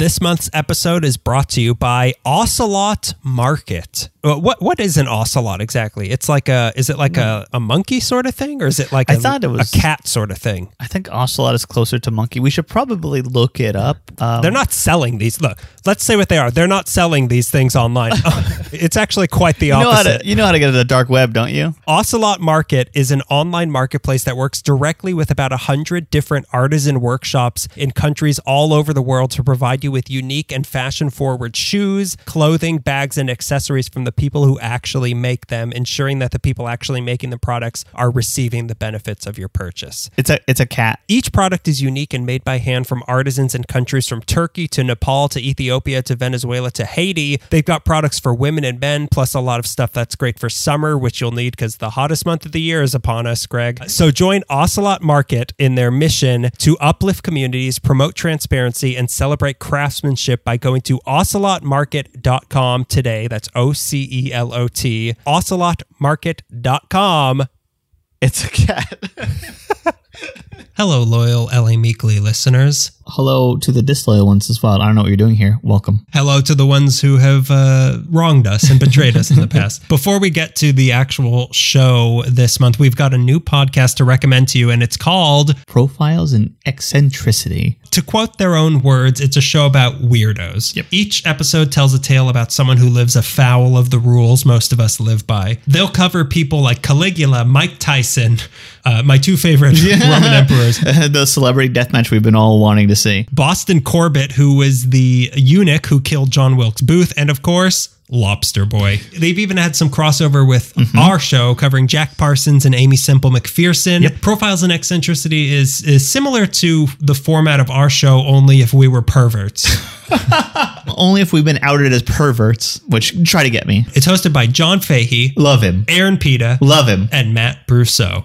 This month's episode is brought to you by Ocelot Market. Uh, What what is an ocelot exactly? It's like a is it like a, a monkey sort of thing or is it like I a, thought it was- a cat sort of thing? I think ocelot is closer to monkey. We should probably look it up. Um, They're not selling these. Look, let's say what they are. They're not selling these things online. it's actually quite the you know how opposite. to you know how to get to the dark web, don't you? Ocelot Market is an online marketplace that works directly with about 100 different artisan workshops in countries all over the world to provide you with unique and fashion forward shoes, clothing, bags, and accessories from the people who actually make them, ensuring that the people actually making the products are receiving the benefits of your purchase. It's a it's a cat. Each product is unique and made by hand from artisans in countries from Turkey to Nepal to Ethiopia to Venezuela to Haiti. They've got products for women and men, plus a lot of stuff that's great for summer, which you'll need because the hottest month of the year is upon us, Greg. So join Ocelot Market in their mission to uplift communities, promote transparency, and celebrate craftsmanship by going to ocelotmarket.com today. That's O C E L O T. Ocelotmarket.com. It's a cat. Hello, loyal LA Meekly listeners. Hello to the disloyal ones as well. I don't know what you're doing here. Welcome. Hello to the ones who have uh, wronged us and betrayed us in the past. Before we get to the actual show this month, we've got a new podcast to recommend to you, and it's called, Profiles in eccentricity. to quote their own words, it's a show about weirdos. Yep. Each episode tells a tale about someone who lives afoul of the rules most of us live by. They'll cover people like Caligula, Mike Tyson, uh, my two favorite Roman emperors, the celebrity deathmatch we've been all wanting to see. Boston Corbett, who was the eunuch who killed John Wilkes Booth, and of course, Lobster Boy. They've even had some crossover with mm-hmm. our show covering Jack Parsons and Aimee Semple McPherson. Profiles in Eccentricity is is similar to the format of our show, only if we were perverts. Only if we've been outed as perverts, which try to get me. it's hosted by John Fahey, Love him. Aaron Pita, Love him. and Matt Brousseau.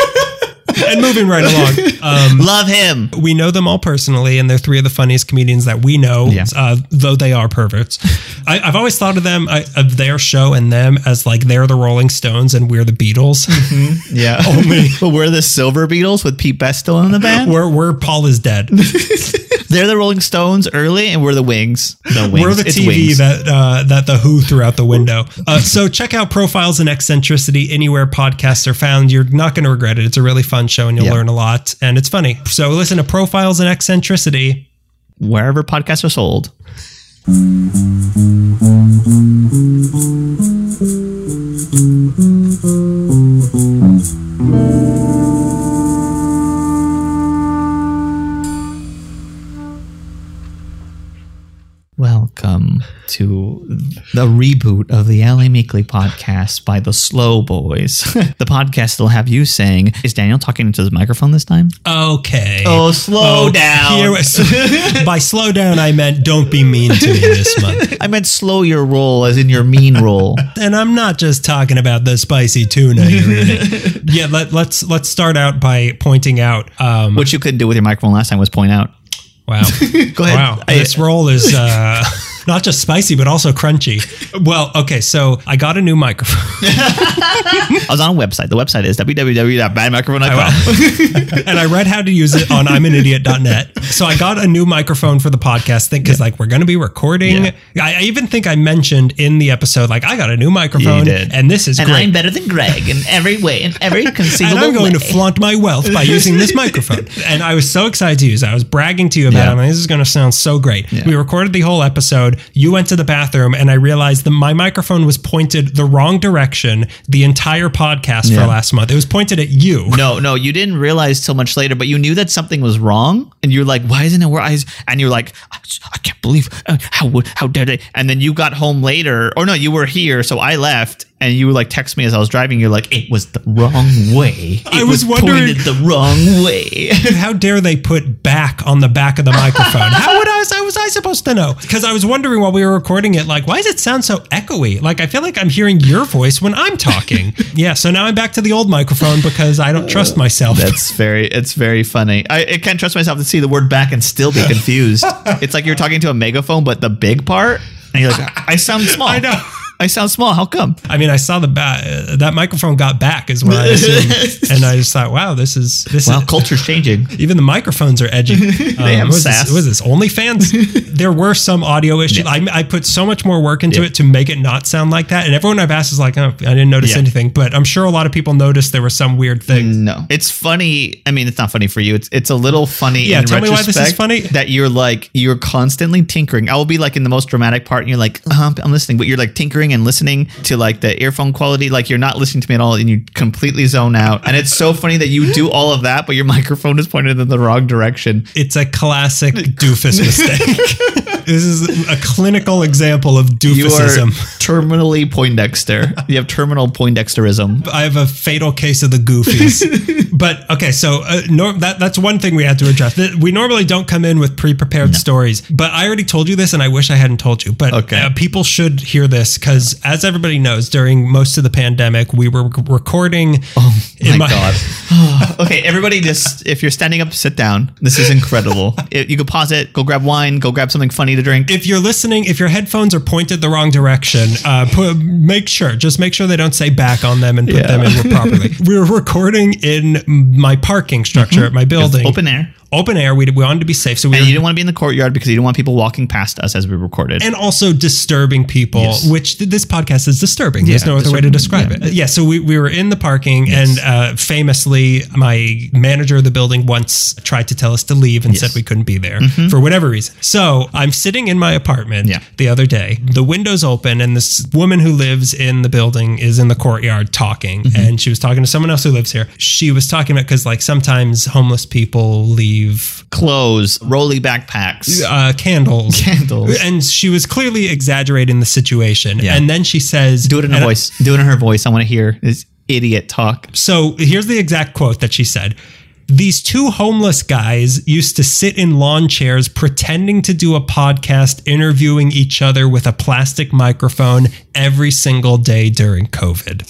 and moving right along. Um, Love him. we know them all personally, and they're three of the funniest comedians that we know, Yeah. uh, though they are perverts. I, I've always thought of them, I, of their show and them as like they're the Rolling Stones and we're the Beatles. Yeah. Only- but we're the Silver Beatles with Pete Best still in the band. we're, we're Paul is dead. They're the Rolling Stones early, and we're the Wings. The Wings. We're the It's TV Wings. that uh, that the Who threw out the window. Uh, so check out Profiles in Eccentricity anywhere podcasts are found. You're not going to regret it. It's a really fun show, and you'll learn a lot, and it's funny. So listen to Profiles in Eccentricity. wherever podcasts are sold. Welcome to the reboot of the LA Meekly podcast by the Slow Boys. the podcast will have you saying, Is Daniel talking into his microphone this time? Okay. Oh, slow down. Here, by slow down, I meant don't be mean to me this month. I meant slow your roll, as in your mean roll. And I'm not just talking about the spicy tuna you're eating. yeah, let, let's let's start out by pointing out. Um, Which you couldn't do with your microphone last time was point out. Wow, Go ahead. wow, I- this roll is uh, not just spicy but also crunchy. Well, okay, so I got a new microphone. I was on a website. The website is www.badmicrophone.com. and I read how to use it on I'mAnIdiot.net. So I got a new microphone for the podcast thing because like we're going to be recording. Yeah. I, I even think I mentioned in the episode like I got a new microphone did. and this is and great. I'm better than Greg in every way, in every conceivable way. and I'm going way. to flaunt my wealth by using this microphone. And I was so excited to use it. I was bragging to you about Yeah. it. I'm like, this is going to sound so great. We recorded the whole episode. You went to the bathroom, and I realized that my microphone was pointed the wrong direction the entire podcast Yeah. for last month. It was pointed at you. no, no, you didn't realize till much later, but you knew that something was wrong, and you're like, "Why isn't it where I?" is-" And you're like, "I I can't believe uh, how how dare they?" And then you got home later, or no, you were here, so I left, and you were like text me as I was driving. You're like, "It was the wrong way. It I was wondering- pointed the wrong way." How dare they put back on the back of the microphone? How would I? How was I supposed to know? Because I was wondering while we were recording it, like, why does it sound so echoey? Like, I feel like I'm hearing your voice when I'm talking. yeah. So now I'm back to the old microphone because I don't trust uh, myself. That's very, it's very funny. I, I can't trust myself to see the word back and still be confused. it's like you're talking to a megaphone, but the big part, and you're like, I sound small. I know. I sound small. How come? I mean, I saw the bat. Uh, that microphone got back, is what I assumed, and I just thought, wow, this is this Wow, is. culture's changing. Even the microphones are edgy. what is sass. This, what is this? OnlyFans? there were some audio issues. I, I put so much more work into Yeah. it to make it not sound like that. And everyone I've asked is like, oh, I didn't notice Yeah. anything. But I'm sure a lot of people noticed there were some weird things. No, it's funny. I mean, it's not funny for you. It's it's a little funny. Yeah, tell me why this is funny. That you're like you're constantly tinkering. I will be like in the most dramatic part, and you're like, uh I'm listening, but you're like tinkering and listening to like the earphone quality. Like you're not listening to me at all, and you completely zone out. And it's so funny that you do all of that, but your microphone is pointed in the wrong direction. It's a classic doofus mistake. this is a clinical example of doofusism. terminally Poindexter. You have terminal Poindexterism. I have a fatal case of the goofies. but okay, so uh, that that's one thing we had to address. We normally don't come in with pre-prepared stories, but I already told you this, and I wish I hadn't told you. But Okay. uh, people should hear this because, as everybody knows, during most of the pandemic, we were recording. Oh in my, god. okay, everybody just if you're standing up, sit down. This is incredible. It- you could pause it, go grab wine, go grab something funny to drink. If you're listening, if your headphones are pointed the wrong direction, uh, put, make sure, just make sure they don't say back on them and put Yeah. them in properly. We're recording in my parking structure at my building. Open air. Open air. We, we wanted to be safe, so we And were you didn't want to be in the courtyard because you didn't want people walking past us as we recorded. and also disturbing people, Yes. which th- this podcast is disturbing. There's no other way to describe yeah. it. Yeah, so we, we were in the parking, and uh, famously, my manager of the building once tried to tell us to leave and Yes. Mm-hmm. said we couldn't be there for whatever reason. So I'm sitting in my apartment Yeah. the other day. The window's open, and this woman who lives in the building is in the courtyard talking, Mm-hmm. and she was talking to someone else who lives here. She was talking about because like sometimes homeless people leave Clothes, rolly backpacks. uh, candles. Candles. And she was clearly exaggerating the situation. Yeah. And then she says, Do it in her and I- voice. Do it in her voice. I want to hear this idiot talk. So here's the exact quote that she said. These two homeless guys used to sit in lawn chairs pretending to do a podcast interviewing each other with a plastic microphone every single day during COVID.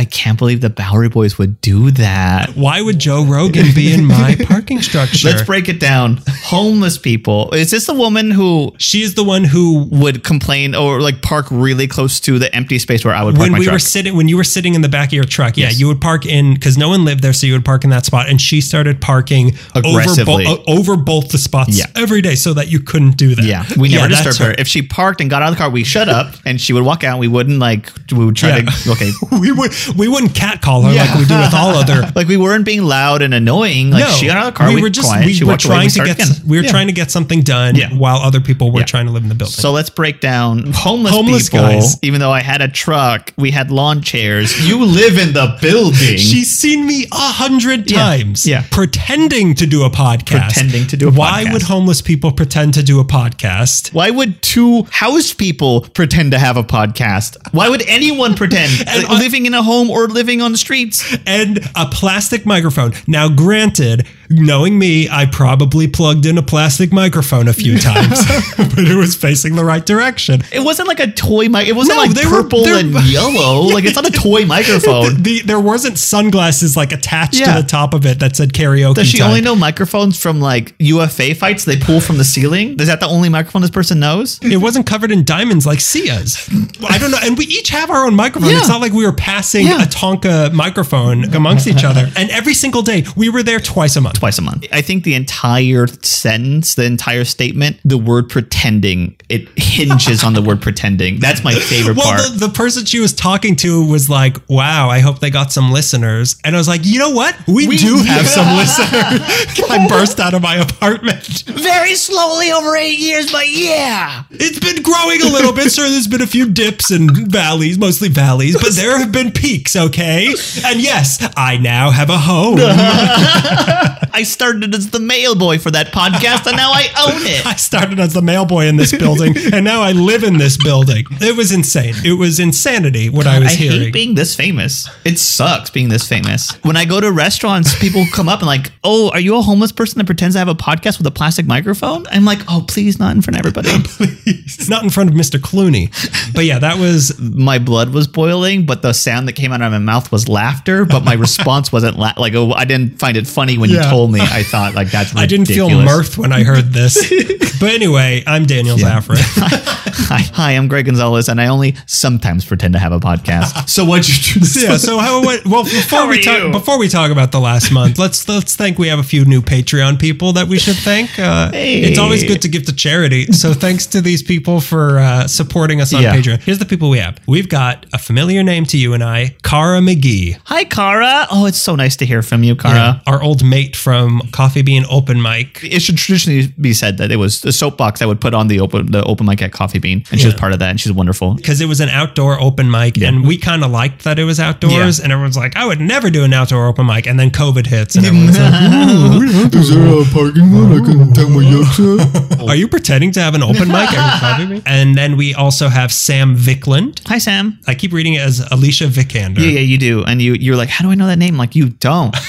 I can't believe the Bowery Boys would do that. Why would Joe Rogan be in my parking structure? Let's break it down. Homeless people. Is this the woman who she is the one who would complain or like park really close to the empty space where I would park when my we truck? were sitting when you were sitting in the back of your truck yeah Yes. you would park in because no one lived there so you would park in that spot and she started parking over, bo- Aggressively. uh, over both the spots Yeah. every day so that you couldn't do that yeah, we never that's disturbed her. If she parked and got out of the car, we shut up and she would walk out. We wouldn't like, we would try Yeah. to, okay. we would we wouldn't catcall her like we do with all other like we weren't being loud and annoying. Like she got out of the car, we we were just quiet, we she were trying to get again. we were Yeah. trying to get something done Yeah. while other people were Yeah. trying to live in the building So let's break down homeless, Homeless people. guys. Even though I had a truck, we had lawn chairs. You live in the building. She's seen me a hundred Yeah. times Yeah. pretending to do a podcast. Pretending to do a Why podcast. would homeless people pretend to do a podcast? Why would two house people pretend to have a podcast? Why would anyone pretend And Like, living in a home or living on the streets? and a plastic microphone. Now, granted, knowing me, I probably plugged in a plastic microphone a few times, but it was facing the right direction. It wasn't like a toy mic. It wasn't No, like they purple they're- and yellow. Like it's not a toy microphone. The, there wasn't sunglasses like attached Yeah. to the top of it that said karaoke. Does she time. only know microphones from like UFA fights they pull from the ceiling? Is that the only microphone this person knows? It wasn't covered in diamonds like Sia's. I don't know. And we each have our own microphone. Yeah. It's not like we were passing Yeah. a Tonka microphone amongst each other. And every single day, we were there twice a month. Twice a month. I think the entire sentence, the entire statement, the word pretending, it hinges on the word pretending. That's my favorite Well, part. the, the person she was talking to was like, wow, I hope they got some listeners. And I was like, you know what? We, We- do have some listeners. I burst out of my apartment. Very slowly over eight years, but yeah. It's been growing a little bit. Sure, there's been a few dips and valleys, mostly valleys, but there have been peaks, okay? And yes, I now have a home. I started as the mail boy for that podcast, and now I own it. I started as the mail boy in this building, and now I live in this building. It was insane. It was insanity what I was I hearing. hate being this famous. It sucks being this famous. When I go to restaurants, people come up and like, "Oh, are you a homeless person that pretends to have a podcast with a plastic microphone?" I'm like, "Oh, please, not in front of everybody." Please, not in front of Mr. Clooney. But yeah, that was My blood was boiling, but the sound that came out of my mouth was laughter, but my response wasn't la- like oh, I didn't find it funny when Yeah. you told me. I thought like that's I didn't feel mirth when I heard this. but anyway, I'm Daniel Zaffron. Hi, hi, I'm Greg Gonzalez, and I only sometimes pretend to have a podcast. so what'd you do? Yeah. So how? What, well, before How we talk, you? before we talk about the last month, let's let's thank we have a few new Patreon people that we should thank. Uh, Hey. It's always good to give to charity. So thanks to these people for uh, supporting us on Yeah. Patreon. Here's the people we have. We've got a familiar name to you and I, Cara McGee. Hi, Cara. Oh, it's so nice to hear from you, Cara. Yeah, our old mate from Coffee Bean Open Mic. It should traditionally be said that it was the soapbox I would put on the open the open mic at Coffee Bean, and she was part of that, and she's wonderful. because it was an outdoor open mic and we kind of liked that it was outdoors Yeah. and everyone's like i would never do an outdoor open mic and then covid hits and everyone's like Is there a parking lot I can take my yokes at? are you pretending to have an open mic at Coffee Bean? and then we also have sam vickland Hi, Sam. i keep reading it as alicia vikander Yeah, yeah, you do, and you you're like, how do I know that name? Like, you don't.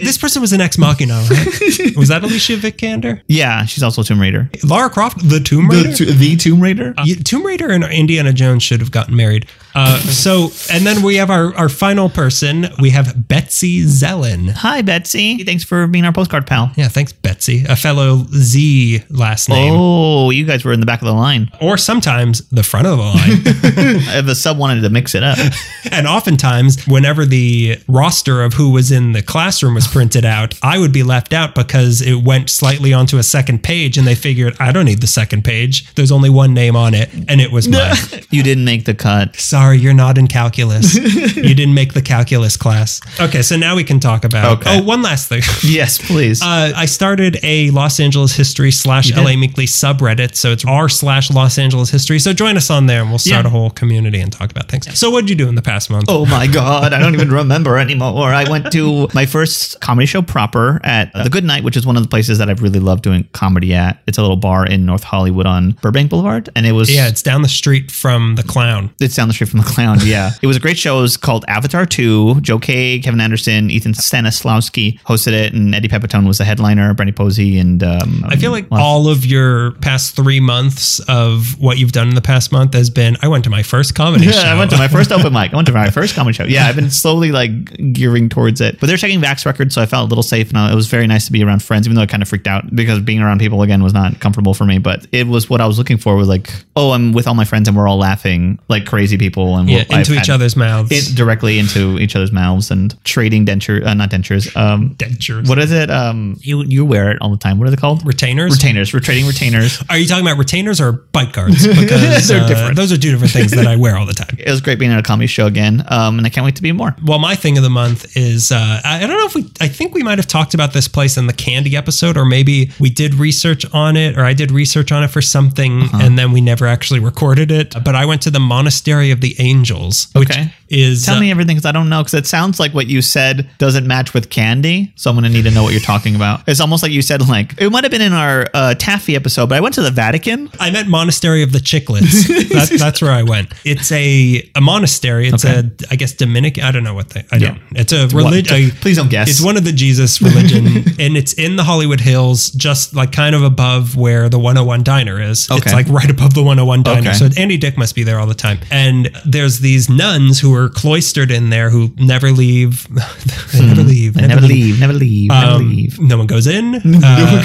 this person was an ex-machina right was that alicia vikander yeah, she's also Tomb Raider. lara croft the tomb raider The, the Tomb Raider. You- Tomb Raider and Indiana Jones should have gotten married. Uh, so, and then we have our, our final person. We have Betsy Zellen. Hi, Betsy. Thanks for being our postcard pal. Yeah, thanks, Betsy. A fellow Z last name. Oh, you guys were in the back of the line. Or sometimes the front of the line. The sub wanted to mix it up. and oftentimes, whenever the roster of who was in the classroom was printed out, I would be left out because it went slightly onto a second page and they figured, I don't need the second page. There's only one name on it, and it was mine. you didn't make the cut. Sorry, you're not in calculus. you didn't make the calculus class. Okay, so now we can talk about. Okay. Oh, one last thing. Yes, please. Uh, I started a Los Angeles history slash LA Meekly subreddit, so it's r slash Los Angeles history. So join us on there, and we'll start Yeah. a whole community and talk about things. So what'd you do in the past month? Oh my God, I don't even remember anymore. I went to my first comedy show proper at The Good Night, which is one of the places that I've really loved doing comedy at. It's a little bar in North Hollywood on Burbank Boulevard. And it was, Yeah, it's down the street from the clown. it's down the street from the clown. Yeah. it was a great show. It was called Avatar 2. Joe Kay, Kevin Anderson, Ethan Stanislawski hosted it, and Eddie Pepitone was the headliner, Brandy Posey, and um, I feel like all of your past three months of what you've done in the past month has been I went to my first comedy show. Yeah, I went to my first open mic. I went to my first comedy show. Yeah, I've been slowly like gearing towards it. But they're checking Vax records, so I felt a little safe, and it was very nice to be around friends, even though I kind of freaked out because being around people again was not comfortable for me. But it was what I was looking for. Was like, oh, I'm with all my friends, and we're all laughing like crazy people, and yeah, we'll- I've into each other's mouths. it directly into each other's mouths and trading denture, uh, not dentures. Um, Dentures. what is it? Um, you you wear it all the time. What are they called? Retainers? Retainers. We're trading retainers. Are you talking about retainers or bite guards? Because They're uh, different. Those are two different things that I wear all the time. It was great being at a comedy show again, um, and I can't wait to be more. Well, my thing of the month is uh, I I don't know if we, I think we might have talked about this place in the candy episode, or maybe we did research on it, or I did research on it for something, Uh-huh. and then we never actually recorded it. But I went to the Monastery of the Angels, which Okay. is Tell uh, me everything because I don't know because it sounds like what you said doesn't match with candy. So I'm gonna need to know what you're talking about. It's almost like you said like it might have been in our uh, taffy episode, but I went to the Vatican. I meant Monastery of the Chiclets. that, that's where I went. It's a a monastery. It's Okay. a I guess Dominican. I don't know what they. I Yeah. don't. It's a religion. Please don't guess. It's one of the Jesus religion, and it's in the Hollywood Hills, just like kind of above where the 101 Diner is. It's like right above the 101 Diner. Okay. So Andy Dick must be there all the time. And there's these nuns who are cloistered in there who never leave. they never leave. Hmm. never leave, never leave, never Um, leave. no one goes in. Uh,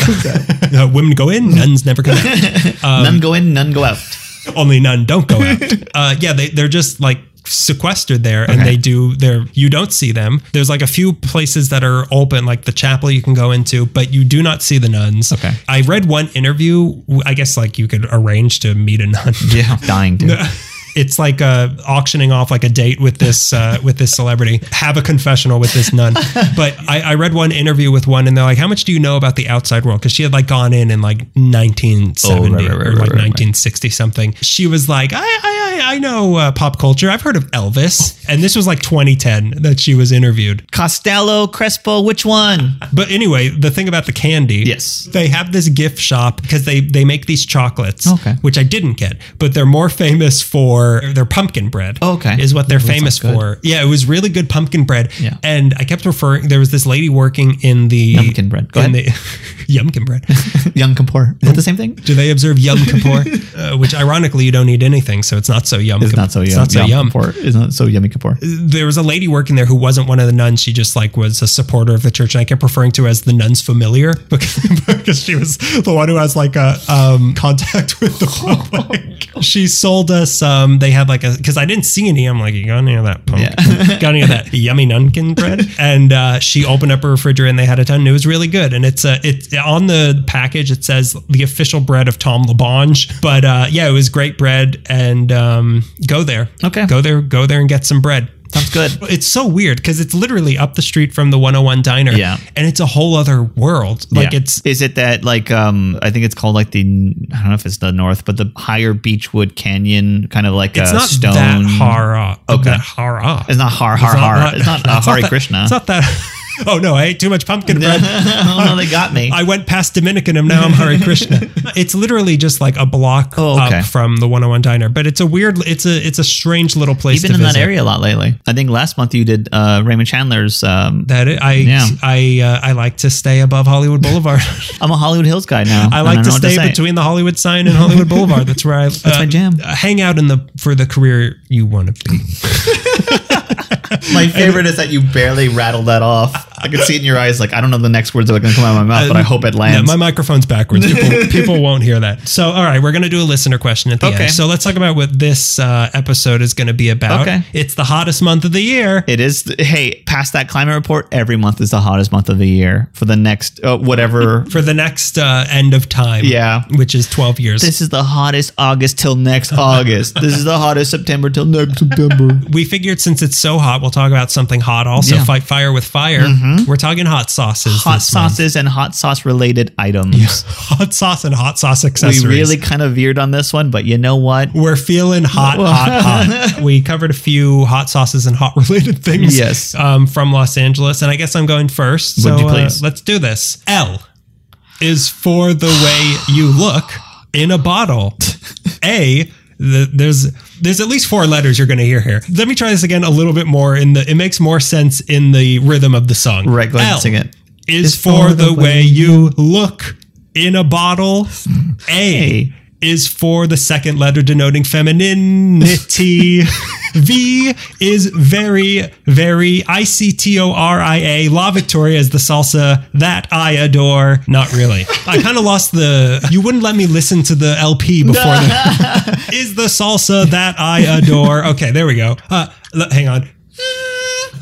uh, women go in. Nuns never come out. Um, none go in, none go out. only none don't go out. uh, yeah, they they're just like sequestered there and they do their you don't see them there's like a few places that are open like the chapel you can go into but you do not see the nuns Okay. i read one interview i guess like you could arrange to meet a nun Yeah, dying to. It's like uh, auctioning off like a date with this uh, with this celebrity. Have a confessional with this nun. but I, I read one interview with one, and they're like, "How much do you know about the outside world?" Because she had like gone in in like 1970 Oh, right, right, right, or like right, right. 1960 something. She was like, "I I I, I know uh, pop culture. I've heard of Elvis." And this was like 2010 that she was interviewed. Costello, Crespo, which one? But anyway, the thing about the candy, Yes. they have this gift shop because they they make these chocolates, Okay. which I didn't get, but they're more famous for their pumpkin bread. Okay. is what they're famous for. Yeah, it was really good pumpkin bread. Yeah. and I kept referring. There was this lady working in the pumpkin bread. Go in ahead. the yumkin bread. Young Kapoor. Is that the same thing? Do they observe Yom Kippur? uh, which ironically, you don't eat anything, so it's not not so yum. It's not so It's yum. not so yum. Kippur. It's not so yummy Kippur. There was a lady working there who wasn't one of the nuns. She just like was a supporter of the church, and I kept referring to her as the nuns familiar because, because she was the one who has like a um, contact with the public. she sold us. Um, they had like a because I didn't see any. I'm like, you got any of that pumpkin? got any of that yummy nunkin bread? And uh, she opened up her refrigerator and they had a ton. And it was really good. And it's uh, it's on the package. It says the official bread of Tom LaBonge. But uh, yeah, it was great bread. And um, go there. Okay. Go there. Go there and get some bread. Sounds good. It's so weird because it's literally up the street from the 101 diner. Yeah. And it's a whole other world. Like Yeah. it's is it that like um I think it's called like the I don't know if it's the north, but the higher Beechwood Canyon kind of like it's a not stone. that hara. Okay. That hara. It's not har har It's not har. that- It's not it's Hare that- Krishna. It's not that. Oh no, I ate too much pumpkin bread. oh no, they got me. I went past Dominican and now I'm Hare Krishna. it's literally just like a block Oh, okay. up from the 101 diner, but it's a weird, it's a it's a strange little place. You've been to in that area a lot lately. I think last month you did uh, Raymond Chandler's. Um, That it, I Yeah. I uh, I like to stay above Hollywood Boulevard. I'm a Hollywood Hills guy now. I like don't to stay say. between the Hollywood sign and Hollywood Boulevard. That's where I That's my jam. Hang out in the for the career you want to be. My favorite is that you barely rattled that off. I can see it in your eyes. Like I don't know the next words that are going to come out of my mouth, but I hope it Yeah, lands. my microphone's backwards. People, people won't hear that. So, all right, we're going to do a listener question at the Okay. end. So, let's talk about what this uh, episode is going to be about. Okay. It's the hottest month of the year. It is. Hey, past that climate report, every month is the hottest month of the year for the next uh, whatever. for the next uh, end of time. Yeah. Which is 12 years. This is the hottest August till next August. This is the hottest September till next September. we figured since it's so hot, we'll talk about something hot also. Yeah. Mm-hmm. Fight fire with fire. We're talking hot sauces. Hot this month. sauces and hot sauce related items. Hot sauce and hot sauce accessories. We really kind of veered on this one, but you know what? We're feeling hot, hot, hot. We covered a few hot sauces and hot related things. Yes. Um, from Los Angeles, and I guess I'm going first. Would so you uh, please? let's do this. L is for the way you look in a bottle. A. The, there's there's at least four letters you're going to hear here. Let me try this again a little bit more. In the it makes more sense in the rhythm of the song. Right, go ahead and L sing it. Is for the way you look in a bottle. A. is for the second letter denoting femininity. V is very, very I C T O R I A. La Victoria is the salsa that I adore. Not really. I kind of lost the. You wouldn't let me listen to the LP before the. is the salsa that I adore. Okay, there we go. Uh, hang on.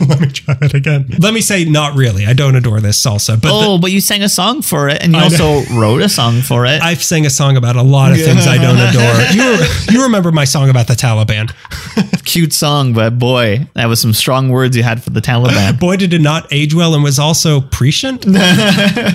Let me try that again. Let me say, not really. I don't adore this salsa, but the- Oh, but you sang a song for it, and you I know. also wrote a song for it. I've sang a song about a lot of things I don't adore. You, you remember my song about the Taliban. Cute song, but boy, that was some strong words you had for the Taliban. Boy, did it not age well and was also prescient.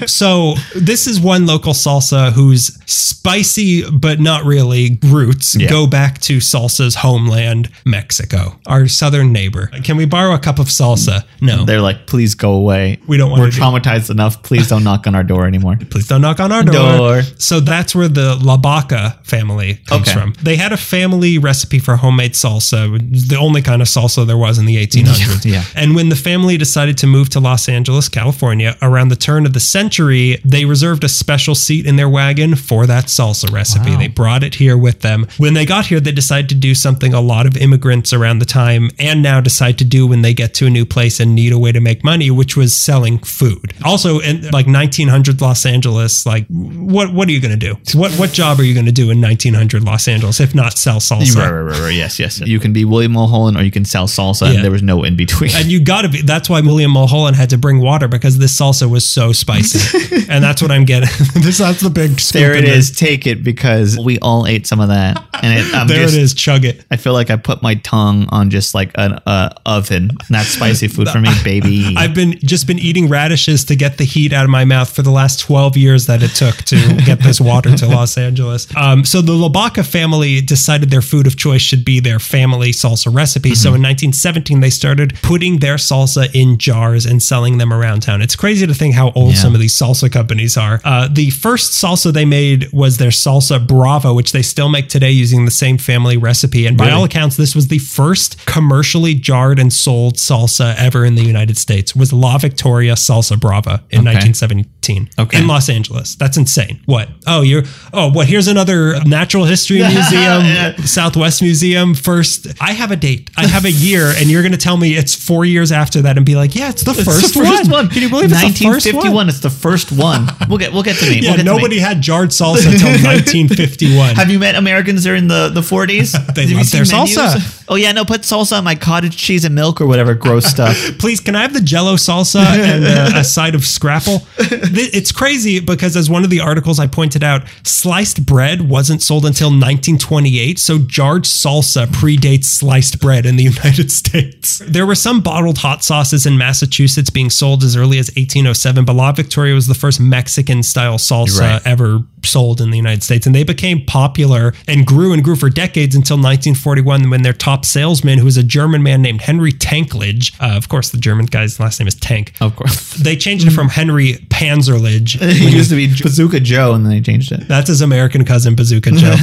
so, this is one local salsa whose spicy, but not really, roots Yeah. go back to salsa's homeland, Mexico, our southern neighbor. Can we borrow a cup of salsa? No. They're like, please go away. We don't wanna We're do- traumatized enough. Please don't knock on our door anymore. Please don't knock on our door. Door. So that's where the Labaca family comes Okay. from. They had a family recipe for homemade salsa, the only kind of salsa there was in the 1800s. Yeah, yeah. And when the family decided to move to Los Angeles, California, around the turn of the century, they reserved a special seat in their wagon for that salsa recipe. They brought it here with them. When they got here, they decided to do something a lot of immigrants around the time and now decide to do when they get to a new place and need a way to make money, which was selling food. Also, in like 1900 Los Angeles, like what what are you going to do? What what job are you going to do in 1900 Los Angeles if not sell salsa? Right, right, right, right. Yes, yes. You can be William Mulholland or you can sell salsa, Yeah. and there was no in between. And you got to be. That's why William Mulholland had to bring water because this salsa was so spicy, and that's what I'm getting. this that's the big. scoop there it in. Take it because we all ate some of that, and it, I'm There just, it is. Chug it. I feel like I put my tongue on just like an uh, oven. And that's spicy food for me, baby. I've been just been eating radishes to get the heat out of my mouth for the last 12 years that it took to get this water to Los Angeles. Um, so the Labaca family decided their food of choice should be their family salsa recipe. So in 1917, they started putting their salsa in jars and selling them around town. It's crazy to think how old Yeah. some of these salsa companies are. Uh, the first salsa they made was their salsa Brava, which they still make today using the same family recipe. And by all accounts, this was the first commercially jarred and sold salsa salsa ever in the United States was La Victoria Salsa Brava in 1917 Okay. in Los Angeles. That's insane. What? Oh, you're oh, what? Here's another Natural History Museum, Yeah. Southwest Museum. First, I have a date. I have a year, and you're going to tell me it's four years after that, and be like, yeah, it's the, It's first, the first one. one. Can you believe it's the first 1951? one? It's the first one. We'll get we'll get to me. We'll get to me. nobody had jarred salsa until 1951. Have you met Americans during the the 40s? They you love their salsa. Menus? Oh yeah, no, put salsa on my cottage cheese and milk or whatever gross stuff. Please, can I have the Jello salsa and uh, a side of scrapple? It's crazy because, as one of the articles I pointed out, sliced bread wasn't sold until 1928. So jarred salsa predates sliced bread in the United States. There were some bottled hot sauces in Massachusetts being sold as early as 1807, but La Victoria was the first Mexican style salsa Right. ever sold in the United States. And they became popular and grew and grew for decades until 1941 when their top salesman, who was a German man named Henry Tanklage, uh, of course, the German guy's last name is Tank. Of course. They changed it from Henry Panzerlich. He used to be Bazooka Joe, and then they changed it. That's his American cousin, Bazooka Joe.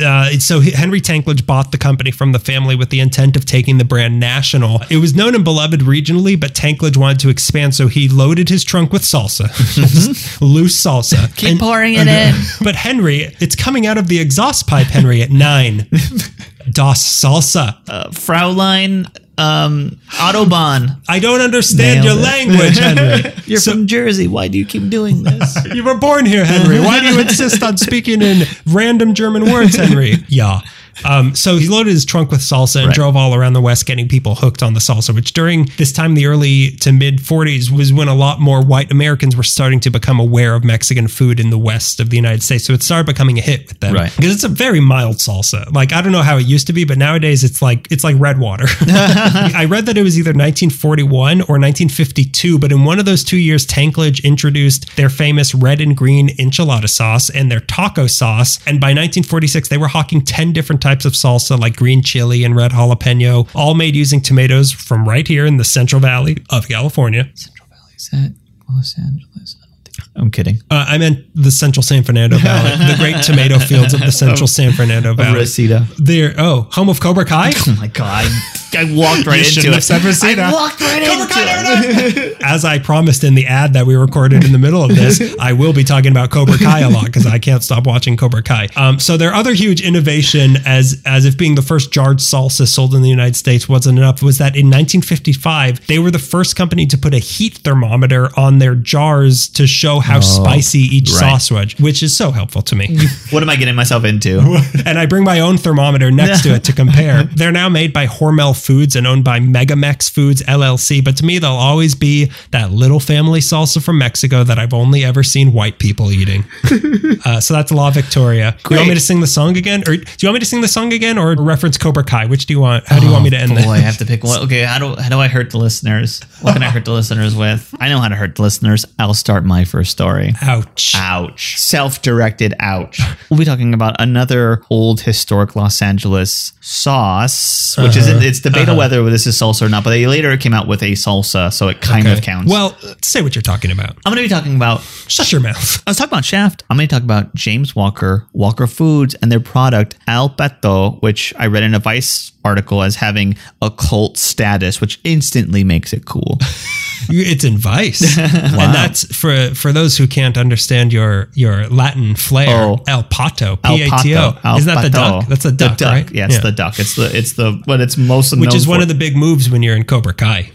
uh, so he- Henry Tanklage bought the company from the family with the intent of taking the brand national. It was known and beloved regionally, but Tanklage wanted to expand, so he loaded his trunk with salsa, loose salsa. Keep And- pouring it in. but Henry, it's coming out of the exhaust pipe, Henry, at nine. Das Salsa. Uh, Fraulein um, Autobahn. I don't understand Nailed your it. language, Henry. You're So- from Jersey. Why do you keep doing this? You were born here, Henry. Why do you insist on speaking in random German words, Henry? Yeah. Um, so he loaded his trunk with salsa and Right. drove all around the West, getting people hooked on the salsa. Which during this time, the early to mid 40s, was when a lot more white Americans were starting to become aware of Mexican food in the West of the United States. So it started becoming a hit with them, Right. Because it's a very mild salsa. Like I don't know how it used to be, but nowadays it's like it's like red water. I read that it was either 1941 or 1952, but in one of those two years, Tanklage introduced their famous red and green enchilada sauce and their taco sauce. And by 1946, they were hawking 10 different types of salsa, like green chili and red jalapeno, all made using tomatoes from right here in the Central Valley of California. Central Valley. Is that Los Angeles? I don't think. I'm kidding. Uh, I meant the Central San Fernando Valley, the great tomato fields of the Central San Fernando Valley. Reseda. There, oh, home of Cobra Kai. Oh my god! I walked right You into shouldn't it. have said Reseda. I walked right into it. As I promised in the ad that we recorded in the middle of this, I will be talking about Cobra Kai a lot because I can't stop watching Cobra Kai. Um, so their other huge innovation, as as if being the first jarred salsa sold in the United States wasn't enough, was that in 1955 they were the first company to put a heat thermometer on their jars to show how spicy each right. sauce was, which is so helpful to me. What am I getting myself into? and I bring my own thermometer next to it to compare. They're now made by Hormel Foods and owned by Megamex Foods LLC, but to me, they'll always be that little family salsa from Mexico that I've only ever seen white people eating. uh, so that's La Victoria. Do you want me to sing the song again, or do you want me to sing the song again, or reference Cobra Kai? Which do you want? How do you want me to end Boy, this? I have to pick one. Okay, how do how do I hurt the listeners? What can I hurt the listeners with? I know how to hurt the listeners. I'll start my first story. Ouch. Ouch. Self-directed ouch. We'll be talking about another old historic Los Angeles sauce, which Uh-huh. is it's debatable whether this is salsa or not, but they later came out with a salsa, so it kind of counts. Well, say what you're talking about. I'm going to be talking about Shut your mouth. I was talking about Shaft. I'm going to talk about James Walker, Walker Foods, and their product Al Pato, which I read in a Vice article as having a cult status, which instantly makes it cool. You- It's in Vice, and that's for for those who can't understand your your Latin flair. Oh. El Pato, P A T O. Isn't that the duck? That's a duck, the duck. right? Yeah, it's the duck. It's the it's the but it's most Which is one of the big moves when you're in Cobra Kai.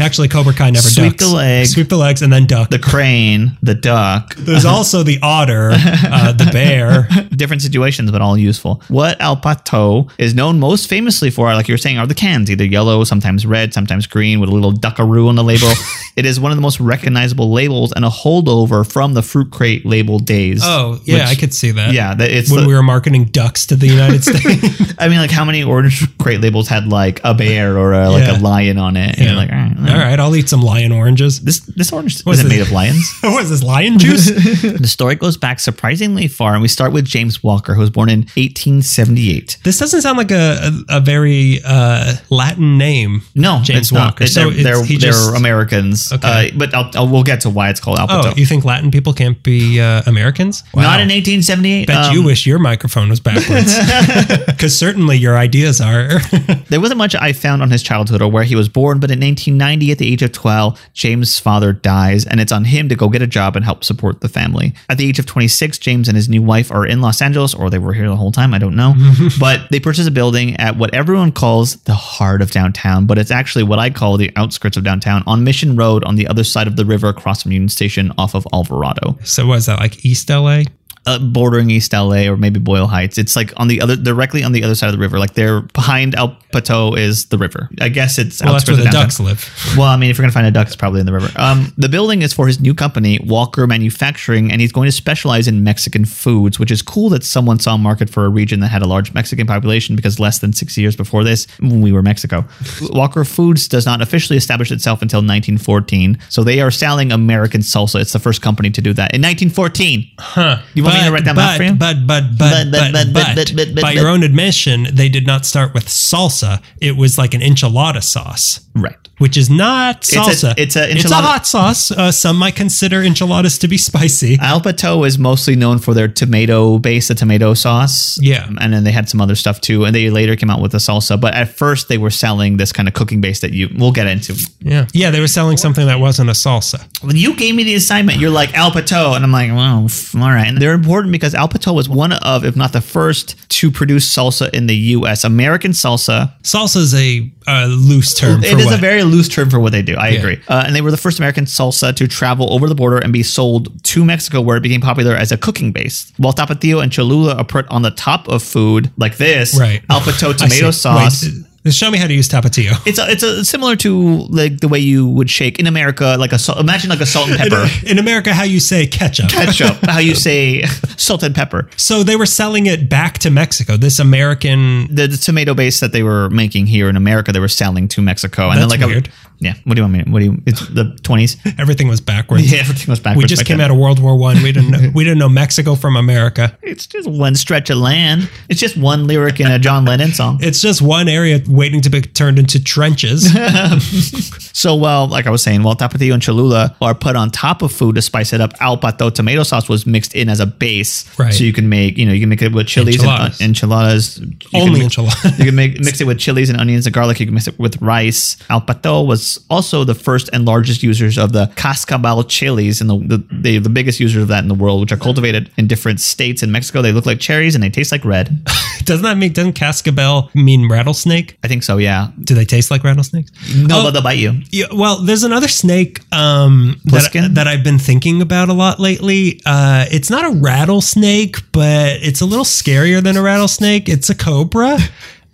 Actually, Cobra Kai never ducks. Sweep ducks. the leg. sweep the legs, and then duck. the crane, the duck. There's also the otter, uh, the bear. different situations, but all useful. What El Pato is known most famously for, like you were saying, are the cans, either yellow, sometimes red, sometimes green, with a little duckaroo on the label. it is one of the most recognizable labels and a holdover from the fruit crate label days. Oh, yeah, Which- I could see that. Yeah, that- it's when the- we were marketing ducks to the United States. I mean, like how many orange crate labels had like a bear or a, like Yeah. a lion on it? And like, all right, all All right. I'll eat some lion oranges. This this orange What's isn't made of lions. what is this lion juice? the story goes back surprisingly far, and we start with James Walker, who was born in 1878. this doesn't sound like a a, a very uh, Latin name. No, James it's not. Walker. It's- So they're it's- they're, he they're just- Americans. Okay. Uh, but I'll, I'll, we'll get to why it's called Al Oh, you think Latin people can't be uh, Americans? Not in 1878. Bet Um, you wish your microphone was backwards. Because certainly your ideas are. There wasn't much I found on his childhood or where he was born, but in 1990, at the age of 12, James' father dies, and it's on him to go get a job and help support the family. At the age of 26, James and his new wife are in Los Angeles, or they were here the whole time, I don't know. but they purchase a building at what everyone calls the heart of downtown, but it's actually what I call the outskirts of downtown on Mission Road on the other side of the river across from Union Station off of Alvarado so was that like East LA? Uh, bordering East LA or maybe Boyle Heights. It's like on the other, directly on the other side of the river. Like they're behind El Pato is the river. I guess it's Well, that's where the downtown. ducks live. Well, I mean, if you're gonna find a duck, it's probably in the river. Um, the building is for his new company, Walker Manufacturing, and he's going to specialize in Mexican foods, which is cool that someone saw a market for a region that had a large Mexican population because less than six years before this, we were Mexico. Walker Foods does not officially establish itself until 1914, so they are selling American salsa. It's the first company to do that in 1914. Huh. You want me to write that but, math for you? But, but, but, But, but, but, but, but, but, but, by your own admission, they did not start with salsa. It was like an enchilada sauce. Right. Which is not salsa. it's a it's a enchilada- hot sauce. Uh, some might consider enchiladas to be spicy. Alpato is mostly known for their tomato base, the tomato sauce. Yeah. And then they had some other stuff too. And they later came out with the salsa. But at first they were selling this kind of cooking base that you we'll get into. Yeah, yeah. They were selling something that wasn't a salsa. When you gave me the assignment, you're like alpato, And I'm like, well, all right. And they're important because Al Pato was one of, if not the first, to produce salsa in the US. American salsa. Salsa is a, a loose term It is what? a very loose term for what they do. I Yeah. agree. Uh, and they were the first American salsa to travel over the border and be sold to Mexico, where it became popular as a cooking base. While tapatio and cholula are put on the top of food like this, right. Al Pato tomato sauce. Wait, show me how to use tapatio. It's a, it's a similar to like the way you would shake in America, like a sal- imagine like a salt and pepper In America, how you say ketchup. ketchup. how you say salt and pepper. So they were selling it back to Mexico. This American. The, the tomato base that they were making here in America, they were selling to Mexico, and That's then like weird. A, yeah, what do you want me? to- What do you? It's the twenties. Everything was backwards. Yeah, everything was backwards. We just came then. out of World War One. We didn't know, we didn't know Mexico from America. It's just one stretch of land. It's just one lyric in a John Lennon song. It's just one area waiting to be turned into trenches. So, well, like I was saying, while tapatio and cholula are put on top of food to spice it up, al pato tomato sauce was mixed in as a base. Right. So you can make, you know, you can make it with chilies Enchiladas. and uh, enchiladas. You can Only enchiladas. You can make mix it with chilies and onions and garlic. You can mix it with rice. Al was also the first and largest users of the cascabel chilies and the, the they the biggest users of that in the world, which are cultivated in different states in Mexico. They look like cherries and they taste like red. Doesn't that mean doesn't cascabel mean rattlesnake? I think so. Yeah. Do they taste like rattlesnakes? No, Oh. but they'll bite you. Yeah, well, there's another snake um, that, Plissken? that I've been thinking about a lot lately. Uh, it's not a rattlesnake, but it's a little scarier than a rattlesnake. It's a cobra.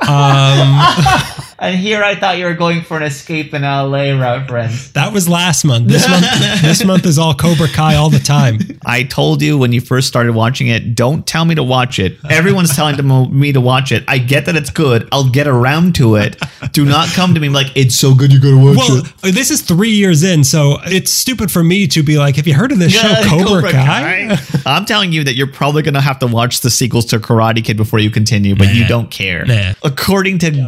Um, And here I thought you were going for an escape in LA reference. that was last month. This month, this month is all Cobra Kai all the time. I told you when you first started watching it, don't tell me to watch it. Everyone's telling to mo- me to watch it. I get that it's good. I'll get around to it. Do not come to me like it's so good you gotta watch Well, it. Uh, this is three years in, so it's stupid for me to be like, "Have you heard of this show, Yeah, Cobra, Kai?" I'm telling you that you're probably gonna have to watch the sequels to Karate Kid before you continue, but you don't care. Nah. According to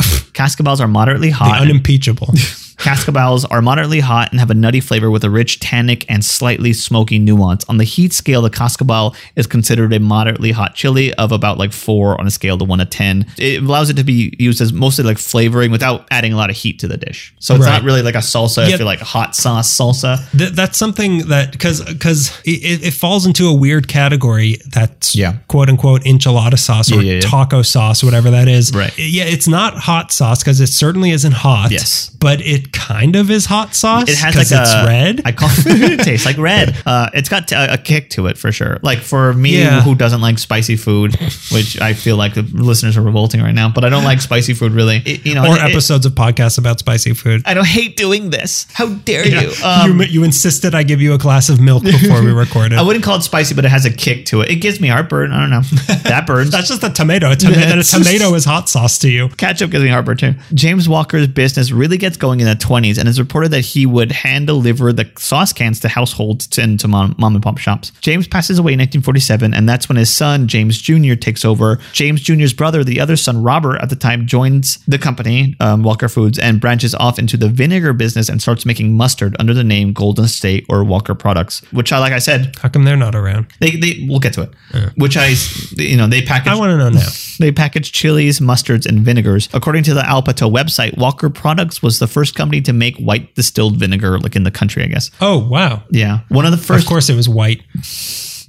cascabels are moderately The unimpeachable. Cascabels are moderately hot and have a nutty flavor with a rich tannic and slightly smoky nuance. On the heat scale, the cascabel is considered a moderately hot chili of about like four on a scale to one to ten. It allows it to be used as mostly like flavoring without adding a lot of heat to the dish. So it's Right. not really like a salsa. Yeah. If you like hot sauce salsa, Th- that's something that because because it, it falls into a weird category that's Yeah. quote unquote enchilada sauce or yeah, yeah. taco sauce whatever that is Right. yeah it's not hot sauce because it certainly isn't hot Yes. but it kind of is hot sauce it has like it's a red I call it it tastes like red. Uh, it's got a, a kick to it for sure. Like for me, Yeah. who doesn't like spicy food, which I feel like the listeners are revolting right now, but I don't like spicy food really. It- you know, or episodes of podcasts about spicy food I don't hate doing this. How dare Yeah. you? Um, you you insisted I give you a glass of milk before we recorded I wouldn't call it spicy, but it has a kick to it. It gives me heartburn. I don't know. That burns. that's just a tomato a, toma- Yeah, a tomato is hot sauce to you Ketchup gives me heartburn too. James Walker's business really gets going in the 20s, and it's reported that he would hand deliver the sauce cans to households and to mom, mom and pop shops. James passes away in 1947, and that's when his son, James Jr., takes over. James Jr.'s brother, the other son, Robert, at the time joins the company, um, Walker Foods, and branches off into the vinegar business and starts making mustard under the name Golden State or Walker Products, which I, like I said, How come they're not around? they, they we'll get to it. Which I, you know, they package. I want to know now. They package chilies, mustards, and vinegars. According to the Alpato website, Walker Products was the first company to make white distilled vinegar, like in the country, I guess. Oh wow! Yeah, one of the first. Of course, it was white.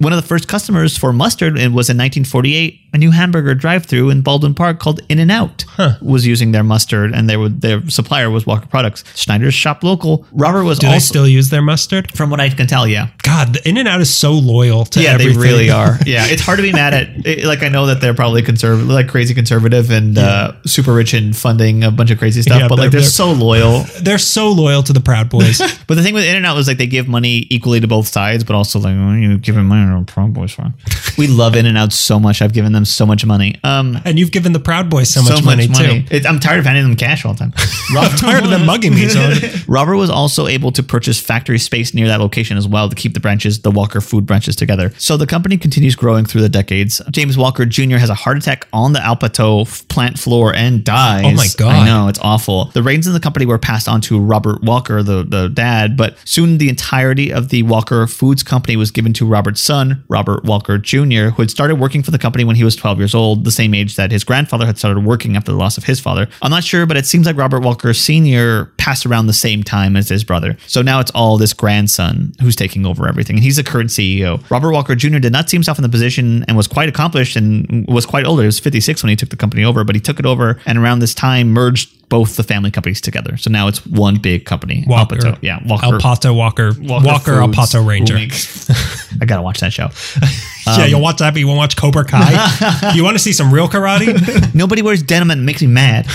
One of the first customers for mustard and was in 1948. A new hamburger drive-through in Baldwin Park called In and Out was using their mustard, and they were their supplier was Walker Products. Schneider's shop local. Robert was Do also, they still use their mustard? from what I can tell, yeah, God, the In and Out is so loyal to yeah, everything. they really are. Yeah, it's hard to be mad at. it- like I know that they're probably conservative, like crazy conservative and uh, super rich in funding a bunch of crazy stuff, Yeah, but like they're- they're, they're- so loyal. They're so loyal to the Proud Boys. But the thing with In and Out was like they give money equally to both sides, but also like oh, you giving money to Proud Boys for. we love In and Out so much. I've given them so much money. Um, and you've given the Proud Boys so much money, too. It, I'm tired of handing them cash all the time. I'm tired of them mugging me. So Robert was also able to purchase factory space near that location as well to keep the branches, the Walker food branches together. So the company continues growing through the decades. James Walker Jr. has a heart attack on the Alpato plant floor and dies. Oh my God. I know, it's awful. The reins in the company were passed on to Robert Walker, the, the dad, but soon the entirety of the Walker Foods Company was given to Robert's son, Robert Walker Jr., who had started working for the company when he was 12 years old, the same age that his grandfather had started working after the loss of his father. I'm not sure, but it seems like Robert Walker Sr. passed around the same time as his brother. So now it's all this grandson who's taking over everything, and he's the current CEO. Robert Walker Jr. did not see himself in the position and was quite accomplished and was quite older. He was 56 when he took the company over, but he took it over and around this time merged both the family companies together. So now it's one big company. Walker, El Pato. Yeah, Walker. El Pato Walker, Walker, El Foods, Pato Ranger. I gotta watch that show. yeah, you'll watch that, but you won't watch Cobra Kai. you want to see some real karate? Nobody wears denim and it makes me mad.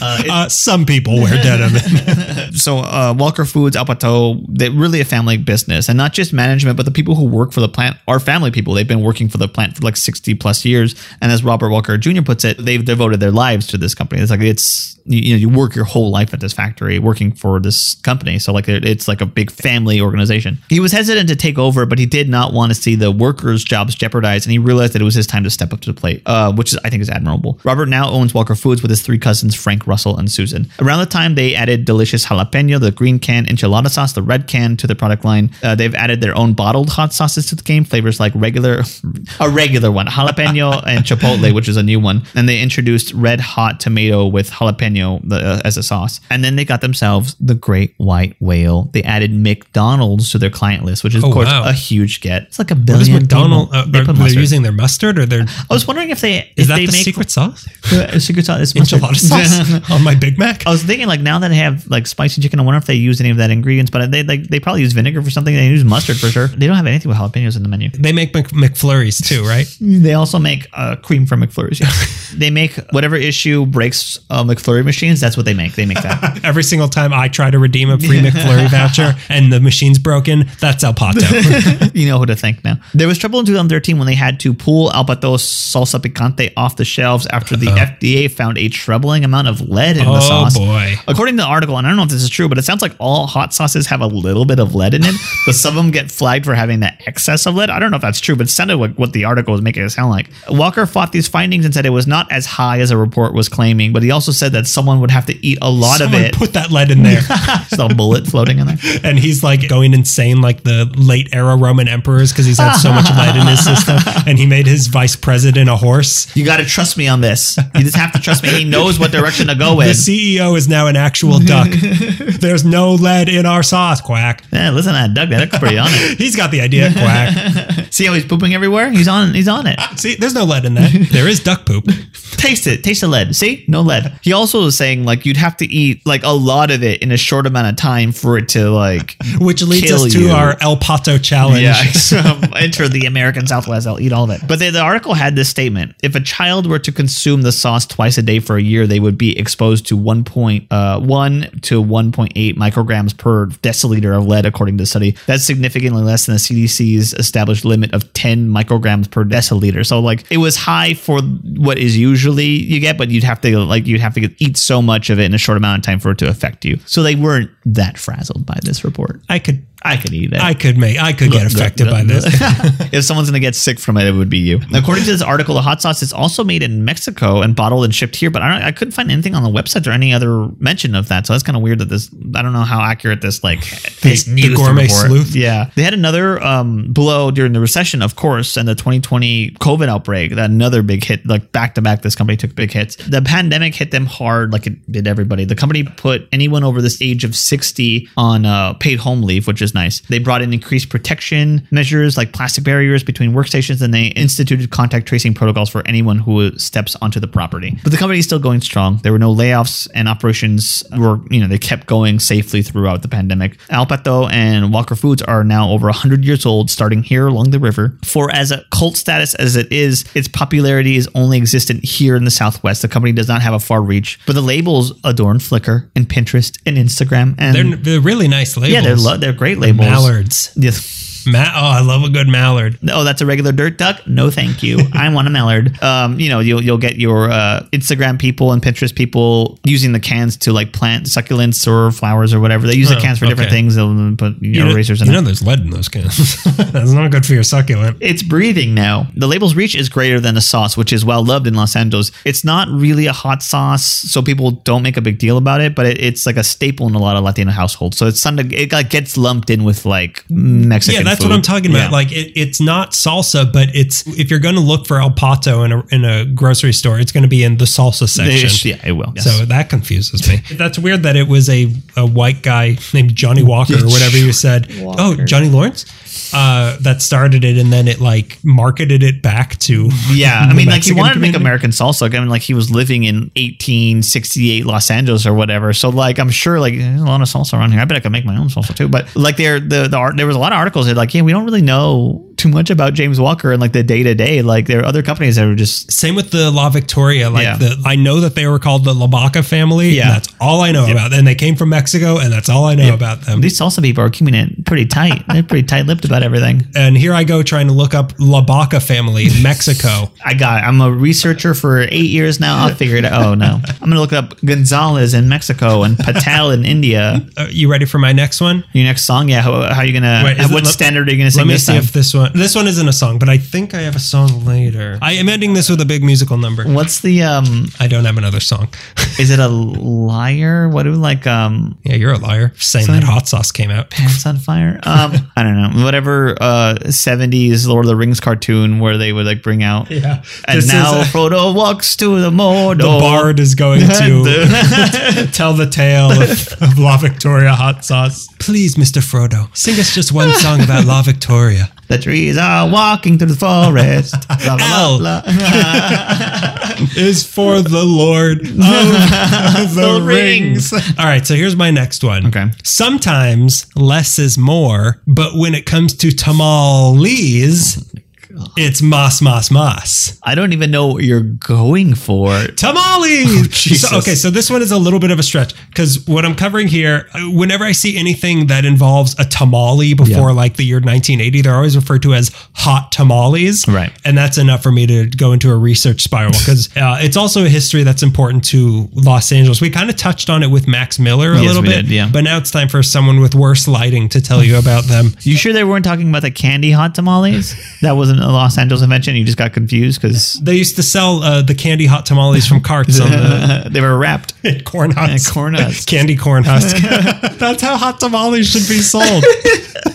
Uh, some people wear denim. so uh, Walker Foods, El Pato, they're really a family business, and not just management, but the people who work for the plant are family people. They've been working for the plant for like sixty plus years, and as Robert Walker Jr. puts it, they've devoted their lives to this company. It's like it's you, you know you work your whole life at this factory working for this company, so like it's like a big family organization. He was hesitant to take over, but he did not want to see the workers' jobs jeopardized, and he realized that it was his time to step up to the plate, uh, which is I think is admirable. Robert now owns Walker Foods with his three cousins, Frank, Russell, and Susan. Around the time they added delicious jalapeno, the green can enchilada sauce, the red can to their product line. Uh, they've added their own bottled hot sauces to the game, flavors like regular, a regular one, jalapeno and chipotle, which is a new one. And they introduced red hot tomato with jalapeno the, uh, as a sauce. And then they got themselves the Great White Whale. They added McDonald's to their client list, which is Oh, of course wow. a huge get. It's like a billion. is McDonald? Uh, They are using their mustard or their? I was wondering if they if Is that they the make secret sauce? Secret sauce. It's mustard. Enchilada sauce on my Big Mac. I was thinking like now that I have like spicy chicken, I wonder if they use any of that ingredients. But they like they probably use vinegar for something. They use mustard for sure. They don't have anything with jalapenos in the menu. They make Mc, McFlurries too, right? They also make uh, cream from McFlurries. Yeah. they make whatever issue breaks uh, McFlurry machines. That's what they make. They make that. Every single time I try to redeem a free McFlurry voucher and the machine's broken, that's El Pato. you know who to thank now. There was trouble in 2013 when they had to pull El Pato's salsa picante off the shelves after the FDA found a troubling amount of lead in the oh, sauce. oh boy. According to the article, and I don't know if this is true, but it sounds like all hot sauces have a little bit of lead in it, but some of them get flagged for having that excess of lead. I don't know if that's true, but it sounded like what the article was making it sound like. Walker fought these findings and said it was not as high as a report was claiming, but he also said that someone would have to eat a lot Someone of it. put that lead in there. Just a bullet floating in there. and he's like going insane like the late era Roman emperors because he's had so much lead in his system. And he made his vice president a horse. You got to trust me on this. You just have to trust me. He knows what direction to go The. CEO is now an actual duck. There's no lead in our sauce, quack. Yeah, listen to that, duck. That looks pretty on it. He's got the idea, quack. See how he's pooping everywhere? He's on. He's on it. See, there's no lead in that. There is duck poop. Taste it. Taste the lead. See, no lead. He also was saying like you'd have to eat like a lot of it in a short amount of time for it to like. Which leads Kill us to you. our El Pato challenge. Yeah, so, enter the American Southwest. I'll eat all of it. But the, the article had this statement: If a child were to consume the sauce twice a day for a year, they would be exposed to 1.1 uh, to 1.8 micrograms per deciliter of lead, according to the study. That's significantly less than the CDC's established limit of 10 micrograms per deciliter. So, like, it was high for what is usually you get, but you'd have to like you'd have to eat so much of it in a short amount of time for it to affect you. So they weren't that frazzled by this report. I could I could eat it. I could make I could get affected by this. if someone's going to get sick from it, it would be you. According to this article, the hot sauce is also made in Mexico and bottled and shipped here, but I, don't, I couldn't find anything on the website or any other mention of that. So that's kind of weird that this, I don't know how accurate this, like, this the news gourmet report. sleuth? Yeah. They had another um, blow during the recession, of course, and the 2020 COVID outbreak, that another big hit, like back to back, this company took big hits. The pandemic hit them hard, like it did everybody. The company put anyone over this age of 60 on uh, paid home leave, which is nice. They brought in increased protection measures like plastic barriers between workstations, and they instituted contact tracing protocols for anyone who steps onto the property. But the company is still going strong. There were no layoffs, and operations were, you know, they kept going safely throughout the pandemic. El Pato and Walker Foods are now over 100 years old, starting here along the river. For as a cult status as it is, its popularity is only existent here in the Southwest. The company does not have a far reach, but the labels adorn Flickr and Pinterest and Instagram. And They're, they're really nice labels. yeah, they're lo- they're great labels. mallards. Yes. Ma- oh, I love a good mallard. Oh, that's a regular dirt duck. No, thank you. I want a mallard. Um, you know, you'll you'll get your uh, Instagram people and Pinterest people using the cans to like plant succulents or flowers or whatever. They use the Oh, cans for different things. They'll put you You know, erasers in you it. know there's lead in those cans. That's not good for your succulent. it's breathing now. The label's reach is greater than the sauce, which is well loved in Los Angeles. It's not really a hot sauce, so people don't make a big deal about it. But it, it's like a staple in a lot of Latino households. So it's something it like gets lumped in with like Mexican. Yeah, that's food. what I'm talking about. Yeah. Like it, it's not salsa, but it's if you're going to look for El Pato in a in a grocery store, it's going to be in the salsa section. Ish, yeah, it will. Yes. So that confuses me. That's weird that it was a, a white guy named Johnny Walker or whatever you said. Oh, Johnny Lawrence? Uh, that started it and then it like marketed it back to Yeah, I mean, like he wanted to make. American salsa. I mean, like he was living in 1868 Los Angeles or whatever. So, like, I'm sure like there's a lot of salsa around here. I bet I could make my own salsa too. But like, there the the art there was a lot of articles that like, yeah, we don't really know too much about James Walker and like the day to day. Like, there are other companies that are just Same with the La Victoria. Like Yeah. the, I know that they were called the Labaca family. Yeah. and that's all I know about. And they came from Mexico, and that's all I know about them. these salsa people are keeping it pretty tight. They're pretty tight lipped about everything. And here I go trying to look up La Baca family, Mexico. I got it. I'm a researcher for eight years now. I'll figure it out. Oh no, I'm gonna look up Gonzalez in Mexico and Patel in India. Uh, you ready for my next one? Your next song, yeah. How, how are you gonna? Wait, what it- standard are you gonna sing Let me see time? if this one. This one isn't a song, but I think I have a song later. I am ending this with a big musical number. What's the um? I don't have another song. Is it a liar? What do like um? yeah, you're a liar saying that hot sauce came out. Pants on fire? Um, I don't know. Whatever. Uh, '70s Lord of the Rings cartoon where they would like bring out. Yeah, And now a- Frodo walks to the Mordor. the bard is going to tell the tale of, of La Victoria hot sauce. Please, Mr. Frodo, sing us just one song about La Victoria. The trees are walking through the forest. Blah, blah, L. blah, blah. is for the Lord of the, The rings. rings. All right, so here's my next one. Okay. Sometimes less is more, but when it comes to tamales, it's mas mas mas. I don't even know what you're going for. Tamales. Jesus. So, okay, so this one is a little bit of a stretch because what I'm covering here, uh, whenever I see anything that involves a tamale before Yeah. like the year 1980, they're always referred to as hot tamales. Right. And that's enough for me to go into a research spiral because uh, it's also a history that's important to Los Angeles. We kind of touched on it with Max Miller a Yes, little bit, did, yeah. but now it's time for someone with worse lighting to tell you about them. You sure they weren't talking about the candy hot tamales? That wasn't a Los Angeles invention. You just got confused because They used to sell uh, the candy hot tamales from carts on the they were wrapped. corn husks. Yeah, corn husks. Candy corn husk. That's how hot tamales should be sold.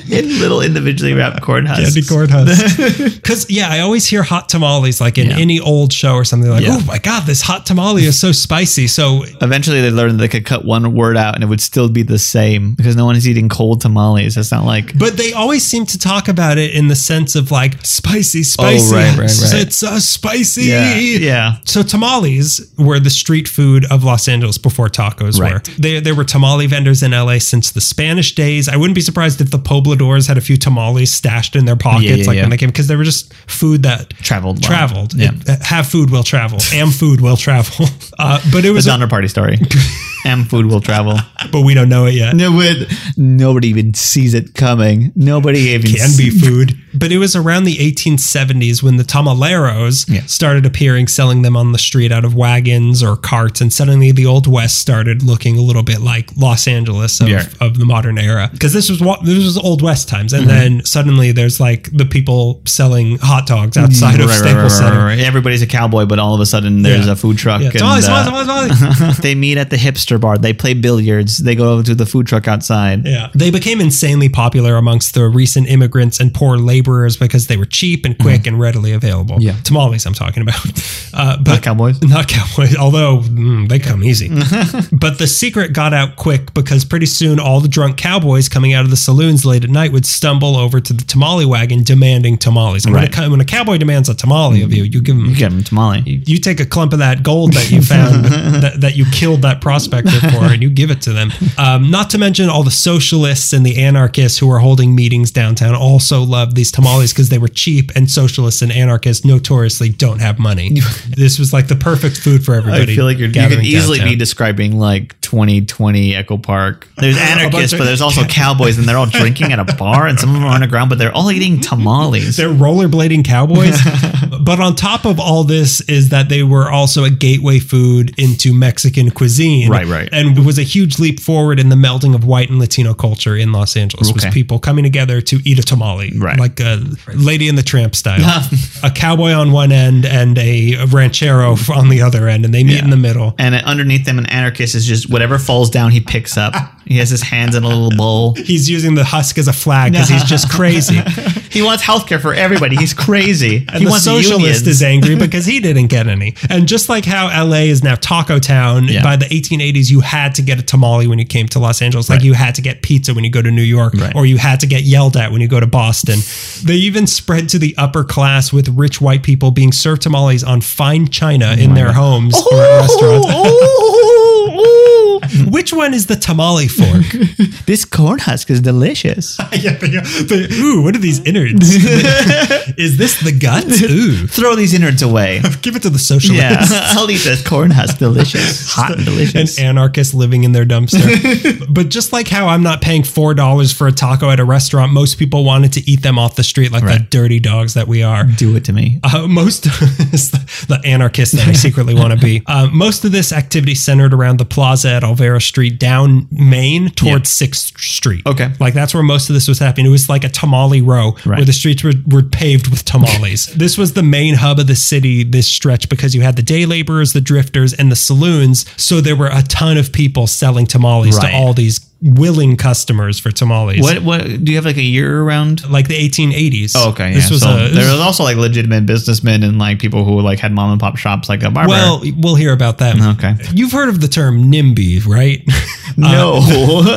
in little individually wrapped corn husks. Candy corn husk. Because, yeah, I always hear hot tamales like in Yeah. any old show or something like, Yeah. oh my God, this hot tamale is so spicy. So Eventually, they learned they could cut one word out and it would still be the same because no one is eating cold tamales. It's not like But they always seem to talk about it in the sense of like spicy, spicy. Oh, right, right, right. It's uh, spicy. yeah, yeah. So tamales were the street food of Los Angeles before tacos Right. were. There, there were tamale vendors in LA since the Spanish days. I wouldn't be surprised if the pobladors had a few tamales stashed in their pockets, Yeah, yeah, like when they came, because they were just food that Traveled, well. Traveled. Yeah. It- have food will travel. Am food will travel. Uh, but it The was a- Donner Party story. and food will travel. but we don't know it yet. No, but nobody even sees it coming. Nobody even can be food. But it was around the 1870s when the tamaleros Yeah. started appearing, selling them on the street out of wagons or carts, and suddenly the Old West started looking a little bit like Los Angeles of, Yeah. of the modern era. Because this was what this was Old West times, Mm-hmm. and then suddenly there's like the people selling hot dogs outside of Right, right, Staples right, right, Center. right. Everybody's a cowboy, but all of a sudden there's Yeah. a food truck. Yeah. and, Tamales, uh, tamales, tamales, tamales. they meet at the hipster bar. They play billiards. They go over to the food truck outside. Yeah. They became insanely popular amongst the recent immigrants and poor laborers because they were cheap and quick and readily available. Mm-hmm. Yeah. Tamales, I'm talking about. Uh, but Not cowboys. Not cowboys, although mm, they come easy. but the secret got out quick because pretty soon all the drunk cowboys coming out of the saloons late at night would stumble over to the tamale wagon demanding tamales. And when, Right. a, when a cowboy demands a tamale of you, you give him. You get them tamale. You take a clump of that gold that you found that, that you killed that for and you give it to them. Um, not to mention all the socialists and the anarchists who were holding meetings downtown also loved these tamales because they were cheap and socialists and anarchists notoriously don't have money. this was like the perfect food for I everybody. feel like you're, you could easily downtown. be describing like 2020 Echo Park. There's anarchists, but there's also cowboys, and they're all drinking at a bar, and some of them are underground, but they're all eating tamales. They're rollerblading cowboys. but on top of all this is that they were also a gateway food into Mexican cuisine. Right, right. And it was a huge leap forward in the melding of white and Latino culture in Los Angeles. Was people coming together to eat a tamale. Right. Like a Lady in the Tramp style. a cowboy on one end and a ranchero on the other end. And they meet in the middle. and underneath them, an anarchist is just whatever falls down, he picks up. He has his hands in a little bowl. He's using the husk as a flag because he's just crazy. He wants healthcare for everybody. He's crazy. And he the wants socialist unions. is angry because he didn't get any. And just like how LA is now Taco Town, Yeah. by the 1880s, you had to get a tamale when you came to Los Angeles, like Right. you had to get pizza when you go to New York, Right. or you had to get yelled at when you go to Boston. They even spread to the upper class with rich white people being served tamales on fine china in their oh homes or at oh, restaurants. Which one is the tamale fork? this corn husk is delicious. yeah, ooh, what are these innards? is this the gut? Ooh. Throw these innards away. Give it to the socialists. Yeah, I'll eat this corn husk. Delicious, hot and delicious. an anarchist living in their dumpster. but just like how I'm not paying four dollars for a taco at a restaurant, most people wanted to eat them off the street like the dirty dogs that we are. Do it to me. Uh, most the anarchists that I secretly want to be. Uh, most of this activity centered around the plaza at Olvera Street down Main towards Sixth Street. Okay. like that's where most of this was happening. It was like a tamale row where the streets were, were paved with tamales. this was the main hub of the city. This stretch because you had the day laborers, the drifters, and the saloons. So there were a ton of people selling tamales Right. to all these willing customers for tamales. What? What? Do you have like a year around? Like the 1880s. Oh, okay. This yeah. was so a, there was- also like legitimate businessmen and like people who like had mom and pop shops, like a barber. Well, we'll hear about that. Okay. You've heard of the term NIMBY, right? no,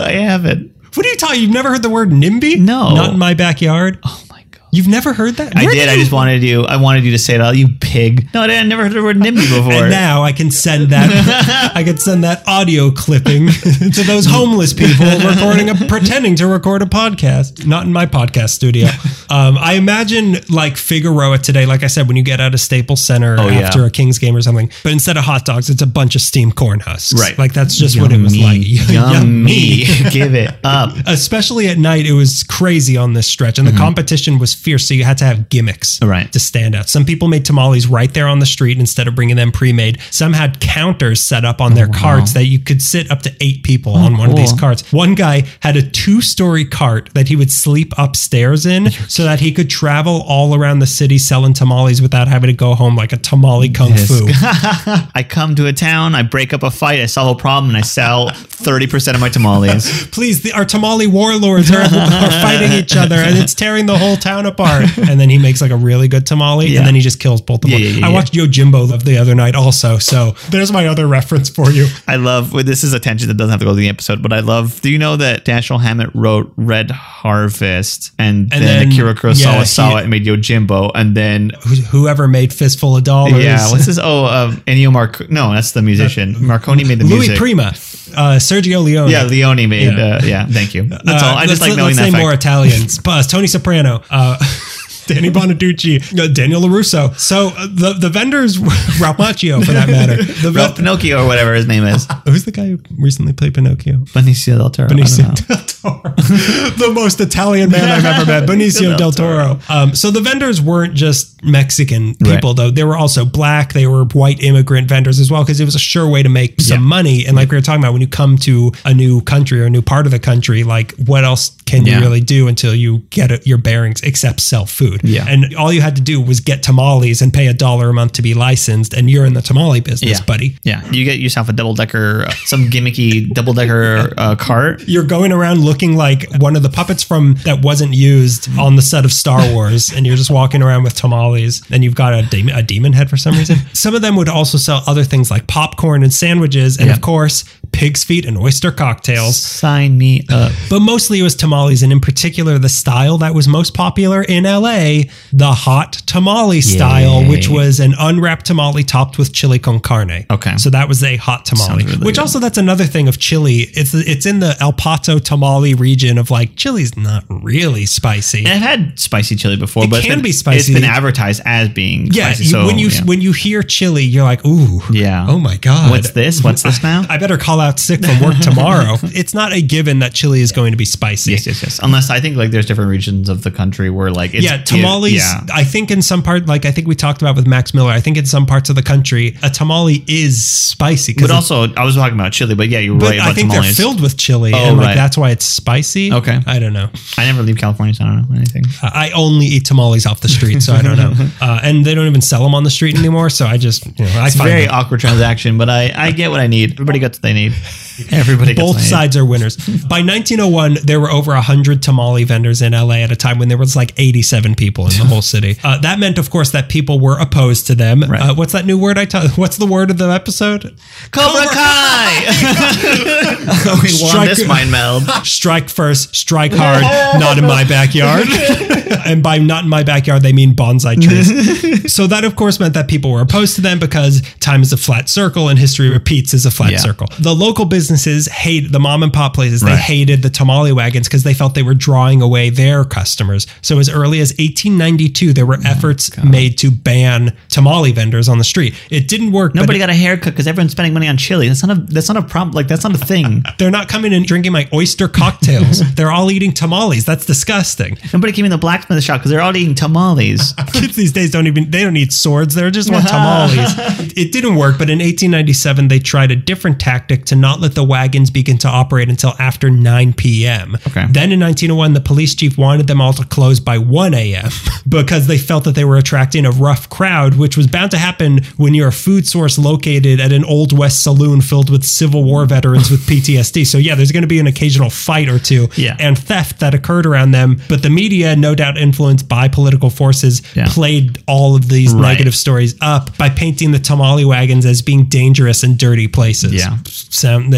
I haven't. what are you talking? You've never heard the word NIMBY? No. Not in my backyard. Oh. You've never heard that? I Where did. I just wanted you. I wanted you to say it out. You pig. No, I didn't. I never heard the word NIMBY before. And now I can send that. I can send that audio clipping to those homeless people recording a pretending to record a podcast. Not in my podcast studio. Um, I imagine like Figueroa today. Like I said, when you get out of Staples Center Oh, yeah. after a Kings game or something, but instead of hot dogs, it's a bunch of steamed corn husks. Right. Like that's just what it was like. Yummy. Give it up. especially at night it was crazy on this stretch and the competition was fierce so you had to have gimmicks. Right. to stand out some people made tamales right there on the street instead of bringing them pre-made some had counters set up on oh, their carts that you could sit up to eight people oh, on one of these Oh, carts one guy had a two-story cart that he would sleep upstairs in so that he could travel all around the city selling tamales without having to go home like a tamale kung Yes. fu I come to a town, I break up a fight, I solve a problem, and I sell 30% of my tamales. please, the, our tamale warlords are, are fighting each other and it's tearing the whole town apart. And then he makes like a really good tamale Yeah. and then he just kills both of them. Yeah, yeah, I watched Yojimbo the other night also. So there's my other reference for you. I love, well, this is a tangent that doesn't have to go to the episode, but I love, do you know that Dashiell Hammett wrote Red Harvest and, And then, then- Akira Kurosawa saw it and made Yojimbo and then Whoever made Fistful of Dollars. Yeah, what's this? Oh, uh, Ennio Marc. No, that's the musician. Marconi made the Louis music. Prima, uh, Sergio Leone. Yeah, Leone made. Yeah. Uh, yeah thank you. That's Uh, all. I just like knowing let's that name fact. more Italians. Uh, Tony Soprano. Uh, Danny Bonaduce, uh, Daniel LaRusso. So uh, the, the vendors, Ralph Macchio for that matter. The Ralph Pinocchio or whatever his name is. Who's the guy who recently played Pinocchio? Benicio del Toro. Benicio del Toro. The most Italian man I've ever met. Benicio del Toro. Um, so the vendors weren't just Mexican people, Right. though. They were also black. They were white immigrant vendors as well, because it was a sure way to make some Yeah. money. And like we were talking about, when you come to a new country or a new part of the country, like what else can Yeah. you really do until you get it, your bearings except sell food? Yeah. And all you had to do was get tamales and pay a dollar a month to be licensed, and you're in the tamale business, Yeah. buddy. Yeah, you get yourself a double decker, some gimmicky double decker uh, cart. you're going around looking like one of the puppets from that wasn't used on the set of Star Wars, and you're just walking around with tamales, and you've got a demon, a demon head for some reason. Some of them would also sell other things like popcorn and sandwiches, and Yeah. of course, pig's feet and oyster cocktails. Sign me up. But mostly it was tamales, and in particular, the style that was most popular in LA, the hot tamale style, which was an unwrapped tamale topped with chili con carne. Okay. So that was a hot tamale, really which good. also that's another thing of chili. It's it's in the El Paso tamale region of like chili's not really spicy. And I've had spicy chili before, It but it's can been- be spicy. It's been advertised as being yeah, spicy. you, so when you yeah. when you hear chili, you're like, ooh, Yeah. oh my god, What's this? What's this now? I better call out sick from work tomorrow. it's not a given that chili is going to be spicy. yes, yes, yes. Unless I think like there's different regions of the country where like it's yeah, tamales. Yeah. I think in some part, like I think we talked about with Max Miller. I think in some parts of the country, a tamale is spicy. But also, I was talking about chili, but yeah, you're but right about I think tamales. they're filled with chili, Oh, and like right. that's why it's spicy. Okay. I don't know. I never leave California, so I don't know anything. I only eat tamales off the street, so I don't know. Uh, and they don't even sell them on the street anymore. So I just, you know, I It's a find very them. awkward transaction, but I, I get what I need. Everybody gets what they need. Everybody both what they need. sides are winners. By 1901, there were over 100 tamale vendors in LA at a time when there was like 87 people in the whole city. Uh, that meant, of course, that people were opposed to them. Right. Uh, what's that new word I taught? What's the word of the episode? Cobra Kai! we won Strike- this mind meld. Strike first, strike hard, not in my backyard. and by not in my backyard, they mean bonsai trees. so that, of course, meant that people were opposed to them because time is a flat circle and history repeats as a flat Yeah. circle. The local businesses hate the mom and pop places. They Right. hated the tamale wagons because they felt they were drawing away their customers. So as early as 1892, there were Oh efforts made to ban tamale vendors on the street. It didn't work. Nobody got a haircut because everyone's spending money on chili. That's not a that's not a problem. Like that's not a thing. they're not coming and drinking my oyster cocktails. they're all eating tamales. That's disgusting. Nobody came in the blacksmith shop because they're all eating tamales. Kids these days don't even they don't need swords. They're just want tamales. it didn't work, but in 1897 they tried a different tactic to not let the wagons begin to operate until after 9 p.m. Okay. Then in 1901 the police chief wanted them all to close by 1 a.m. because they felt that they were attracting a rough crowd, which was bound to happen when you're a food source located at an old west saloon filled with Civil War veterans with PTSD. So yeah, there's going to be an occasional fight or two Yeah. and theft that occurred around them. But the media, no doubt influenced by political forces, Yeah. played all of these Right. negative stories up by painting the tamale wagons as being dangerous and dirty places. Yeah.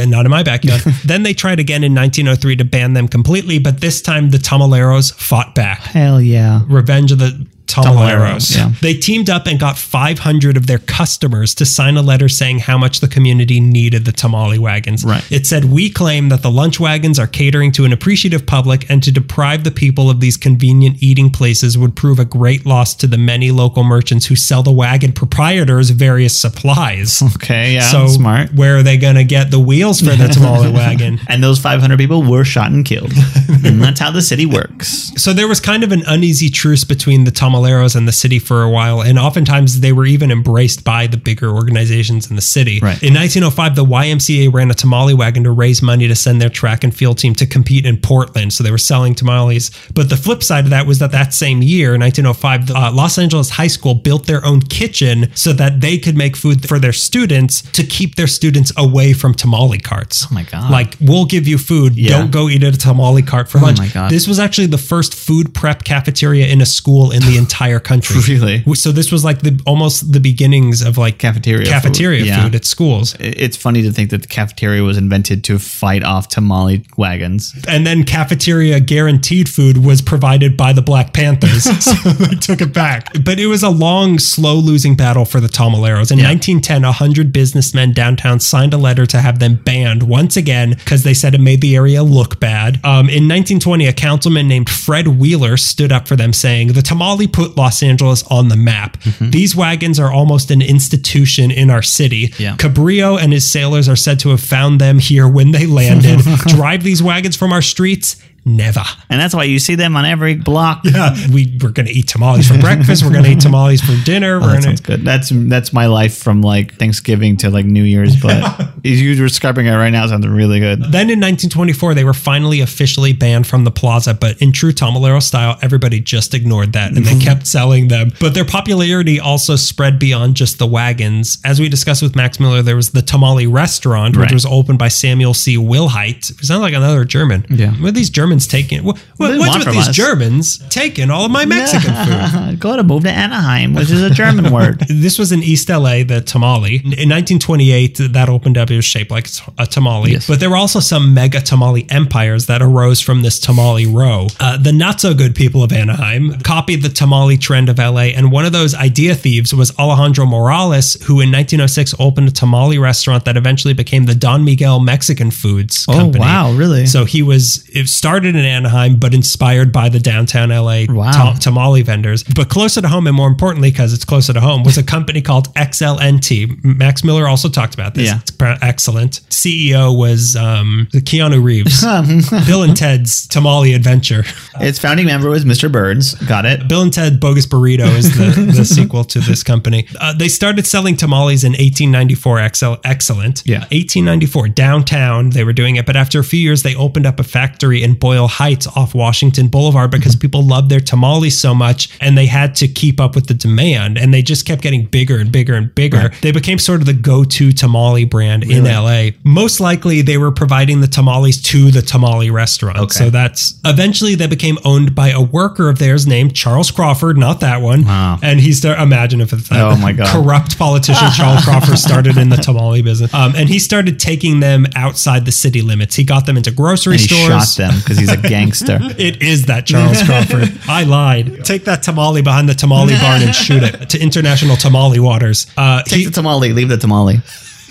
Sound not in my backyard. then they tried again in 1903 to ban them completely, but this time the tamaleros fought back. Hell yeah. Revenge of the Tamaleros, yeah. They teamed up and got 500 of their customers to sign a letter saying how much the community needed the tamale wagons. Right. It said, We claim that the lunch wagons are catering to an appreciative public, and to deprive the people of these convenient eating places would prove a great loss to the many local merchants who sell the wagon proprietors various supplies. Okay, yeah. so, smart. where are they going to get the wheels for the tamale wagon? And those 500 people were shot and killed. and that's how the city works. So there was kind of an uneasy truce between the And the city for a while, and oftentimes they were even embraced by the bigger organizations in the city. Right. In 1905, the YMCA ran a tamale wagon to raise money to send their track and field team to compete in Portland. So they were selling tamales. But the flip side of that was that that same year, 1905, the, uh, Los Angeles High School built their own kitchen so that they could make food for their students to keep their students away from tamale carts. Oh my God. Like, we'll give you food. Yeah. Oh Don't go eat at a tamale cart for lunch. my God. This was actually the first food prep cafeteria in a school in the entire country. Really? So this was like the almost the beginnings of like Cafeteria cafeteria food. food, Yeah. at schools. It's funny to think that the cafeteria was invented to fight off tamale wagons. And then cafeteria guaranteed food was provided by the Black Panthers. so they took it back. But it was a long, slow losing battle for the Tamaleros. In 1910, 100 businessmen downtown signed a letter to have them banned once again because they said it made the area look bad. Um, in 1920, a councilman named Fred Wheeler stood up for them, saying, The tamale put Los Angeles on the map. Mm-hmm. These wagons are almost an institution in our city. Yeah. Cabrillo and his sailors are said to have found them here when they landed. Drive these wagons from our streets? Never. And that's why you see them on every block. Yeah, we we're gonna eat tamales for breakfast. We're gonna eat tamales for dinner. Oh, we're that gonna sounds good. That's that's my life from like Thanksgiving to like New Year's. But you were describing it right now. It sounds really good. Then in 1924, they were finally officially banned from the plaza, but in true Tamalero style, everybody just ignored that and they kept selling them. But their popularity also spread beyond just the wagons. As we discussed with Max Miller, there was the Tamale restaurant, which Right. was opened by Samuel C. Wilhite. It sounds like another German. Yeah. What are these Germans taking? What, what's with these us? Germans taking all of my Mexican food? Go to move to Anaheim, which is a German word. This was in East LA, the tamale. In 1928, that opened up. It was shaped like a tamale. Yes. But there were also some mega tamale empires that arose from this tamale row. Uh, the not so good people of Anaheim copied the tamale trend of LA, and one of those idea thieves was Alejandro Morales, who in 1906 opened a tamale restaurant that eventually became the Don Miguel Mexican Foods Oh, Company. wow, really? So he was it started in Anaheim, but inspired by the downtown LA Wow. ta- tamale vendors. But closer to home, and more importantly, because it's closer to home, was a company called XLNT. Max Miller also talked about this. Yeah. It's excellent. CEO was um, Keanu Reeves. Bill and Ted's Tamale Adventure. Its founding member was Mr. Burns. Got it. Bill and Ted Bogus Burrito is the, the sequel to this company. Uh, they started selling tamales in 1894. Excel, excellent. Yeah. 1894 downtown. They were doing it, but after a few years, they opened up a factory in Boyle Heights off Washington Boulevard because people loved their tamales so much, and they had to keep up with the demand. And they just kept getting bigger and bigger and bigger. They became sort of the go-to tamale brand in LA. Most likely, they were providing the tamales to the tamale restaurant. Okay. So that's eventually they became owned by a worker of theirs named Charles Crawford, not that one. Wow. And he's there. Imagine if it's that Oh my God. corrupt politician Charles Crawford started in the tamale business. Um, and he started taking them outside the city limits. He got them into grocery And he stores. shot them because he's a gangster. It is that Charles Crawford. I lied. Take that tamale behind the tamale barn and shoot it to international tamale waters. Uh, Take he, the tamale, leave the tamale.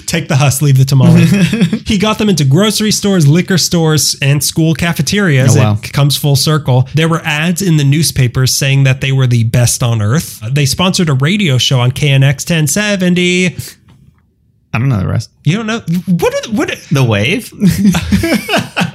take the husk, leave the tamale. he got them into grocery stores, liquor stores, and school cafeterias. Oh, wow. It comes full circle. There were ads in the newspapers saying that they were the best on earth. They sponsored a radio show on KNX 1070. I don't know the rest. You don't know what? Are, what? The Wave,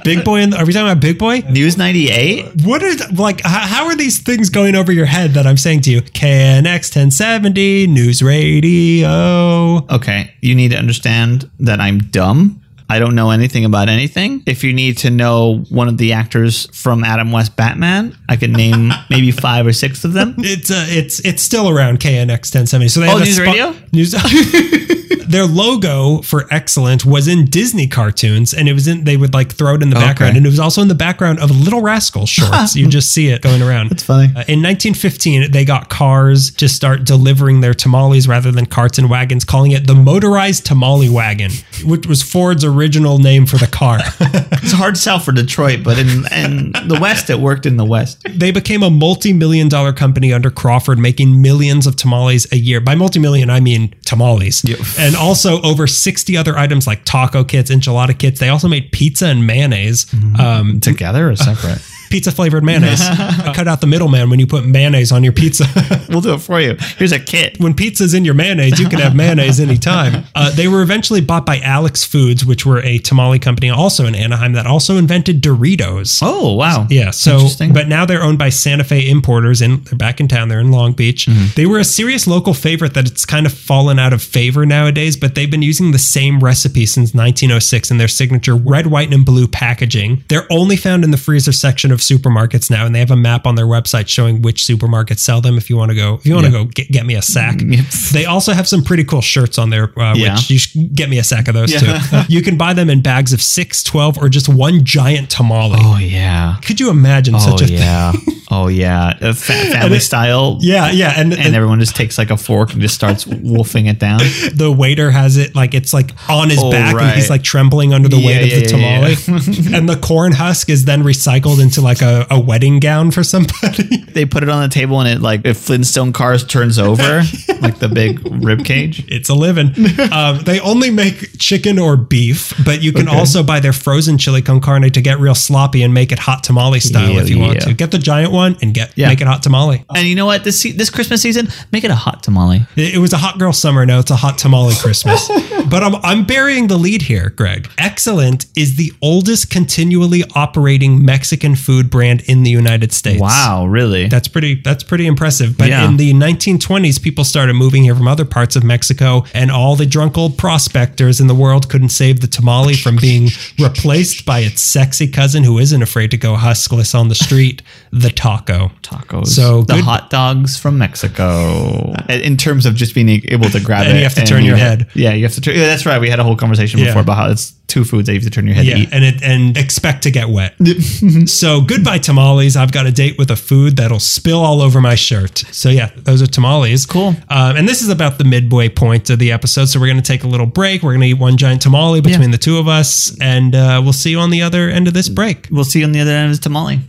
Big boy? In, are we talking about Big Boy? News 98. What are like? How, how are these things going over your head that I'm saying to you? KNX 1070 News Radio. Okay, you need to understand that I'm dumb. I don't know anything about anything. If you need to know one of the actors from Adam West Batman, I can name maybe five or six of them. It's uh, it's it's still around KNX 1070. So they Oh, have a News spo- Radio? News. Their logo for excellent was in Disney cartoons, and it was in. They would like throw it in the background, and it was also in the background of Little Rascal shorts. you just see it going around. That's funny. Uh, in 1915, they got cars to start delivering their tamales rather than carts and wagons, calling it the motorized tamale wagon, which was Ford's original name for the car. It's a hard sell for Detroit, but in, in the West, it worked in the West. they became a multi-million dollar company under Crawford, making millions of tamales a year. By multi-million, I mean tamales, and also over sixty other items like taco kits, enchilada kits. They also made pizza and mayonnaise, um, Together or separate? pizza flavored mayonnaise. Uh, cut out the middleman when you put mayonnaise on your pizza. we'll do it for you. Here's a kit. when pizza's in your mayonnaise, you can have mayonnaise anytime. Uh, they were eventually bought by Alex Foods, which were a tamale company also in Anaheim that also invented Doritos. Oh, wow. Yeah. So, but now they're owned by Santa Fe Importers, and they're back in town. They're in Long Beach. Mm-hmm. They were a serious local favorite that it's kind of fallen out of favor nowadays. But they've been using the same recipe since 1906 in their signature red, white, and blue packaging. They're only found in the freezer section of supermarkets now, and they have a map on their website showing which supermarkets sell them. If you want to go, if you want to go get, get me a sack. They also have some pretty cool shirts on there, uh, Yeah. which you should get me a sack of those too. you can buy them in bags of six, 12, or just one giant tamale. Oh, yeah. Could you imagine Oh, such a thing? yeah. Oh, yeah. A fa- family it- style. Yeah, yeah, and, And and everyone just takes like a fork and just starts wolfing it down. the waiter has it like it's like on his Oh, back, and he's like trembling under the Yeah, weight yeah, of the yeah, tamale. and the corn husk is then recycled into like a, a wedding gown for somebody. They put it on the table and it like if Flintstone cars turns over, like the big rib cage. It's a living. Um, they only make chicken or beef, but you can also buy their frozen chili con carne to get real sloppy and make it hot tamale style Yeah, if you want yeah. to. Get the giant one and get Yeah. make it hot tamale. And you know what? This this Christmas season, make it a hot tamale. It, it was a hot girl summer. Now it's a hot tamale Christmas. but I'm, I'm burying the lead here, Greg. Excellent is the oldest continually operating Mexican food brand in the United States. Wow, really? That's pretty that's pretty impressive. But Yeah. in the 1920s, people started moving here from other parts of Mexico, and all the drunk old prospectors in the world couldn't save the tamale from being replaced by its sexy cousin who isn't afraid to go huskless on the street, the taco. Tacos. So the good- hot dogs from Mexico. Uh, in terms of just being able to grab And it, you have to turn eat your it. head. Yeah, you have to turn. Yeah, that's right. We had a whole conversation Yeah. before about how it's two foods that you have to turn your head Yeah, to eat. and it and expect to get wet. so goodbye tamales. I've got a date with a food that'll spill all over my shirt. So yeah, those are tamales. Cool. Um, and this is about the midway point of the episode. So we're going to take a little break. We're going to eat one giant tamale between Yeah. the two of us, and uh, we'll see you on the other end of this break. We'll see you on the other end of the tamale.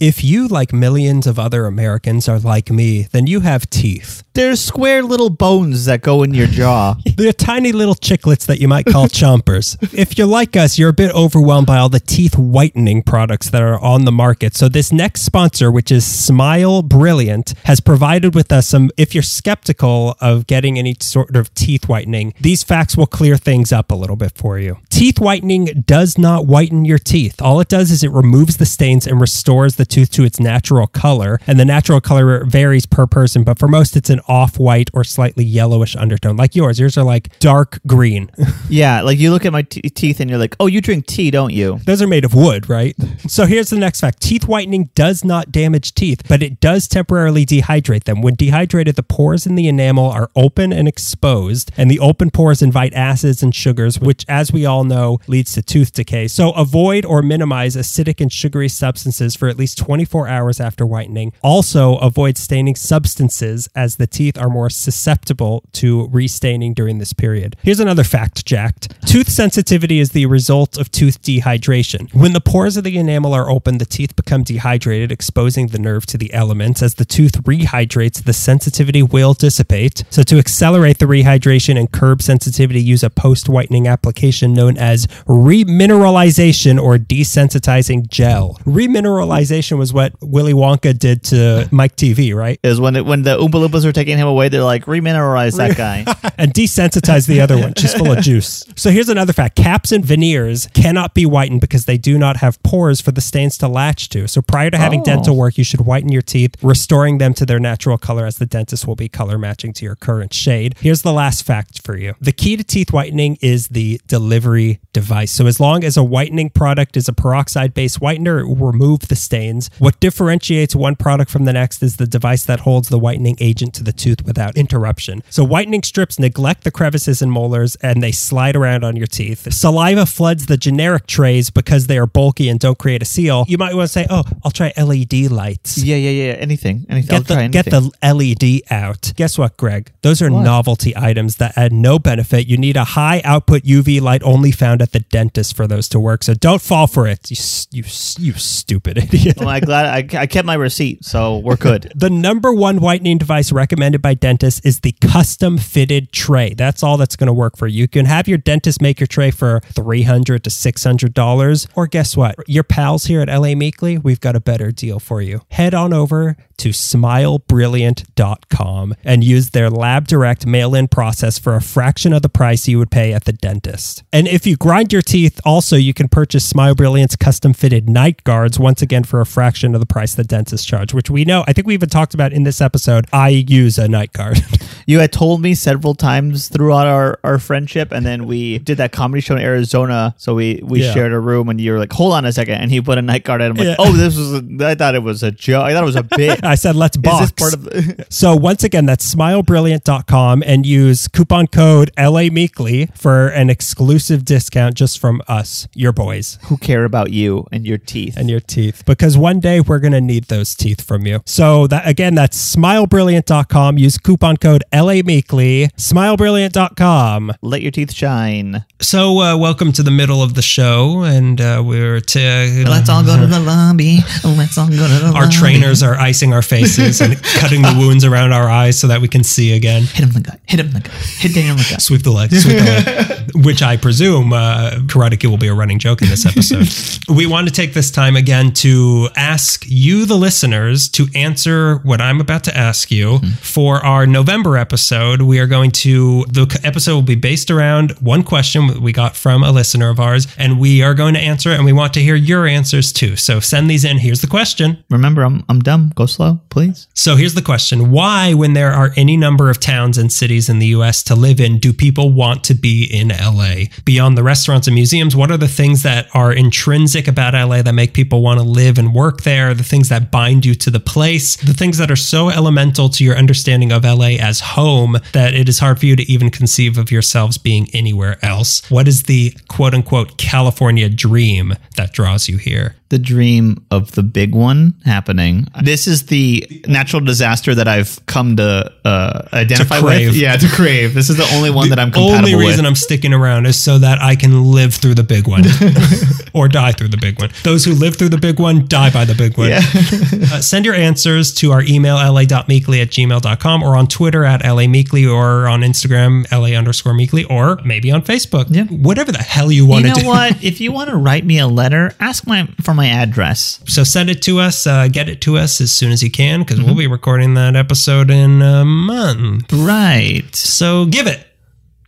If you, like millions of other Americans, are like me, then you have teeth. There's square little bones that go in your jaw. They're tiny little chiclets that you might call chompers. If you're like us, you're a bit overwhelmed by all the teeth whitening products that are on the market. So this next sponsor, which is Smile Brilliant, has provided with us some if you're skeptical of getting any sort of teeth whitening, these facts will clear things up a little bit for you. Teeth whitening does not whiten your teeth. All it does is it removes the stains and restores the tooth to its natural color. And the natural color varies per person, but for most it's an off-white or slightly yellowish undertone, like yours. Yours are like dark green. yeah, like you look at my t- teeth and you're like, oh, you drink tea, don't you? Those are made of wood, right? So here's the next fact. Teeth whitening does not damage teeth, but it does temporarily dehydrate them. When dehydrated, the pores in the enamel are open and exposed, and the open pores invite acids and sugars, which, as we all know, leads to tooth decay. So avoid or minimize acidic and sugary substances for at least 24 hours after whitening. Also, avoid staining substances as the teeth are more susceptible to restaining during this period. Here's another fact, Jacked. Tooth sensitivity is the result of tooth dehydration. When the pores of the enamel are open, the teeth become dehydrated, exposing the nerve to the elements. As the tooth rehydrates, the sensitivity will dissipate. So, to accelerate the rehydration and curb sensitivity, use a post whitening application known as remineralization or desensitizing gel. Remineralization was what Willy Wonka did to Mike TV, right? Is when it, when the Oompa Loompas are taking him away, they're like, remineralize that guy. and desensitize the other one. She's full of juice. So here's another fact caps and veneers cannot be whitened because they do not have pores for the stains to latch to. So prior to having Oh. dental work, you should whiten your teeth, restoring them to their natural color as the dentist will be color matching to your current shade. Here's the last fact for you the key to teeth whitening is the delivery device. So as long as a whitening product is a peroxide based whitener, it will remove the stains. What differentiates one product from the next is the device that holds the whitening agent to the tooth without interruption. So whitening strips neglect the crevices and molars and they slide around on your teeth. Saliva floods the generic trays because they are bulky and don't create a seal. You might want to say, "Oh, I'll try LED lights." yeah, yeah, yeah. Anything, anything. I'll Get the, try get the LED out. Guess what, Greg? Those are novelty items that add no benefit. You need a high output UV light only found at the dentist for those to work. So don't fall for it. You you you stupid idiot. I'm glad I, I kept my receipt, so we're good. The number one whitening device recommended by dentists is the custom fitted tray. That's all that's going to work for you. You can have your dentist make your tray for $300 to $600. Or guess what? Your pals here at LA Meekly, we've got a better deal for you. Head on over to smilebrilliant.com and use their lab direct mail in process for a fraction of the price you would pay at the dentist. And if you grind your teeth, also you can purchase Smile Brilliant's custom fitted night guards once again for a fraction of the price the dentist charge, which we know, I think we even talked about in this episode. I use a night guard. You had told me several times throughout our, our friendship, and then we did that comedy show in Arizona. So we, we Yeah. shared a room, and you were like, "Hold on a second. and he put a night guard in. I'm like, Yeah. "Oh, this was. A, I thought it was a joke. I thought it was a bit. I said, let's box. this part of the? So once again, that's smilebrilliant.com and use coupon code LA Meekly for an exclusive discount just from us, your boys. who care about you and your teeth? and your teeth because one day we're going to need those teeth from you. So that again that's smilebrilliant.com use coupon code LA Meekly smilebrilliant.com. let your teeth shine. So uh, welcome to the middle of the show and uh, we're to Let's all go to the lobby. Let's all go to the our lobby. trainers are icing our faces and cutting the wounds around our eyes so that we can see again. Hit him in the gut. Hit him in the gut. Hit Daniel in the gut. Sweep the leg, sweep the leg. Which I presume uh, Karate Kid will be a running joke in this episode. we want to take this time again to ask you, the listeners, to answer what I'm about to ask you mm-hmm. for our November episode. We are going to, the episode will be based around one question we got from a listener of ours, and we are going to answer it, and we want to hear your answers too. So send these in. Here's the question. Remember, I'm I'm dumb. Go slow, please. So here's the question Why, when there are any number of towns and cities in the US to live in, do people want to be in LA? Beyond the restaurants and museums, what are the things that are intrinsic about LA that make people want to live and work there? The things that bind you to the place? The things that are so elemental to your understanding of LA as home that it is hard for you to even conceive of yourselves being anywhere else? What is the quote unquote California dream that draws you here? The dream of the big one happening. This is the natural disaster that I've come to uh, identify crave. with. Yeah, to crave. This is the only one that I'm compatible only reason with. I'm sticking around is so that I can live through the big one or die through the big one. Those who live through the big one die by the big one. uh, send your answers to our email, la.meekly at gmail.com or on Twitter at lameekly or on Instagram, la underscore meekly or maybe on Facebook. Yeah. Whatever the hell you want to. do. you know do. what? if you want to write me a letter, ask my for my address. So send it to us, uh, get it to us as soon as you can because we'll be recording that episode in a month. Right. So give it.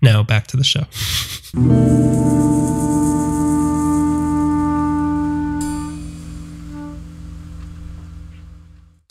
Now back to the show.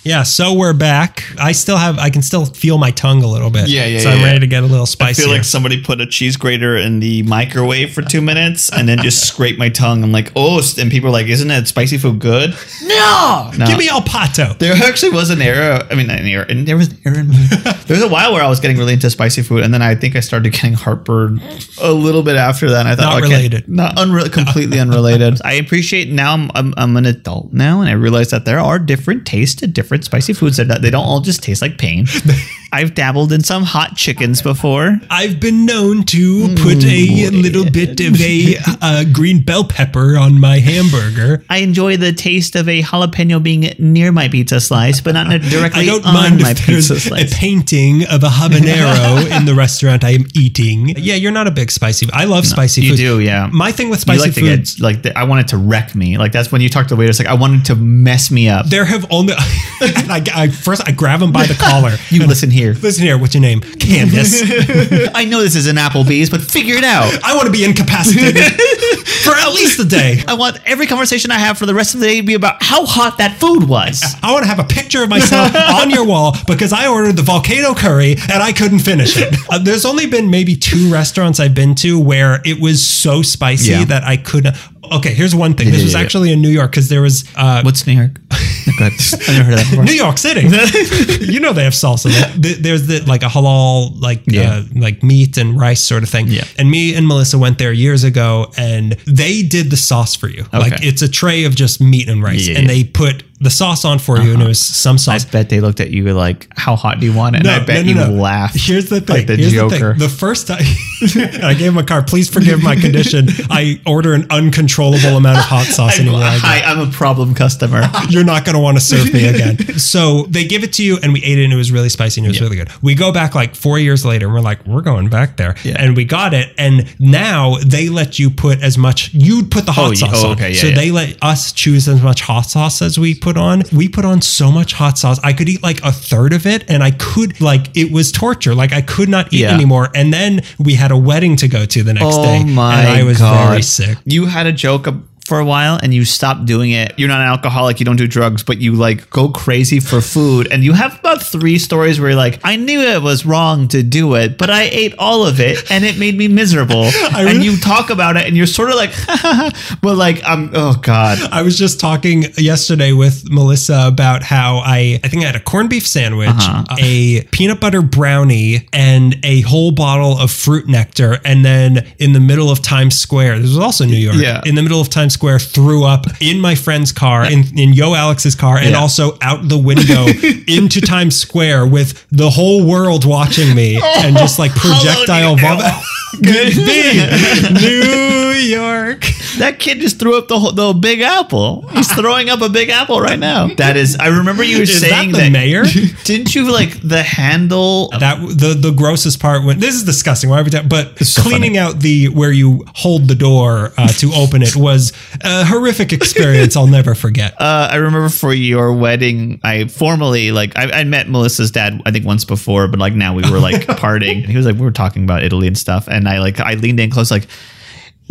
Yeah, so we're back. I still have, I can still feel my tongue a little bit. Yeah, yeah, So I'm yeah. ready to get a little spicy. I feel like somebody put a cheese grater in the microwave for two minutes and then just scrape my tongue. I'm like, oh, and people are like, isn't that spicy food good? No, no. Give me El Pato. There actually was an era. I mean, an era, and there was an era. In there was a while where I was getting really into spicy food, and then I think I started getting heartburn a little bit after that. And I thought, Not okay, related. not unre- completely unrelated. I appreciate now. I'm, I'm I'm an adult now, and I realize that there are different tastes to different spicy foods. That they don't all just taste like pain. I've dabbled in some hot chickens before. I've been known to put a little bit of a uh, green bell pepper on my hamburger. I enjoy the taste of a jalapeno being near my pizza slice, but not directly I don't on mind my if there's pizza a painting of a habanero in the restaurant I am eating. Yeah, you're not a big spicy. I love spicy you food. do, yeah. My thing with You spicy like to food. get like the, I want it to wreck me. Like that's when you talk to the waiter. It's like I wanted to mess me up. there have only. I, I first I grab him by the collar. You listen here. Listen here. What's your name? Candace. I know this is an Applebee's, but figure it out. I want to be incapacitated for at least a day. I want every conversation I have for the rest of the day to be about how hot that food was. I want to have a picture of myself on your wall because I ordered the volcano curry and I couldn't finish it. Uh, there's only been maybe two restaurants I've been to where it was so spicy Yeah. that I couldn't. Okay, here's one thing. This yeah, was yeah. actually in New York because there was uh, What's New York? No. I've never heard of that before. New York City. you know they have salsa. there. There's the like a halal like Yeah. uh, like meat and rice sort of thing. Yeah. And me and Melissa went there years ago, and they did the sauce for you. Like it's a tray of just meat and rice, Yeah, and yeah. they put the sauce on for you, and it uh-huh. was some sauce. I bet they looked at you like, "How hot do you want it?" And I bet you laughed. Here's the thing. like the Here's Joker. The, thing. the first time I gave him a card, please forgive my condition. I order an uncontrollable amount of hot sauce anywhere I go Hi, I'm a problem customer. you're not going to want to serve me again. so they give it to you, and we ate it, and it was really spicy, and it was really good. We go back like four years later, and we're like, we're going back there, Yeah. and we got it, and now they let you put as much. You'd put the hot Oh, sauce Oh, on, okay, yeah, so they let us choose as much hot sauce as we put on. We put on so much hot sauce, I could eat like a third of it, and I could like it was torture. Like I could not eat Yeah. anymore. And then we had a wedding to go to the next oh day, Oh my and I was god! very sick. You had a joke ab- for a while, and you stop doing it. You're not an alcoholic. You don't do drugs, but you like go crazy for food. And you have about three stories where you're like, "I knew it was wrong to do it, but I ate all of it, and it made me miserable." and you talk about it, and you're sort of like, "But like, I'm oh god." I was just talking yesterday with Melissa about how I I think I had a corned beef sandwich, Uh-huh. a peanut butter brownie, and a whole bottle of fruit nectar, and then in the middle of Times Square, this was also New York. Yeah. In the middle of Times Square, threw up in my friend's car, in, in Yo Alex's car, and Yeah. also out the window into Times Square with the whole world watching me and just like projectile vomit. could be New York. That kid just threw up the whole, the Big Apple. He's throwing up a Big Apple right now. That is. I remember you Is saying that the mayor? Didn't you like the handle? That the the grossest part when this is disgusting. Why every time, but so cleaning out the where you hold the door uh, to open it was a horrific experience. I'll never forget. Uh, I remember for your wedding, I formally like I, I met Melissa's dad. I think once before, but like now we were like partying. And he was like, we were talking about Italy and stuff, and I like I leaned in close, like.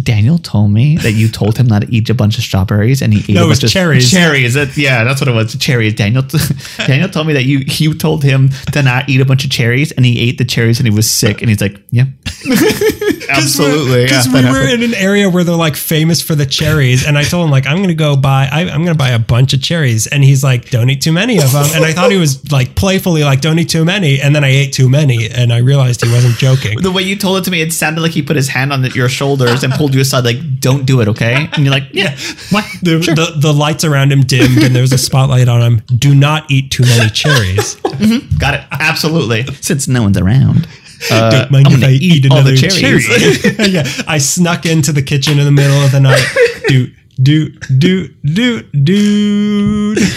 Daniel told me that you told him not to eat a bunch of strawberries, and he ate No, a it was bunch of cherries. Cherries, that, yeah, that's what it was. Cherries. Daniel, Daniel told me that you you told him to not eat a bunch of cherries, and he ate the cherries, and he was sick, and he's like, yeah, absolutely, because yeah, we were happened. in an area where they're like famous for the cherries, and I told him like I'm gonna go buy I, I'm gonna buy a bunch of cherries, and he's like don't eat too many of them, and I thought he was like playfully like don't eat too many, and then I ate too many, and I realized he wasn't joking. the way you told it to me, it sounded like he put his hand on the, your shoulders and pulled you aside, like, "Don't do it, okay?" And you're like, "Yeah, what? The, Sure. the, the lights around him dimmed and there was a spotlight on him. Do not eat too many cherries. Got it. Absolutely. Since no one's around, uh, Don't mind I'm if I eat, all another the cherries. cherry. yeah, I snuck into the kitchen in the middle of the night. Do do do do do dude.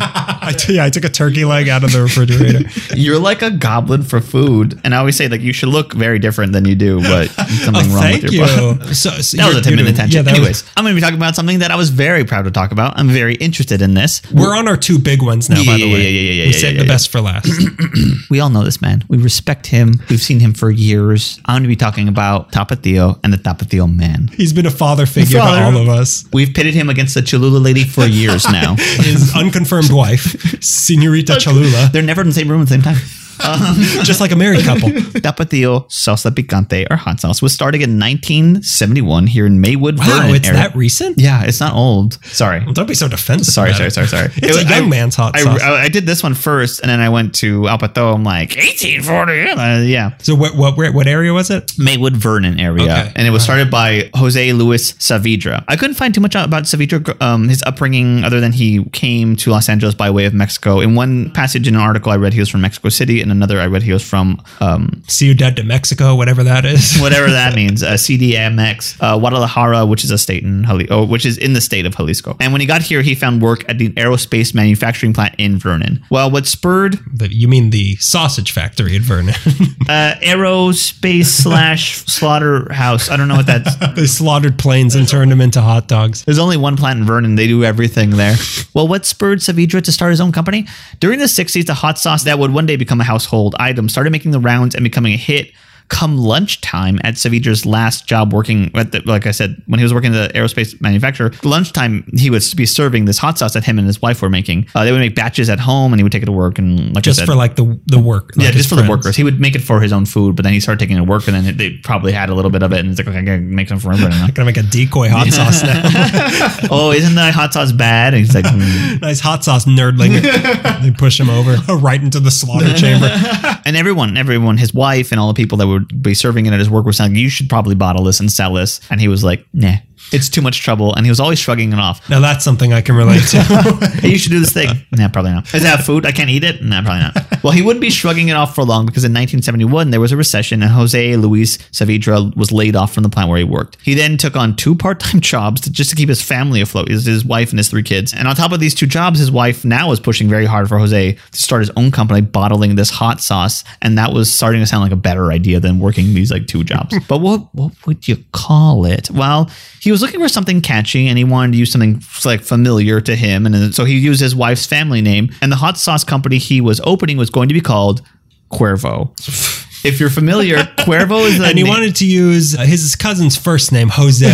I t- yeah, I took a turkey leg out of the refrigerator. You're like a goblin for food, and I always say like you should look very different than you do, but oh, something Oh, wrong with your you. body. So, so That was you're- a 10 minute you're- tangent. Yeah, that was- Anyways, I'm going to be talking about something that I was very proud to talk about. I'm very interested in this. we're on our two big ones now. by Yeah, the yeah, way, yeah, yeah, yeah, we yeah, saved yeah, the yeah. best for last. We all know this man. We respect him. We've seen him for years. I'm going to be talking about Tapatio and the Tapatio man. He's been a father figure Father. to all of us. We've pitted him against the Cholula lady for years now. His unconfirmed wife, Senorita Cholula, They're never in the same room at the same time. just like a married couple. Tapatio salsa picante or hot sauce was starting in 1971 here in Maywood, Wow, Vernon it's area. that recent. Yeah, it's not old. Sorry. Don't be so defensive. Sorry, sorry, sorry, sorry. It's It a young I- man's hot I, sauce. I, I did this one first, and then I went to El Pato. I'm like 1840. Uh, yeah, so what, what what area was it? Maywood Vernon area, Okay. and it was started by Jose Luis Saavedra. I couldn't find too much about Saavedra, um, his upbringing, other than he came to Los Angeles by way of Mexico. In one passage in an article I read, he was from Mexico City, and another I read he was from um, Ciudad de Mexico, whatever that is. whatever that means, uh, CDMX, uh, Guadalajara, which is a state in Jalisco, oh, which is in the state of Jalisco. And when he got here, he found work at the aerospace manufacturing plant in Vernon. Well, what spurred The- you mean the sausage factory at Vernon? uh, aerospace slash slaughterhouse? I don't know what that's. they slaughtered planes and turned them into hot dogs. There's only one plant in Vernon. They do everything there. well, what spurred Saavedra to start his own company? During the 60s, the hot sauce that would one day become a household item started making the rounds and becoming a hit. Come lunchtime at Saavedra's last job working at the, like I said, when he was working at the aerospace manufacturer, lunchtime he would be serving this hot sauce that him and his wife were making. Uh, they would make batches at home and he would take it to work and like Just I said, for like the the work. yeah, like his just for the workers. He would make it for his own food, but then he started taking it to work and then they probably had a little bit of it and he's like, okay, I gotta make some for everybody now. Gonna make a decoy hot sauce now. oh, isn't that hot sauce bad? And he's like, "Hmm." nice hot sauce nerdling. they push him over right into the slaughter chamber. and everyone, everyone, his wife and all the people that would be serving it at his work was saying, you should probably bottle this and sell this. And he was like, nah, it's too much trouble. And he was always shrugging it off. Now that's something I can relate to. Hey, you should do this thing. Nah, probably not. Does it have food? I can't eat it? Nah, probably not. Well, he wouldn't be shrugging it off for long because in 1971 there was a recession and Jose Luis Saavedra was laid off from the plant where he worked. He then took on two part-time jobs to, just to keep his family afloat, his, his wife and his three kids. And on top of these two jobs, his wife now was pushing very hard for Jose to start his own company bottling this hot sauce, and that was starting to sound like a better idea than working these like two jobs. but what what would you call it? Well, he was looking for something catchy and he wanted to use something like familiar to him, and so he used his wife's family name. And the hot sauce company he was opening was going to be called Cuervo. If you're familiar, Cuervo is the and he na- wanted to use uh, his cousin's first name, Jose.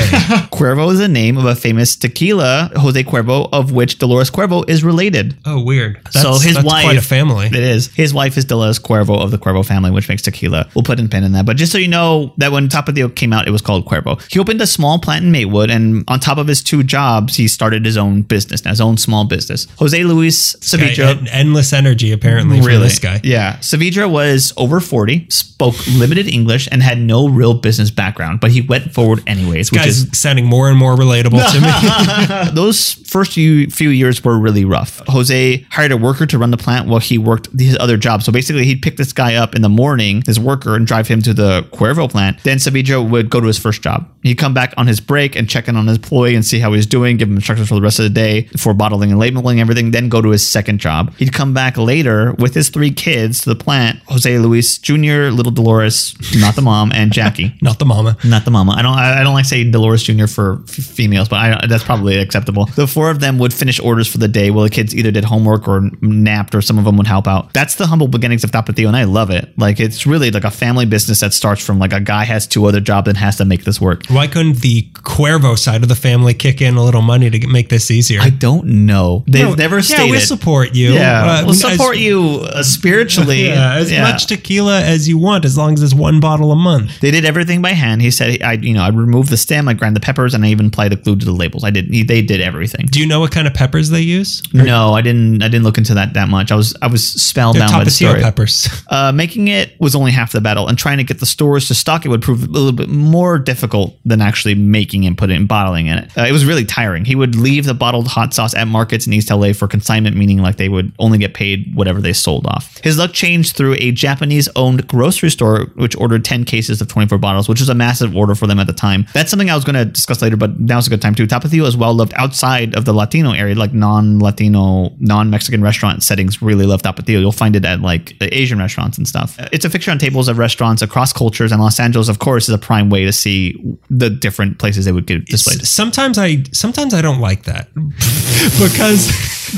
Cuervo is the name of a famous tequila, Jose Cuervo, of which Dolores Cuervo is related. Oh, weird. That's, so his that's wife, quite a family. It is. His wife is Dolores Cuervo of the Cuervo family, which makes tequila. We'll put in pin in that. But just so you know that when Tapatio came out, it was called Cuervo. He opened a small plant in Maywood, and on top of his two jobs, he started his own business, now his own small business. Jose Luis Saavedra. had endless energy apparently for this guy. Yeah. Saavedra was over 40, spoke limited English, and had no real business background, but he went forward anyways, which Guys is sounding more and more relatable to me. those first few, few years were really rough. Jose hired a worker to run the plant while he worked his other job. So basically, he'd pick this guy up in the morning, his worker, and drive him to the Cuervo plant. Then Sevilla would go to his first job. He'd come back on his break and check in on his employee and see how he's doing, give him instructions for the rest of the day for bottling and labeling everything, then go to his second job. He'd come back later with his three kids to the plant Jose Luis Jr., little Dolores, not the mom, and Jackie. Not the mama. Not the mama. I don't. I don't like saying Dolores Jr. for f- females, but I, that's probably acceptable. The four of them would finish orders for the day, while the kids either did homework or napped, or some of them would help out. That's the humble beginnings of Tapatio, and I love it. Like it's really like a family business that starts from like a guy has two other jobs and has to make this work. Why couldn't the Cuervo side of the family kick in a little money to make this easier? I don't know. They've No, never Yeah, stated. we support you. Yeah, Uh, we'll as- support you uh, spiritually. Yeah, as much tequila as you want, as long as it's one bottle a month. They did everything by hand. He said, "I, you know, I removed the stem, I grind the peppers, and I even applied the glue to the labels. I did. They did everything." Do you know what kind of peppers they use? No, I didn't. I didn't look into that that much. I was I was spelled They're down by the story. peppers. Uh, making it was only half the battle, and trying to get the stores to stock it would prove a little bit more difficult than actually making and putting and bottling in it. Uh, it was really tiring. He would leave the bottled hot sauce at markets in East LA for consignment, meaning like they would only get paid whatever they sold off. His luck changed through a Japanese-owned grocery store which ordered 10 cases of 24 bottles, which is a massive order for them at the time. That's something I was going to discuss later, but now's a good time too. Tapatio is well loved outside of the Latino area, like non-Latino, non-Mexican restaurant settings. Really love Tapatio. You'll find it at like Asian restaurants and stuff. Uh, It's a fixture on tables of restaurants across cultures, and Los Angeles, of course, is a prime way to see the different places they would get displayed. Sometimes I sometimes I don't like that because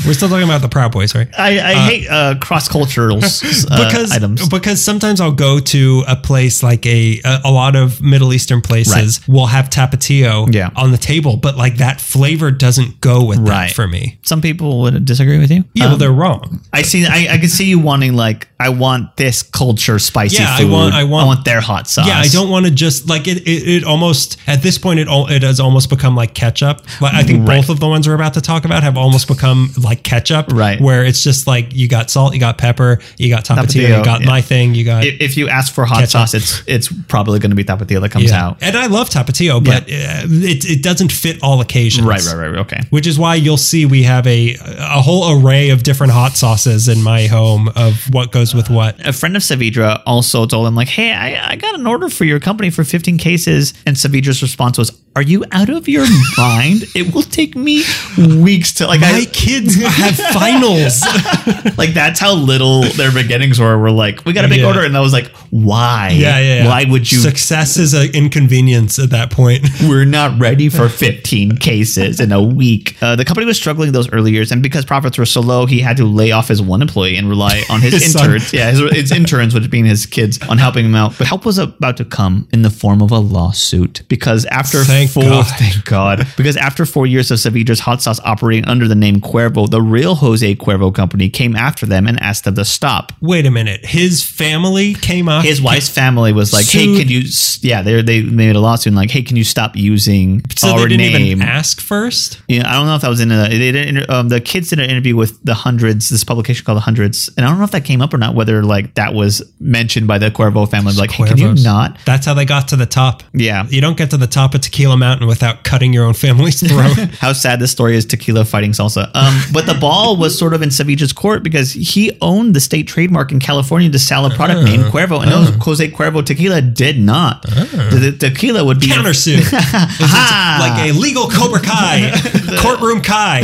we're still talking about the Proud Boys, right? I, I hate uh, cross-cultural uh, because items. because sometimes I'll go to a place like a a, a lot of Middle Eastern places will have tapatio Yeah. on the table, but like that flavor doesn't go with Right. that for me. Some people would disagree with you. Yeah, Um, well, they're wrong. I see. I, I can see you wanting like I want this culture spicy Yeah, I food. want- I want- their hot sauce. Yeah, I don't want to just like it. It, it almost at this point it all it has almost become like ketchup. Like I think Right. both of the ones we're about to talk about have almost become like ketchup. Right. where it's just like you got salt, you got pepper, you got tapatio, Tapatio, you got yeah. my thing, you got If, if you ask for hot Ketchup. sauce, it's it's probably going to be tapatio that comes yeah. out. And I love tapatio, but uh, it it doesn't fit all occasions. Right, right, right. Okay. Which is why you'll see we have a a whole array of different hot sauces in my home of what goes with what. A friend of Saavedra also told him like, "Hey, I, I got an order for your company for 15 cases," and Saavedra's response was, "Are you out of your mind? It will take me weeks to like My I, kids have finals. like that's how little their beginnings were. We're like, we got a big Yeah. order, and I was like, why? Yeah, yeah, yeah. Why would you? Success is an inconvenience at that point. We're not ready for 15 cases in a week. Uh, the company was struggling those early years, and because profits were so low, he had to lay off his one employee and rely on his, His son. interns. Yeah, his, his interns, which being his kids, on helping him out. But help was about to come in the form of a lawsuit because after Thank four, God. thank God, because after four years of Saavedra's hot sauce operating under the name Cuervo, the real Jose Cuervo company came after them and asked them to stop. Wait a minute. His family came up. His wife's family was like, "Hey, Sued. can you?" Yeah, they they made a lawsuit and like, "Hey, can you stop using so our they didn't name?" even ask first. Yeah, I don't know if that was in a. They did inter- um, the kids did an interview with the hundreds. This publication called the hundreds, and I don't know if that came up or not. Whether like that was mentioned by the Cuervo family, like, hey, can you not? That's how they got to the top. Yeah. You don't get to the top of Tequila Mountain without cutting your own family's throat. How sad this story is. Tequila fighting salsa. Um, but the ball was sort of in Sevilla's court because he owned the state trademark in California to sell a product named uh-huh. Cuervo, and no, uh-huh. Jose Cuervo tequila did not. Uh-huh. The, the tequila would be Countersuit. Like a legal Cobra Kai, courtroom Kai.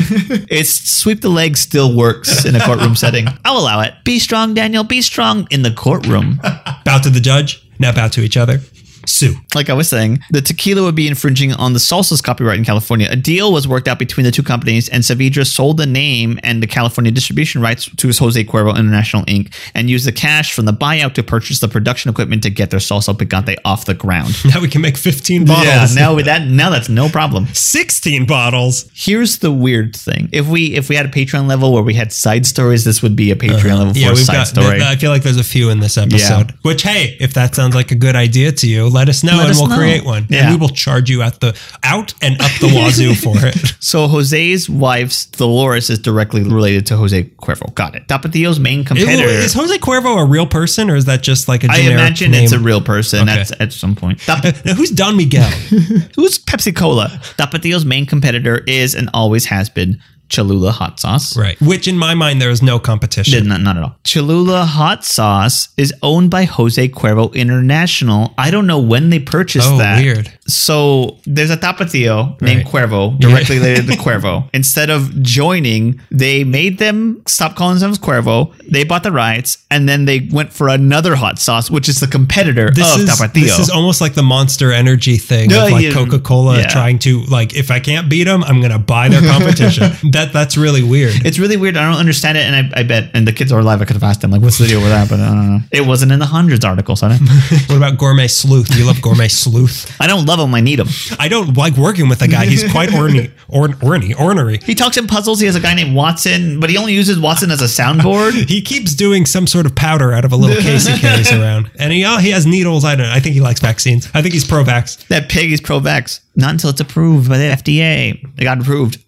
It's sweep the leg still works in a courtroom setting. I'll allow it. Be strong, Daniel. Be strong in the courtroom. Bow to the judge, now bow to each other. Sue. like I was saying, the tequila would be infringing on the salsa's copyright in California. A deal was worked out between the two companies, and Saavedra sold the name and the California distribution rights to Jose Cuervo International Inc. and used the cash from the buyout to purchase the production equipment to get their salsa picante off the ground. Now we can make 15 bottles. Yeah, now with that, now that's no problem. 16 bottles. Here's the weird thing: if we if we had a Patreon level where we had side stories, this would be a Patreon uh-huh. level for Yeah, a we've side got. story. I feel like there's a few in this episode. Which, hey, if that sounds like a good idea to you, let us know Let and us we'll know. create one. Yeah. And we will charge you at the out and up the wazoo for it. So Jose's wife's Dolores is directly related to Jose Cuervo. Got it. Tapatio's main competitor. Is Jose Cuervo a real person or is that just like a I generic imagine name? it's a real person Okay. at, at some point. Tap- Now, who's Don Miguel? Who's Pepsi Cola? Tapatio's main competitor is and always has been Cholula hot sauce. right. Which in my mind, there is no competition. Not, not at all. Cholula hot sauce is owned by Jose Cuervo International. I don't know when they purchased Oh, that. weird. So there's a Tapatio named Right. Cuervo, directly related to Cuervo. Instead of joining, they made them stop calling themselves Cuervo. They bought the rights, and then they went for another hot sauce, which is the competitor This of is, Tapatio. this is almost like the monster energy thing of like yeah. Coca Cola Yeah. trying to like if I can't beat them, I'm gonna buy their competition. that that's really weird. It's really weird. I don't understand it, and I, I bet, and the kids are alive. I could have asked them, like, what's the deal with that? But I don't know. It wasn't in the hundreds article, so I what about Gourmet Sleuth? You love Gourmet Sleuth? I don't love him. I need him. I don't like working with a guy. He's quite orny, orn, orny, ornery. He talks in puzzles. He has a guy named Watson, but he only uses Watson as a soundboard. He keeps doing some sort of powder out of a little case he carries around, and he oh, he has needles. I don't. know. I think he likes vaccines. I think he's pro-vax. that pig is pro-vax. Not until it's approved by the FDA. It got approved.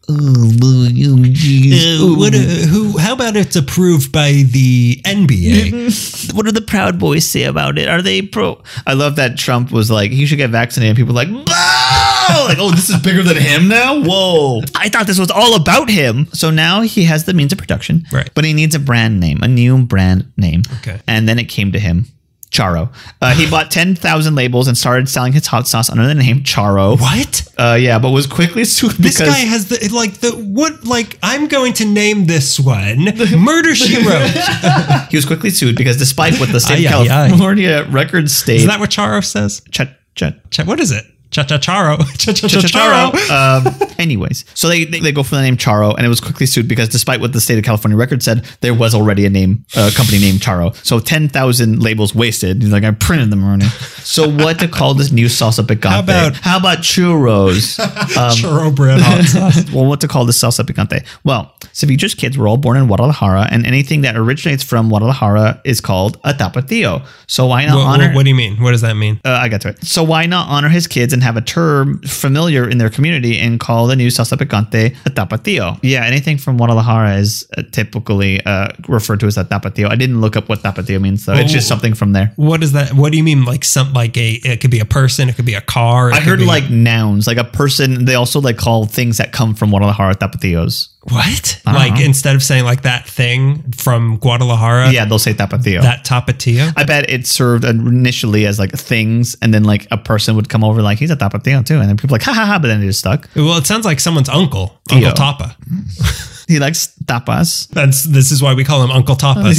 Ooh, what? uh, who? How about it's approved by the NBA? what do the Proud Boys say about it? Are they pro? I love that Trump was like, he should get vaccinated. People were like, "Bah!" like, oh, this is bigger than him now. Whoa! I thought this was all about him. So now he has the means of production, Right. But he needs a brand name, a new brand name. Okay. And then it came to him. Charo. Uh, he bought 10,000 labels and started selling his hot sauce under the name Charo. what? Uh, yeah, but was quickly sued because This guy has the like the what like I'm going to name this one Murder She Wrote. he was quickly sued because despite what the state Ay, of ay, ay. California records state, Is that what Charo says? Ch- ch- Ch- What is it? Cha cha charo. Cha cha cha Charo. um, anyways, so they, they they go for the name Charo, and it was quickly sued because despite what the state of California record said, there was already a name, a company named Charo. So ten thousand labels wasted. He's like, I printed them already. So what to call this new salsa picante? How about- how about churros? Churro bread hot sauce. well, what to call this salsa picante? Well, Ceviche's kids were all born in Guadalajara, and anything that originates from Guadalajara is called a tapatio. So why not What, honor? what, what do you mean? What does that mean? uh, I got to it. So why not honor his kids and have a term familiar in their community and call the new salsa picante a tapatio? Yeah, anything from Guadalajara is uh, typically uh, referred to as a tapatio. I didn't look up what tapatio means, though. It's just Oh. something from there. What is that? What do you mean? Like some like a? It could be a person. It could be a car. I heard like nouns, like a person. They also like call things that come from Guadalajara tapatios. What? Like know. instead of saying like that thing from Guadalajara. Yeah, they'll say tapatio. That tapatio. I bet it served initially as like things, and then like a person would come over like he's a tapatio too, and then people like ha ha ha, but then it just stuck. Well, it sounds like someone's uncle, Theo. Uncle Tapa. Mm. He likes tapas. That's this is why we call him Uncle Tapas.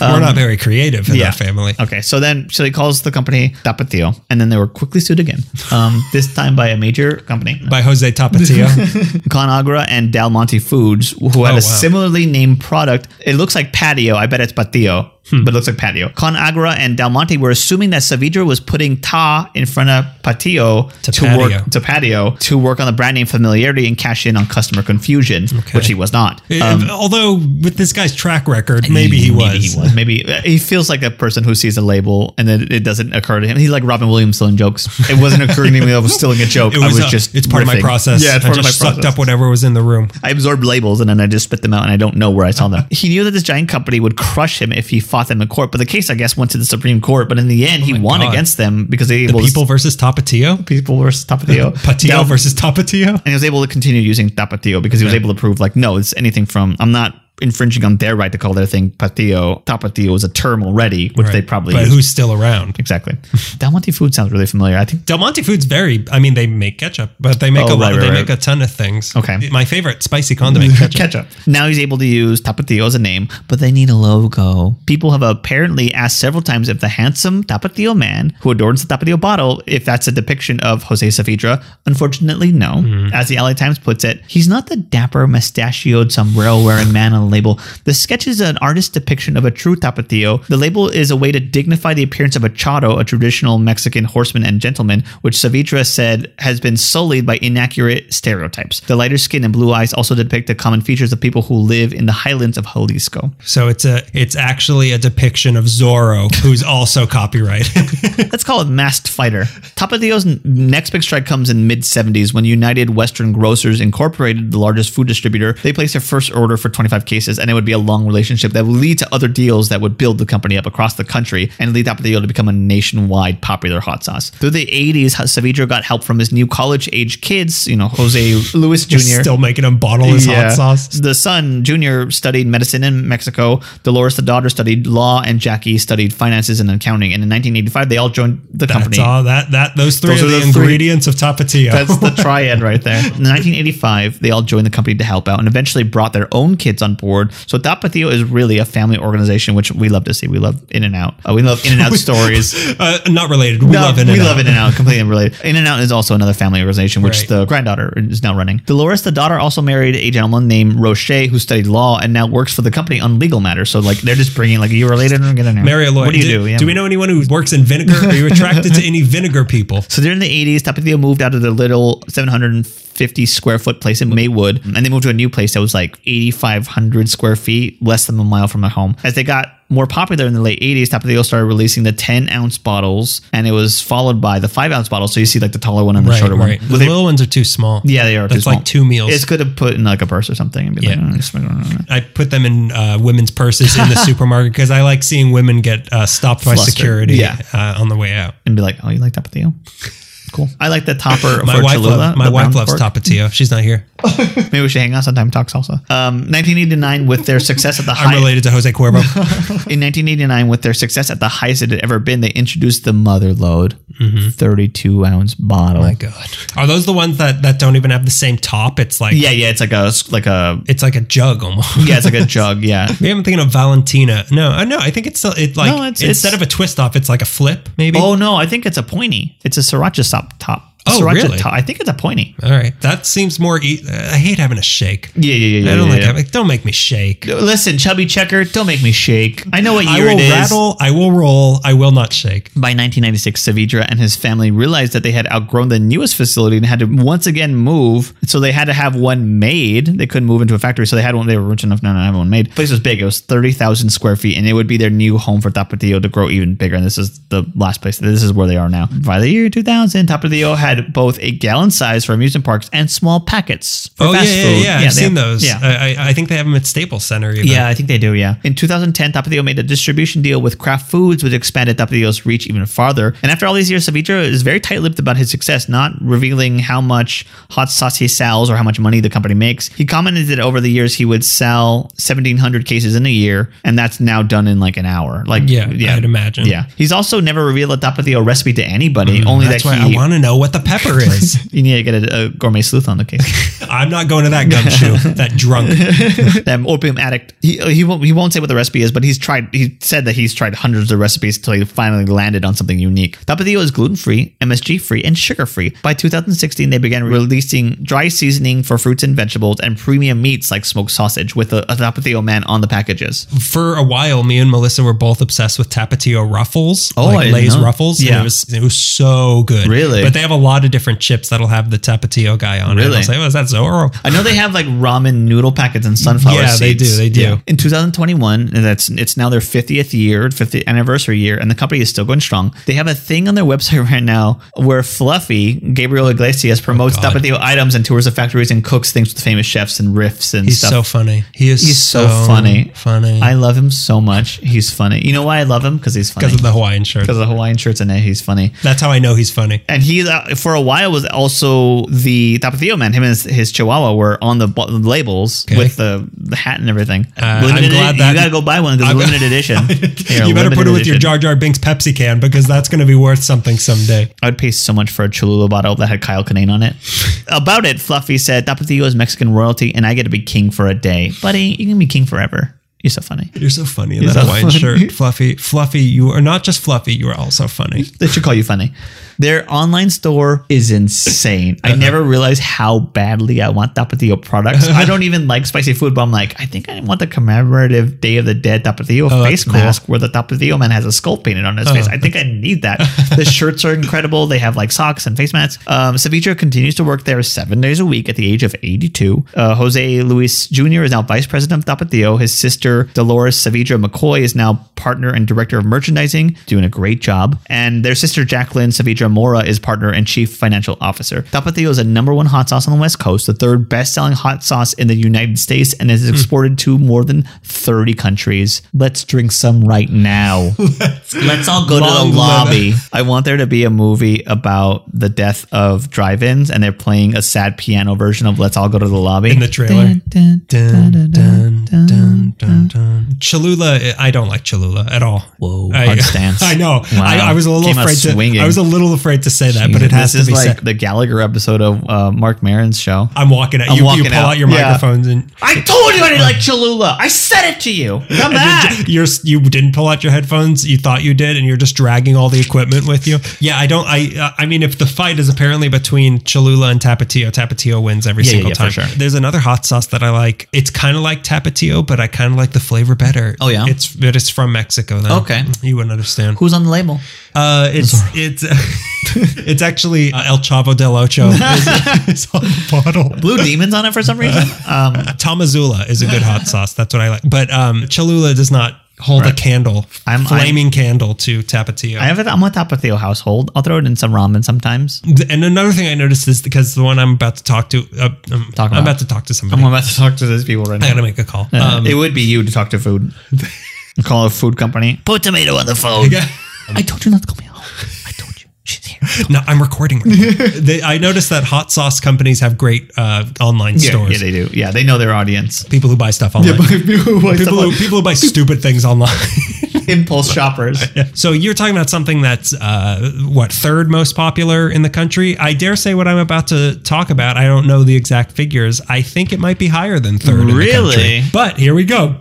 We're not very creative in Um, yeah. our family. Okay, so then so he calls the company Tapatio, and then they were quickly sued again. Um, this time by a major company, By Jose Tapatio. Conagra and Del Monte Foods, who had Oh, a wow. similarly named product. It looks like patio. I bet it's patio. Hmm. But it looks like patio. Con Conagra and Del Monte were assuming that Saavedra was putting ta in front of patio To to, patio. work to patio to work on the brand name familiarity and cash in on customer confusion, which he was not. Um, Although with this guy's track record, maybe he was. Maybe he was. Maybe uh, he feels like a person who sees a label and then it doesn't occur to him. He's like Robin Williams stealing jokes. It wasn't occurring to me. I was stealing a joke. It was, I was uh, just. it's part of my process. Yeah, it's I part of just my sucked process. up whatever was in the room. I absorbed labels and then I just spit them out and I don't know where I saw them. he knew that this giant company would crush him if he fought them in court, but the case, I guess, went to the Supreme Court. But in the end, oh he won God. against them because they The able people versus Tapatio. people versus Tapatio. Patio Del- versus Tapatio. and he was able to continue using Tapatio because he was able to prove like no, it's anything from I'm not infringing on their right to call their thing Patio. Tapatio is a term already, which they probably But use. who's still around? exactly. Del Monte food sounds really familiar. I think Del Monte Foods very. I mean, they make ketchup, but they make Oh, a lot. right, right, they right. make a ton of things. Okay. my favorite spicy condiment ketchup. ketchup. Now he's able to use Tapatio as a name, but they need a logo. People have apparently asked several times if the handsome Tapatio man who adorns the Tapatio bottle, if that's a depiction of Jose Saavedra. Unfortunately, no. Hmm. As the LA Times puts it, he's not the dapper, mustachioed, sombrero wearing man label. The sketch is an artist's depiction of a true tapatio. The label is a way to dignify the appearance of a charo, a traditional Mexican horseman and gentleman, which Saavedra said has been sullied by inaccurate stereotypes. The lighter skin and blue eyes also depict the common features of people who live in the highlands of Jalisco. So it's a it's actually a depiction of Zorro, who's also copyrighted. Let's call it Masked Fighter. Tapatio's next big strike comes in mid 70s when United Western Grocers Incorporated, the largest food distributor, they placed their first order for 25 cases, and it would be a long relationship that would lead to other deals that would build the company up across the country and lead Tapatio to become a nationwide popular hot sauce. Through the 80s, Saavedra got help from his new college age kids, you know, Jose Luis Jr. Still making him bottle his hot sauce. The son, Junior, studied medicine in Mexico. Dolores, the daughter, studied law, and Jackie studied finances and accounting. And in 1985, they all joined the company. All that that those three Those are the, the three. ingredients of Tapatio. That's the triad right there. In 1985, they all joined the company to help out and eventually brought their own kids on board. So Tapatio is really a family organization, which we love to see. We love In and Out. Uh, we love In and Out stories. uh, not related. We No, love it. we love In and Out, completely unrelated. In and Out is also another family organization, which Right. the granddaughter is now running. Dolores, the daughter, also married a gentleman named Roche, who studied law and now works for the company on legal matters. So like they're just bringing like, you related? Get in there. Mario Lloyd. What do you do? Yeah. do we know anyone who works in vinegar? Are you attracted to any vinegar people? So during the 80s, Tapatio moved out of the little 750 square foot place in Maywood, and they moved to a new place that was like 8,500 square feet, less than a mile from their home. As they got more popular in the late 80s, Tapatio started releasing the 10 ounce bottles, and it was followed by the 5 ounce bottles. So you see like the taller one and the Right, shorter right. one. The they- little ones are too small. yeah, they are. small. like two meals. It's good to put in like a purse or something and be Yeah. like, oh, I put them in uh, women's purses in the supermarket because I like seeing women get uh, stopped by Flustered. security Yeah. uh, on the way out. And be like, oh, you like Tapatio? Cool. I like the topper My for wife, Cholula. love, my wife loves fork. Tapatio. She's not here. Maybe we should hang out sometime and talk salsa. Um, 1989, with their success at the I'm related to Jose Cuervo. in 1989, with their success at the highest it had ever been, they introduced the Mother Load, 32 ounce bottle. Mm-hmm. my God, are those the ones that that don't even have the same top? It's like yeah, yeah, it's like a like a it's like a jug almost. yeah, it's like a jug. Yeah, Maybe I'm thinking of Valentina. No, uh, no, I think it's still it like No, it's- instead it's- of a twist off, it's like a flip. Maybe. Oh no, I think it's a pointy. It's a sriracha top. top. Oh, sriracha really? top. I think it's a pointy. All right, that seems more. E- I hate having a shake. Yeah, yeah, yeah. I don't yeah, like yeah. having. Don't make me shake. Listen, chubby checker, don't make me shake. I know what you are. I will rattle. I will roll. I will not shake. By 1996, Saavedra and his family realized that they had outgrown the newest facility and had to once again move. So they had to have one made. They couldn't move into a factory, so they had one. They were rich enough now to have one made. The place was big. It was 30,000 square feet, and it would be their new home for Tapatio to grow even bigger. And this is the last place. This is where they are now. By the year 2000, Tapatio had both a gallon size for amusement parks and small packets for Oh yeah, fast yeah, food. yeah. I've they seen have- those. Yeah. I, I, think they have them at Staples Center. Even. Yeah, I think they do. Yeah. In 2010, Tapatio made a distribution deal with Kraft Foods, which expanded Tapatio's reach even farther. And after all these years, Saavedra is very tight-lipped about his success, not revealing how much hot sauce he sells or how much money the company makes. He commented that over the years he would sell 1,700 cases in a year, and that's now done in like an hour. Like, Yeah, yeah. I'd imagine. Yeah. He's also never revealed a Tapatio recipe to anybody. Mm, only That's that why he. I want to know what the pepper is. you need to get a, a gourmet sleuth on the case. I'm not going to that gumshoe. that drunk. that opium addict. He he won't he won't say what the recipe is, but he's tried. He said that he's tried hundreds of recipes until he finally landed on something unique. Tapatio is gluten free, MSG free, and sugar free. By 2016, they began releasing dry seasoning for fruits and vegetables and premium meats like smoked sausage with a, a Tapatio man on the packages. For a while, me and Melissa were both obsessed with Tapatio Ruffles. Oh, I like didn't Lay's know. Ruffles. Yeah. it was it was so good. Really? But they have a lot of different chips that'll have the Tapatio guy on it. Really? I was like, oh, is that Zorro? I know they have like ramen noodle packets and sunflower Yeah, they do, they do. In 2021, that's it's now their 50th year, 50th anniversary year, and the company is still going strong. They have a thing on their website right now where Fluffy Gabriel Iglesias promotes Oh, God. Tapatio items and tours of factories and cooks things with famous chefs and riffs and He's stuff. so funny. He is He's so, so, funny. Funny. I love him so much. He's funny. You know why I love him? Because he's funny. because of the Hawaiian shirt. Because of the Hawaiian shirts and he's funny. That's how I know he's funny. And he's uh, for a while, was also the Tapatio man. Him and his, his Chihuahua were on the labels Okay. with the, the hat and everything. Uh, I'm glad that- you gotta go buy one because I'm- limited edition. You better put limited it with your. Jar Jar Binks Pepsi can because that's going to be worth something someday. I would pay so much for a Cholula bottle that had Kyle Kinane on it. About it, Fluffy said, Tapatio is Mexican royalty and I get to be king for a day. Buddy, you can be king forever. You're so funny. You're so funny in You're that so Hawaiian funny. shirt, Fluffy. Fluffy, you are not just fluffy. You are also funny. They should call you funny. Their online store is insane. I never realized how badly I want Tapatio products. I don't even like spicy food, but I'm like, I think I want the commemorative Day of the Dead Tapatio Oh, face cool. mask where the Tapatio man has a skull painted on his face. I think I need that. the shirts are incredible. They have like socks and face mats. Um, Ceviche continues to work there seven days a week at the age of 82. Uh, Jose Luis Jr. is now vice president of Tapatio. His sister Dolores Ceviche McCoy is now partner and director of merchandising, doing a great job. And their sister Jacqueline Ceviche Mora is partner and chief financial officer. Tapatio is a number one hot sauce on the West Coast, the third best selling hot sauce in the United States, and is hmm. exported to more than 30 countries. Let's drink some right now. Let's all go to the live lobby. I want there to be a movie about the death of drive-ins, and they're playing a sad piano version of "Let's All Go to the Lobby" In the trailer. Dun, dun, Dun. Cholula, I don't like Cholula at all. Whoa, I, hard stance. I know. Wow. I, I was a little Came afraid to. swinging. I was a little afraid to say that, but it has this to is be like said. the Gallagher episode of uh, Marc Maron's show. I'm walking out. I'm You, walking you pull out. out your Yeah. microphones and I told you I didn't like Cholula. I said it to you. Come back. you're you didn't pull out your headphones. You thought you did, and you're just dragging all the equipment with you. Yeah, I don't. I I mean, if the fight is apparently between Cholula and Tapatio, Tapatio wins every Yeah, single yeah, time. sure. There's another hot sauce that I like. It's kind of like Tapatio, but I kind of like the flavor better. Oh, yeah? it's it is from Mexico. Though. Okay. you wouldn't understand. Who's on the label? Uh, it's it's it's actually uh, El Chavo del Ocho is, is on the bottle. Blue Demons on it for some reason. Um, Tamazula is a good hot sauce. That's what I like. But um, Cholula does not hold a candle, I'm- flaming candle to Tapatio. I have it. I'm a Tapatio household. I'll throw it in some ramen sometimes. and another thing I noticed is because the one I'm about to talk to, uh, um, Talk I'm about. about to talk to somebody. I'm about to talk to those people right now. I gotta make a call. Uh, Um, it would be you to talk to food. Call a food company. Put tomato on the phone. I told you not to call me home. I told you. She's here. no, I'm recording. Right now. they, I noticed that hot sauce companies have great uh, online Yeah, stores. yeah, they do. Yeah, they know their audience. people who buy stuff online. people who people, who, people who buy stupid things online. impulse shoppers. So you're talking about something that's uh, what third most popular in the country. I dare say what I'm about to talk about. I don't know the exact figures. I think it might be higher than third. In the Really? country. But here we go.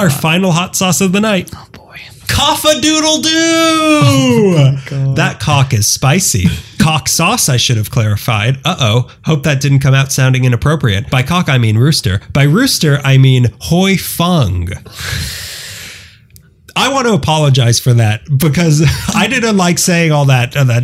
Our final hot sauce of the night. Oh boy. Coffa doodle doo! that cock is spicy. Cock sauce, I should have clarified. Uh oh. Hope that didn't come out sounding inappropriate. By cock, I mean rooster. By rooster, I mean Huy Fong. I want to apologize for that because I didn't like saying all that. Uh, that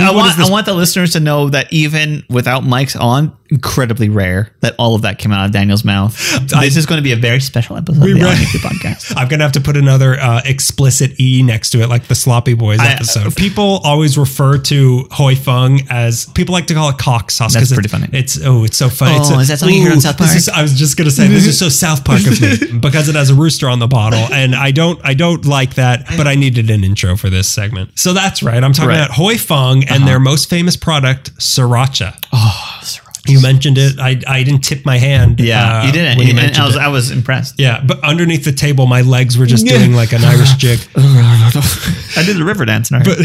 I want? I want the listeners to know that even without mics on, incredibly rare that all of that came out of Daniel's mouth. this is going to be a very special episode of the read- podcast. I'm gonna have to put another uh, explicit e next to it, like the Sloppy Boys I- episode. people always refer to Huy Fong as people like to call it cock sauce. That's 'cause pretty it's, funny. It's oh, it's so funny. Oh, it's a- is that something you hear on ooh, South this Park? is- I was just gonna say this is so South Park of me because it has a rooster on the bottle, and I don't I don't like that, but I needed an intro for this segment. So that's right. I'm talking Right. about Huy Fong and their most famous product, sriracha. Oh, sriracha. You mentioned it. I, I didn't tip my hand. yeah, uh, you didn't. when you mentioned I was it. I was impressed. Yeah, but underneath the table, my legs were just doing like an Irish jig. I did a river dance. But,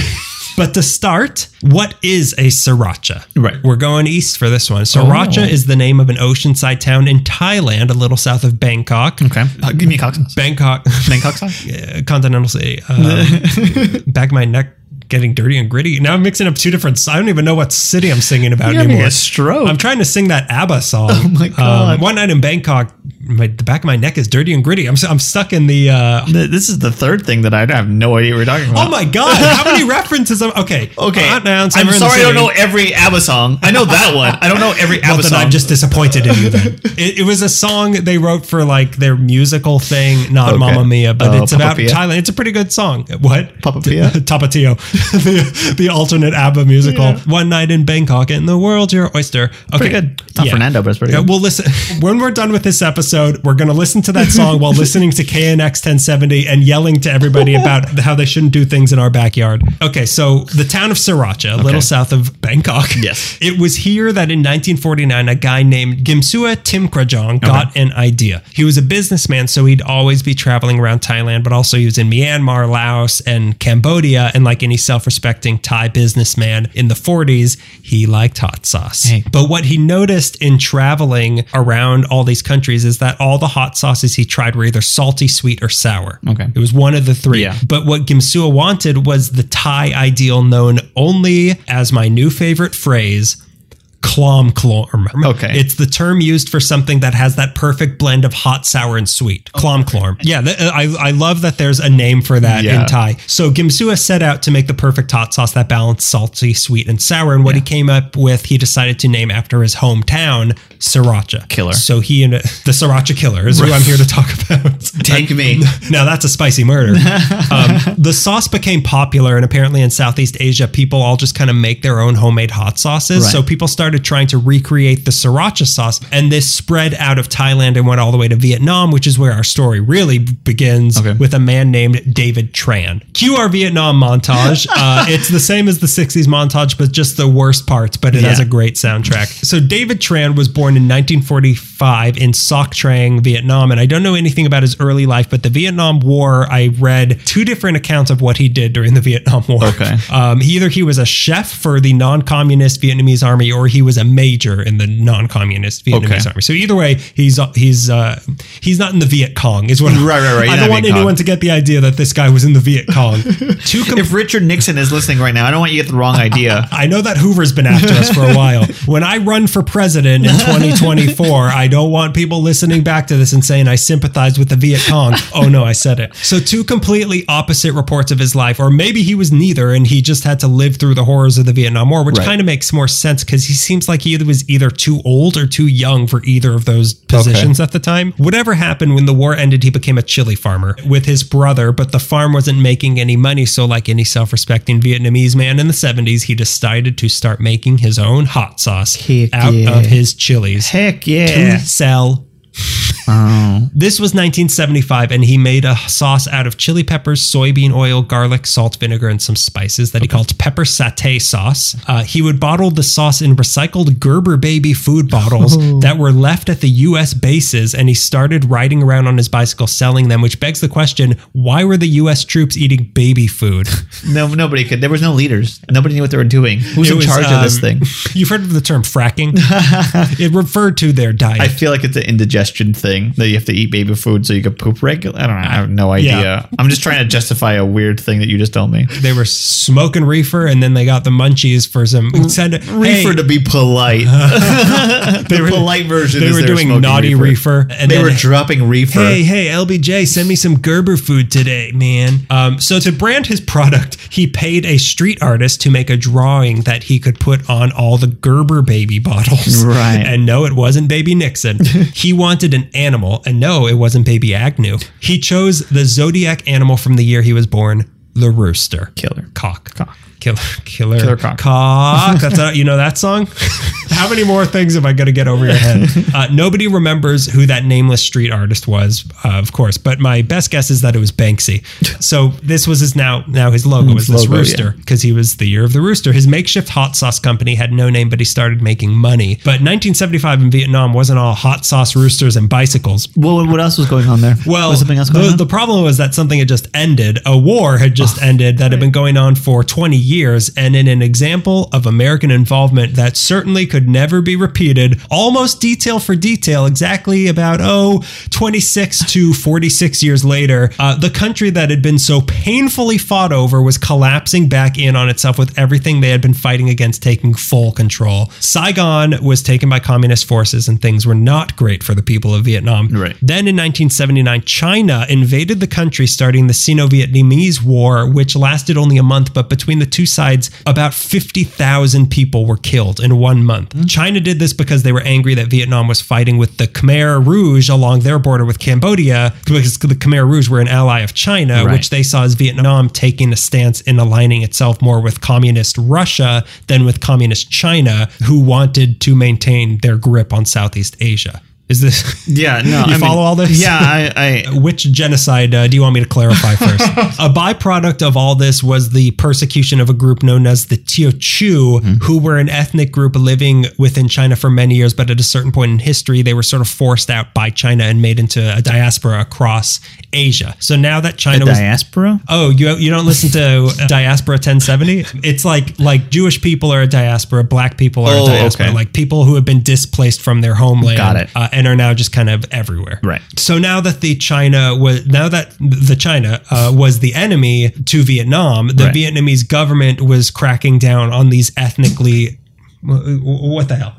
But to start, what is a sriracha? Right. We're going east for this one. Sriracha Oh. is the name of an oceanside town in Thailand, a little south of Bangkok. okay, uh, give me a cock. Bangkok, Bangkok uh, continental city. Um, back of my neck getting dirty and gritty. Now I'm mixing up two different. I don't even know what city I'm singing about You're anymore. a stroke. I'm trying to sing that ABBA song. Oh my um, God. one night in Bangkok, my, the back of my neck is dirty and gritty. I'm I'm stuck in the. Uh, This is the third thing that I have no idea we're talking about. Oh my god! How many references? Of, okay, Okay, Hot Nouns, I'm Summer in the sorry I don't know every ABBA song. I know that one. I don't know every Well, ABBA then song. I'm just disappointed in you. Then it, it was a song they wrote for like their musical thing, not Okay. Mamma Mia, but Oh, it's Papa about Pia? Thailand. It's a pretty good song. What? Papa Pia? Tapatio, the, the alternate ABBA musical. One night in Bangkok, and the world's your oyster. Okay, pretty good. It's not Yeah. Fernando, but it's pretty Yeah, good. we'll listen when we're done with this episode. We're gonna listen to that song while listening to KNX 1070 and yelling to everybody about how they shouldn't do things in our backyard. Okay, so the town of Sriracha, a little south of Bangkok. Yes. it was here that in 1949 a guy named Gimsua Timkrajong got an idea. He was a businessman, so he'd always be traveling around Thailand, but also he was in Myanmar, Laos, and Cambodia. And like any self-respecting Thai businessman in the 40s, he liked hot sauce. Hey. But what he noticed in traveling around all these countries is that that all the hot sauces he tried were either salty, sweet, or sour. Okay. It was one of the three. Yeah. But what Gimsua wanted was the Thai ideal known only as my new favorite phrase. Clom clorm. Okay. It's the term used for something that has that perfect blend of hot, sour, and sweet. Clom clorm. Yeah, th- I, I love that there's a name for that Yeah. in Thai. So Gimsua set out to make the perfect hot sauce that balanced salty, sweet, and sour. And what he came up with, he decided to name after his hometown, Sriracha. Killer. So he and the Sriracha Killer is who I'm here to talk about. Take me. Now that's a spicy murder. um, the sauce became popular, and apparently in Southeast Asia, people all just kind of make their own homemade hot sauces. Right. So people started trying to recreate the sriracha sauce, and this spread out of Thailand and went all the way to Vietnam, which is where our story really begins Okay. with a man named David Tran. Cue our Vietnam montage. Uh, it's the same as the 60s montage, but just the worst parts, but it has a great soundtrack. So David Tran was born in 1945 in Soc Trang, Vietnam, and I don't know anything about his early life, but the Vietnam War, I read two different accounts of what he did during the Vietnam War. Okay. Um, either he was a chef for the non-communist Vietnamese army, or he was a major in the non-communist Vietnamese Okay. army. So either way, he's he's uh, he's not in the Viet Cong. Is what Right, right, right. I don't want Viet Cong. anyone to get the idea that this guy was in the Viet Cong. Com- If Richard Nixon is listening right now, I don't want you to get the wrong idea. I know that Hoover's been after us for a while. When I run for president in 2024, I don't want people listening back to this and saying I sympathize with the Viet Cong. Oh no, I said it. So two completely opposite reports of his life, or maybe he was neither and he just had to live through the horrors of the Vietnam War, which Right. kind of makes more sense because he seems like he was either too old or too young for either of those positions at the time. Whatever happened when the war ended, he became a chili farmer with his brother, but the farm wasn't making any money. So, like any self respecting Vietnamese man in the 70s, he decided to start making his own hot sauce Heck out yeah. of his chilies Heck yeah. Sell. Oh. This was 1975, and he made a sauce out of chili peppers, soybean oil, garlic, salt, vinegar, and some spices that he called pepper satay sauce. Uh, he would bottle the sauce in recycled Gerber baby food bottles that were left at the U.S. bases, and he started riding around on his bicycle selling them, which begs the question why were the U.S. troops eating baby food? No, nobody could. There was no leaders. Nobody knew what they were doing. Who's It in was, charge of this um, thing? You've heard of the term fracking? it referred to their diet. I feel like it's an indigestion thing that you have to eat baby food so you can poop regular. I don't know. I have no idea. Yeah. I'm just trying to justify a weird thing that you just told me. they were smoking reefer, and then they got the munchies for some. Said, hey, Reefer to be polite. the were- polite version. they is were doing naughty reefer, and they then, were dropping reefer. Hey, hey, LBJ, send me some Gerber food today, man. Um, so to brand his product, he paid a street artist to make a drawing that he could put on all the Gerber baby bottles. Right. And no, it wasn't baby Nixon. he wanted an animal, and no, it wasn't baby Agnew. He chose the zodiac animal from the year he was born, the rooster. Killer. Cock. Cock. Killer, killer, Killer cock. cock. That's a, you know that song. How many more things am I going to get over your head? Uh, nobody remembers who that nameless street artist was, uh, of course. But my best guess is that it was Banksy. So this was his now now his logo was this logo, rooster because he was the year of the rooster. His makeshift hot sauce company had no name, but he started making money. But 1975 in Vietnam wasn't all hot sauce roosters and bicycles. Well, what else was going on there? Well, was something else going the, the problem was that something had just ended. A war had just ended that had been going on for 20 years. Years and in an example of American involvement that certainly could never be repeated, almost detail for detail, exactly about, oh, 26 to 46 years later, uh, the country that had been so painfully fought over was collapsing back in on itself with everything they had been fighting against taking full control. Saigon was taken by communist forces and things were not great for the people of Vietnam. Right. Then in 1979, China invaded the country, starting the Sino Vietnamese War, which lasted only a month, but between the two sides, about 50,000 people were killed in one month. Hmm. China did this because they were angry that Vietnam was fighting with the Khmer Rouge along their border with Cambodia, because the Khmer Rouge were an ally of China, Right. which they saw as Vietnam taking a stance in aligning itself more with communist Russia than with communist China, who wanted to maintain their grip on Southeast Asia. Is this? yeah, no. You I follow mean, all this? Yeah, I, I Which genocide uh, do you want me to clarify first? a byproduct of all this was the persecution of a group known as the Teochew, who were an ethnic group living within China for many years, but at a certain point in history, they were sort of forced out by China and made into a diaspora across Asia. So now that China was diaspora. Oh, you you don't listen to uh, Diaspora 1070? It's like like Jewish people are a diaspora, black people are Oh, a diaspora, okay. like people who have been displaced from their homeland. Got it. Uh, and are now just kind of everywhere. Right. So now that the China was now that the China uh, was the enemy to Vietnam, the Right. Vietnamese government was cracking down on these ethnically. wh- wh- What the hell?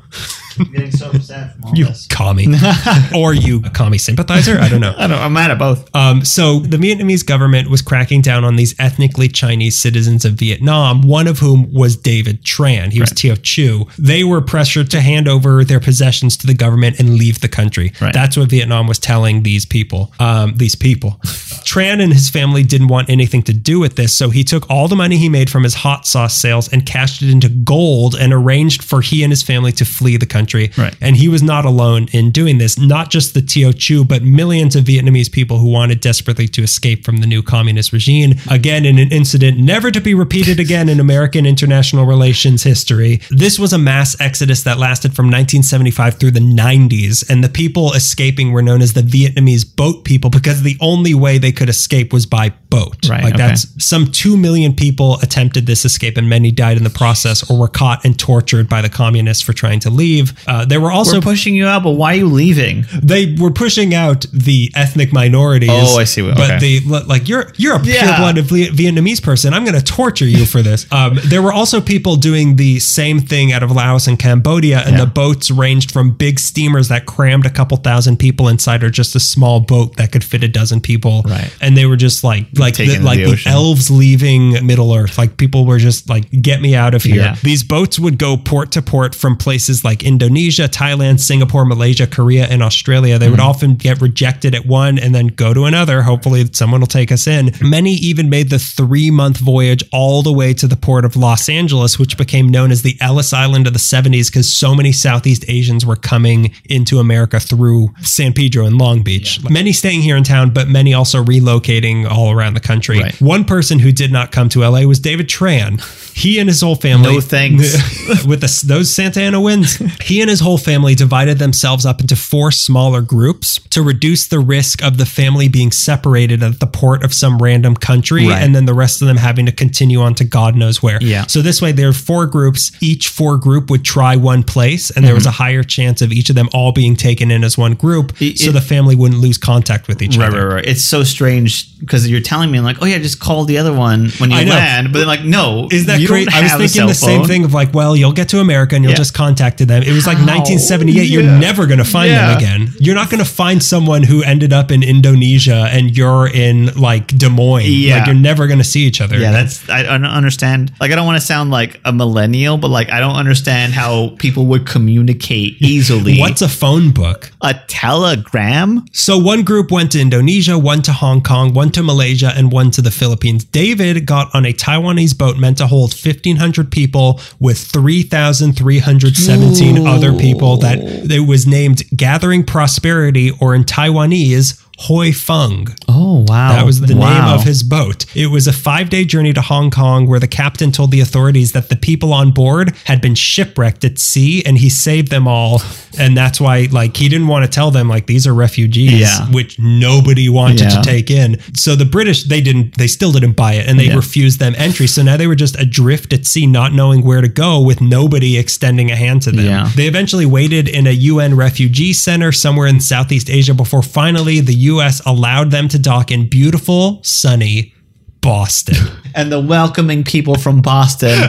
Getting so upset from all You commie, or you a commie sympathizer? I don't know. I don't, I'm mad at both. Um, so the Vietnamese government was cracking down on these ethnically Chinese citizens of Vietnam, one of whom was David Tran. He was Teochew. They were pressured to hand over their possessions to the government and leave the country. Right. That's what Vietnam was telling these people. Um, these people. Tran and his family didn't want anything to do with this, so he took all the money he made from his hot sauce sales and cashed it into gold and arranged for he and his family to flee the country. Right. And he was not alone in doing this. Not just the Teochew, but millions of Vietnamese people who wanted desperately to escape from the new communist regime. Again, in an incident never to be repeated again in American international relations history. This was a mass exodus that lasted from 1975 through the 90s. And the people escaping were known as the Vietnamese boat people because the only way they could escape was by boat. Right, Like okay. that's some 2 million people attempted this escape and many died in the process or were caught and tortured by the communists for trying to leave. Uh, there were also We're pushing you out, but why are you leaving? they were pushing out the ethnic minorities. Oh, I see what- But okay. the like you're you're a Yeah. pure-blooded Vi- Vietnamese person. I'm going to torture you for this. Um, there were also people doing the same thing out of Laos and Cambodia, and Yeah. the boats ranged from big steamers that crammed a couple thousand people inside, or just a small boat that could fit a dozen people. Right. And they were just like like the, like the the, elves leaving Middle Earth. Like people were just like, get me out of here. Yeah. These boats would go port to port from places like Indonesia, Thailand, Singapore, Malaysia, Korea, and Australia. They would Mm-hmm. often get rejected at one and then go to another. Hopefully, someone will take us in. Many even made the three month voyage all the way to the port of Los Angeles, which became known as the Ellis Island of the 70s because so many Southeast Asians were coming into America through San Pedro and Long Beach. Many staying here in town, but many also relocating all around the country. Right. One person who did not come to LA was David Tran. He and his whole family. No thanks. with the, those Santa Ana winds. He and his whole family divided themselves up into four smaller groups to reduce the risk of the family being separated at the port of some random country Right. and then the rest of them having to continue on to God knows where. Yeah. So this way there are four groups. Each four group would try one place and there was mm-hmm. a higher chance of each of them all being taken in as one group It- so it- the family wouldn't lose contact with each Right, other. right, right. It's so strange because you're telling me like, oh yeah, just call the other one when you I know. land, but then like, no, Is that great? I was thinking the same thing of like, well, you'll get to America and you'll Yeah. just contact them. It was like How? 1978. You're never going to find Yeah. them again. You're not going to find someone who ended up in Indonesia and you're in like Des Moines. Yeah. Like you're never going to see each other. Yeah, again. that's I don't understand. Like, I don't want to sound like a millennial, but like, I don't understand how people would communicate easily. What's a phone book? a telegram? So one group went to Indonesia, one to Hong Kong, one to Malaysia, and one to the Philippines. David got on a Taiwanese boat meant to hold 1,500 people with 3,317 Whoa. Other people that it was named Gathering Prosperity or in Taiwanese, Huy Fong. Oh wow, That was the name of his boat. It was a five day journey to Hong Kong where the captain told the authorities that the people on board had been shipwrecked at sea and he saved them all. And that's why, like, he didn't want to tell them, like, these are refugees, Yeah. which nobody wanted Yeah. to take in. So the British, they didn't, they still didn't buy it and they Yeah. refused them entry. So now they were just adrift at sea, not knowing where to go with nobody extending a hand to them. They eventually waited in a UN refugee center somewhere in Southeast Asia before finally the US allowed them to dock in beautiful, sunny Boston and the welcoming people from Boston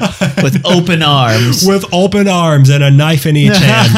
with open arms. with open arms and a knife in each hand.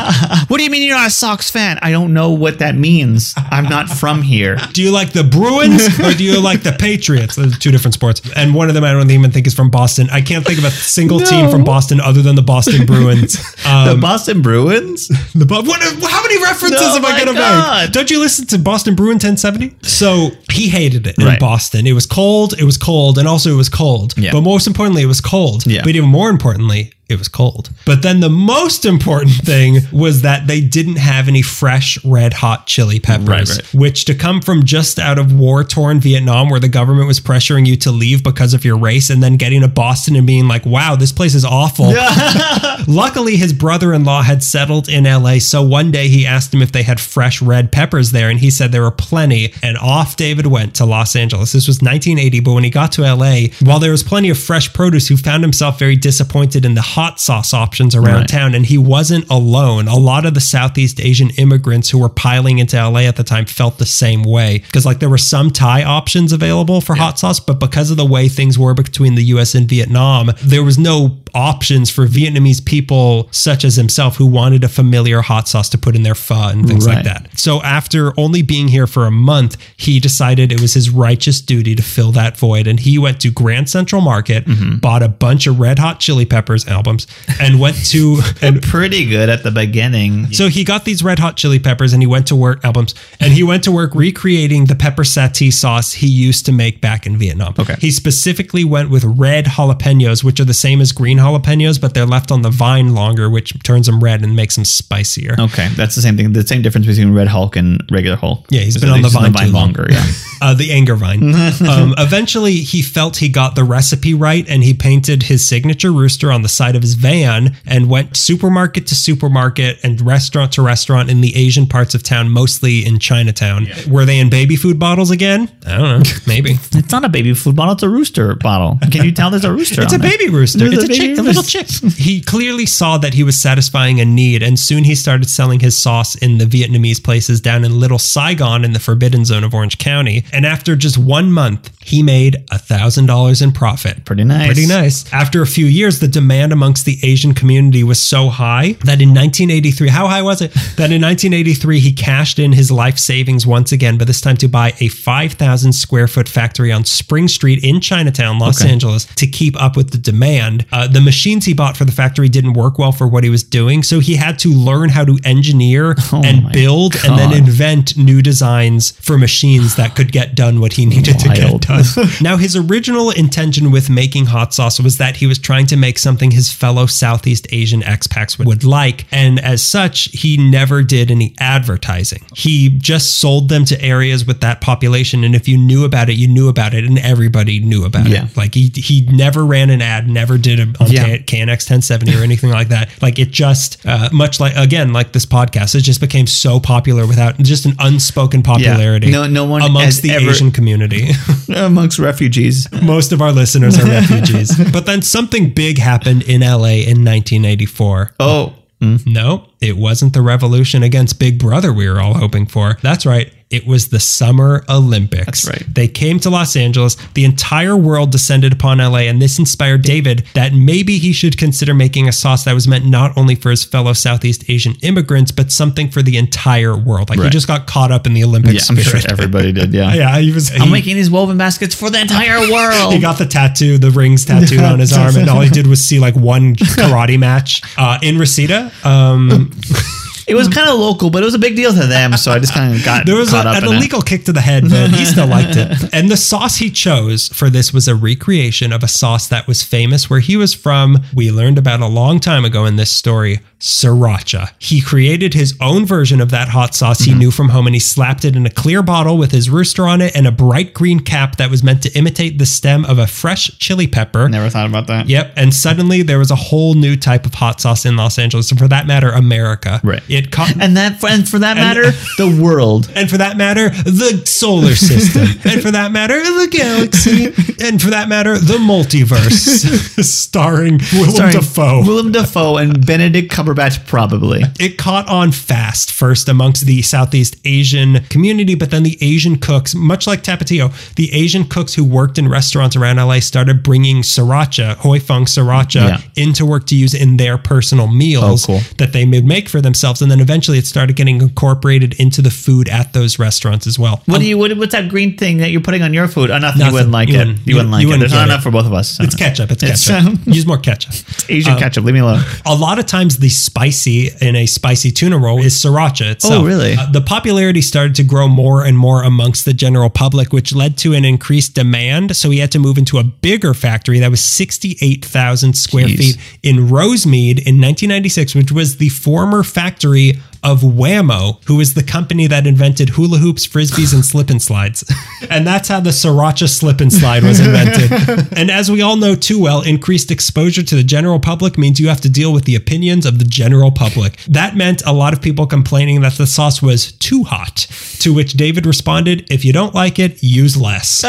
what do you mean you're not a Sox fan? I don't know what that means. I'm not from here. Do you like the Bruins or do you like the Patriots? Those are two different sports. And one of them I don't even think is from Boston. I can't think of a single team from Boston other than the Boston Bruins. Um, The Boston Bruins? The what, how many references Oh am I going to make? Don't you listen to Boston Bruin 1070? So he hated it in Right. Boston. It was cold, it was cold, and also it was cold. Yeah. But most importantly, it was cold. Yeah. But even more importantly, it was cold. But then the most important thing was that they didn't have any fresh red hot chili peppers, Right, right. which to come from just out of war torn Vietnam where the government was pressuring you to leave because of your race and then getting to Boston and being like, wow, this place is awful. Luckily, his brother in law had settled in LA. So one day he asked him if they had fresh red peppers there. And he said there were plenty. And off David went to Los Angeles. This was 1980. But when he got to LA, while there was plenty of fresh produce, he found himself very disappointed in the hot sauce options around Right. town, and he wasn't alone. A lot of the Southeast Asian immigrants who were piling into LA at the time felt the same way because, like, there were some Thai options available for hot sauce, but because of the way things were between the U.S. and Vietnam, there was no options for Vietnamese people such as himself who wanted a familiar hot sauce to put in their pho and things like that. So after only being here for a month, he decided it was his righteous duty to fill that void. And he went to Grand Central Market, Mm-hmm. bought a bunch of Red Hot Chili Peppers albums, and went to and Pretty good at the beginning. so he got these red hot chili peppers and he went to work albums and he went to work recreating the pepper satay sauce he used to make back in Vietnam. Okay. He specifically went with red jalapenos, which are the same as green jalapenos, but they're left on the vine longer, which turns them red and makes them spicier. Okay, that's the same thing. The same difference between Red Hulk and regular Hulk. Yeah, he's been on the vine too long. longer. Yeah. uh, the anger vine. um, eventually, he felt he got the recipe right, and he painted his signature rooster on the side of his van and went supermarket to supermarket and restaurant to restaurant in the Asian parts of town, mostly in Chinatown. Were they in baby food bottles again? I don't know. Maybe. It's not a baby food bottle. It's a rooster bottle. Can you tell there's a rooster? It's on a there? baby rooster. There's It's a a, chick, baby a little chick. He clearly saw that he was satisfying a need, and soon he started selling his sauce in the Vietnamese places down in Little Saigon in the Forbidden Zone of Orange County. And after just one month, he made a thousand dollars in profit. Pretty nice. Pretty nice. After a few years, the demand amongst the Asian community was so high that in 1983, how high was it? That in 1983, he cashed in his life savings once again, but this time to buy a 5,000 square foot factory on Spring Street in Chinatown, Los Okay. Angeles, to keep up with the demand. Uh, the machines he bought for the factory didn't work well for what he was doing, so he had to learn how to engineer Oh and build and then invent new designs for machines that could get done what he needed to Wild. get done. now, his original intention with making hot sauce was that he was trying to make something his fellow Southeast Asian expats would, like. And as such, he never did any advertising. He just sold them to areas with that population. And if you knew about it, you knew about it, and everybody knew about Yeah. it. Like he, he never ran an ad, never did a on Yeah. KNX 1070 or anything like that. Like it just, uh, much like, again, like this podcast, it just became so popular without just an unspoken popularity No- no one amongst the ever- Asian community. amongst refugees. Most of our listeners are refugees. But then something big happened in LA in 1984. Oh, mm. No, it wasn't the revolution against Big Brother we were all hoping for. That's right. It was the Summer Olympics. That's right. They came to Los Angeles. The entire world descended upon LA, and this inspired David that maybe he should consider making a sauce that was meant not only for his fellow Southeast Asian immigrants, but something for the entire world. Like he just got caught up in the Olympic yeah, I'm sure everybody did. Yeah. yeah, he was. I'm making these woven baskets for the entire world. he got the tattoo, the rings tattooed on his arm, and all he did was see like one karate match uh, in Reseda. Um, it was kind of local, but it was a big deal to them, so I just kind of got there was a, an illegal kick to the head, but he still liked it. And the sauce he chose for this was a recreation of a sauce that was famous where he was from. We learned about a long time ago in this story. Sriracha. He created his own version of that hot sauce Mm-hmm. he knew from home and he slapped it in a clear bottle with his rooster on it and a bright green cap that was meant to imitate the stem of a fresh chili pepper. Never thought about that. Yep. And suddenly there was a whole new type of hot sauce in Los Angeles. And for that matter, America. Right. It caught. And that, and for that matter, the world. And for that matter, the solar system. and for that matter, the galaxy. And for that matter, the multiverse. Starring Willem Starring Dafoe. Willem Dafoe and Benedict Cumberbatch, probably. it caught on fast first amongst the Southeast Asian community, but then the Asian cooks, much like Tapatio, the Asian cooks who worked in restaurants around LA started bringing sriracha, Huy Fong sriracha, Yeah. into work to use in their personal meals Oh, cool. that they would make for themselves. And then eventually it started getting incorporated into the food at those restaurants as well. What do you? What, what's that green thing that you're putting on your food? Oh, nothing. Nothing. You wouldn't like You it. wouldn't- you wouldn't like you it. wouldn't There's not it. enough for both of us. It's ketchup. It's It's, ketchup. um, Use more ketchup. It's Asian ketchup. Leave me alone. A lot of times, the spicy in a spicy tuna roll is sriracha itself. Oh, really? Uh, the popularity started to grow more and more amongst the general public, which led to an increased demand. So he had to move into a bigger factory that was 68,000 square Jeez. feet in Rosemead in 1996, which was the former factory three of Wham-O, who is the company that invented hula hoops, frisbees, and slip and slides. and that's how the Sriracha slip and slide was invented. and as we all know too well, increased exposure to the general public means you have to deal with the opinions of the general public. That meant a lot of people complaining that the sauce was too hot, to which David responded, if you don't like it, use less.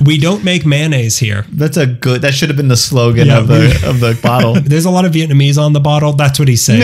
we don't make mayonnaise here. That's a good. That should have been the slogan Yeah, of the of the bottle. There's a lot of Vietnamese on the bottle. That's what he's saying.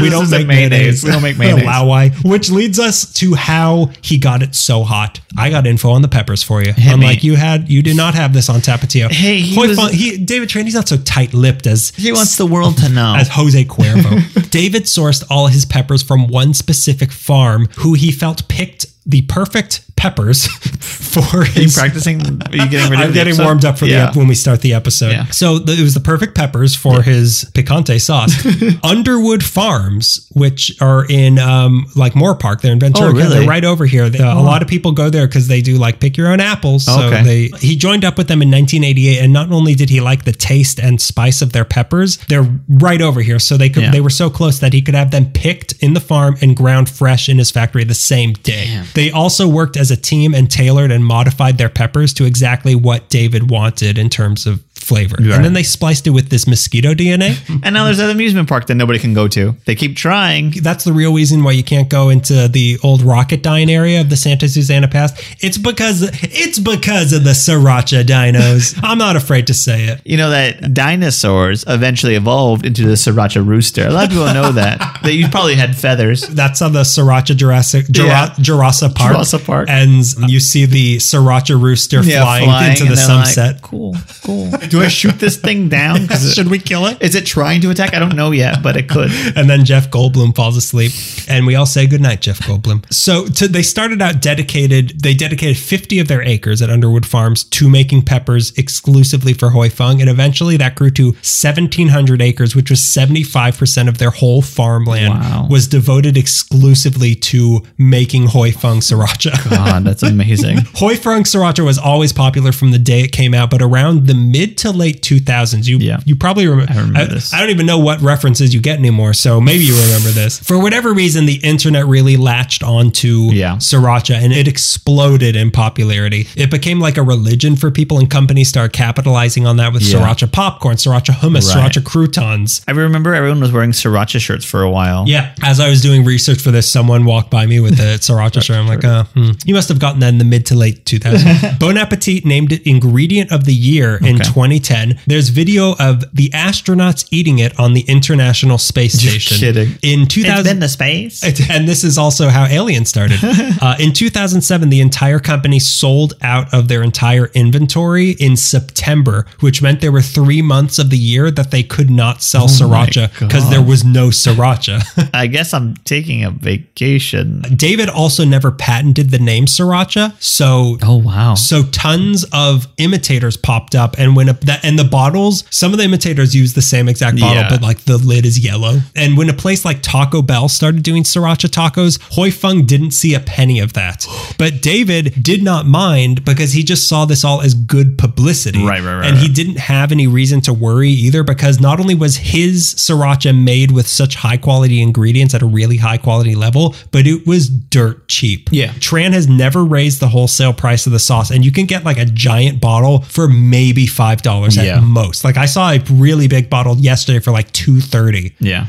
we don't make mayonnaise. mayonnaise. We don't make mayonnaise. Lao Wai. Which leads us to how he got it so hot. I got info on the peppers for you. Unlike me. you had, you did not have this on Tapatio. Hey, he Hoi was- he, David Tran, he's not so tight-lipped as He wants the world to know. as Jose Cuervo. David sourced all his peppers from one specific farm who he felt picked the perfect peppers for Are you practicing? Are you getting ready? I'm getting episode? warmed up for the Yeah. ep- when we start the episode. Yeah. So the, it was the perfect peppers for his picante sauce. Underwood Farms, which are in um, like Moorpark, they're in Ventura. Oh, really? They're right over here. They- A lot of people go there because they do like pick your own apples. So Okay. they he joined up with them in 1988, and not only did he like the taste and spice of their peppers, they're right over here. So they could Yeah. they were so close that he could have them picked in the farm and ground fresh in his factory the same day. They also worked as a team and tailored and modified their peppers to exactly what David wanted in terms of flavor. Right. And then they spliced it with this mosquito DNA. And now there's an amusement park that nobody can go to. They keep trying. That's the real reason why you can't go into the old Rocketdyne area of the Santa Susana Pass. It's because it's because of the Sriracha dinos. I'm not afraid to say it. You know that dinosaurs eventually evolved into the Sriracha rooster. A lot of people know that. That you probably had feathers. That's on the Sriracha Jurassic Jura, Yeah. Jurassic Park. Jurassic Park. And you see the Sriracha rooster flying, into the they're like, sunset. cool, cool. Do I shoot this thing down? 'Cause it- Should we kill it? Is it trying to attack? I don't know yet, but it could. and then Jeff Goldblum falls asleep, and we all say goodnight, Jeff Goldblum. So to, they started out dedicated. They dedicated 50 of their acres at Underwood Farms to making peppers exclusively for Huy Fong, and eventually that grew to 1,700 acres, which was 75 percent of their whole farmland Wow. was devoted exclusively to making Huy Fong sriracha. God, that's amazing. Huy Fong Sriracha was always popular from the day it came out, but around the mid to late 2000s, you Yeah. you probably remember. I, remember this. I don't even know what references you get anymore, so maybe you remember this. For whatever reason, the internet really latched onto Yeah. Sriracha, and it exploded in popularity. It became like a religion for people, and companies started capitalizing on that with Yeah. Sriracha popcorn, Sriracha hummus, Right. Sriracha croutons. I remember everyone was wearing Sriracha shirts for a while. Yeah. As I was doing research for this, someone walked by me with a sriracha shirt. I'm like, oh, hmm. you must have gotten that in the mid to late 2000s. bon Appetit named it ingredient of the year in 2010. There's video of the astronauts eating it on the International Space You're Station. kidding. In 2000. the space. and this is also how Alien started. Uh, in 2007, the entire company sold out of their entire inventory in September, which meant there were three months of the year that they could not sell sriracha because there was no sriracha. I guess I'm taking a vacation. David also never patented the name sriracha, so Oh wow. so tons of imitators popped up, and when a, that and the bottles, some of the imitators use the same exact bottle, Yeah. but like the lid is yellow. And when a place like Taco Bell started doing sriracha tacos, Huy Fong didn't see a penny of that, but David did not mind because he just saw this all as good publicity, Right, right, right, and he didn't have any reason to worry either because not only was his sriracha made with such high quality ingredients at a really high quality level, but it was dirt cheap. Yeah. Tran has never raised the wholesale price of the sauce, and you can get like a giant bottle for maybe five dollars Yeah. at most. Like I saw a really big bottle yesterday for like two thirty Yeah.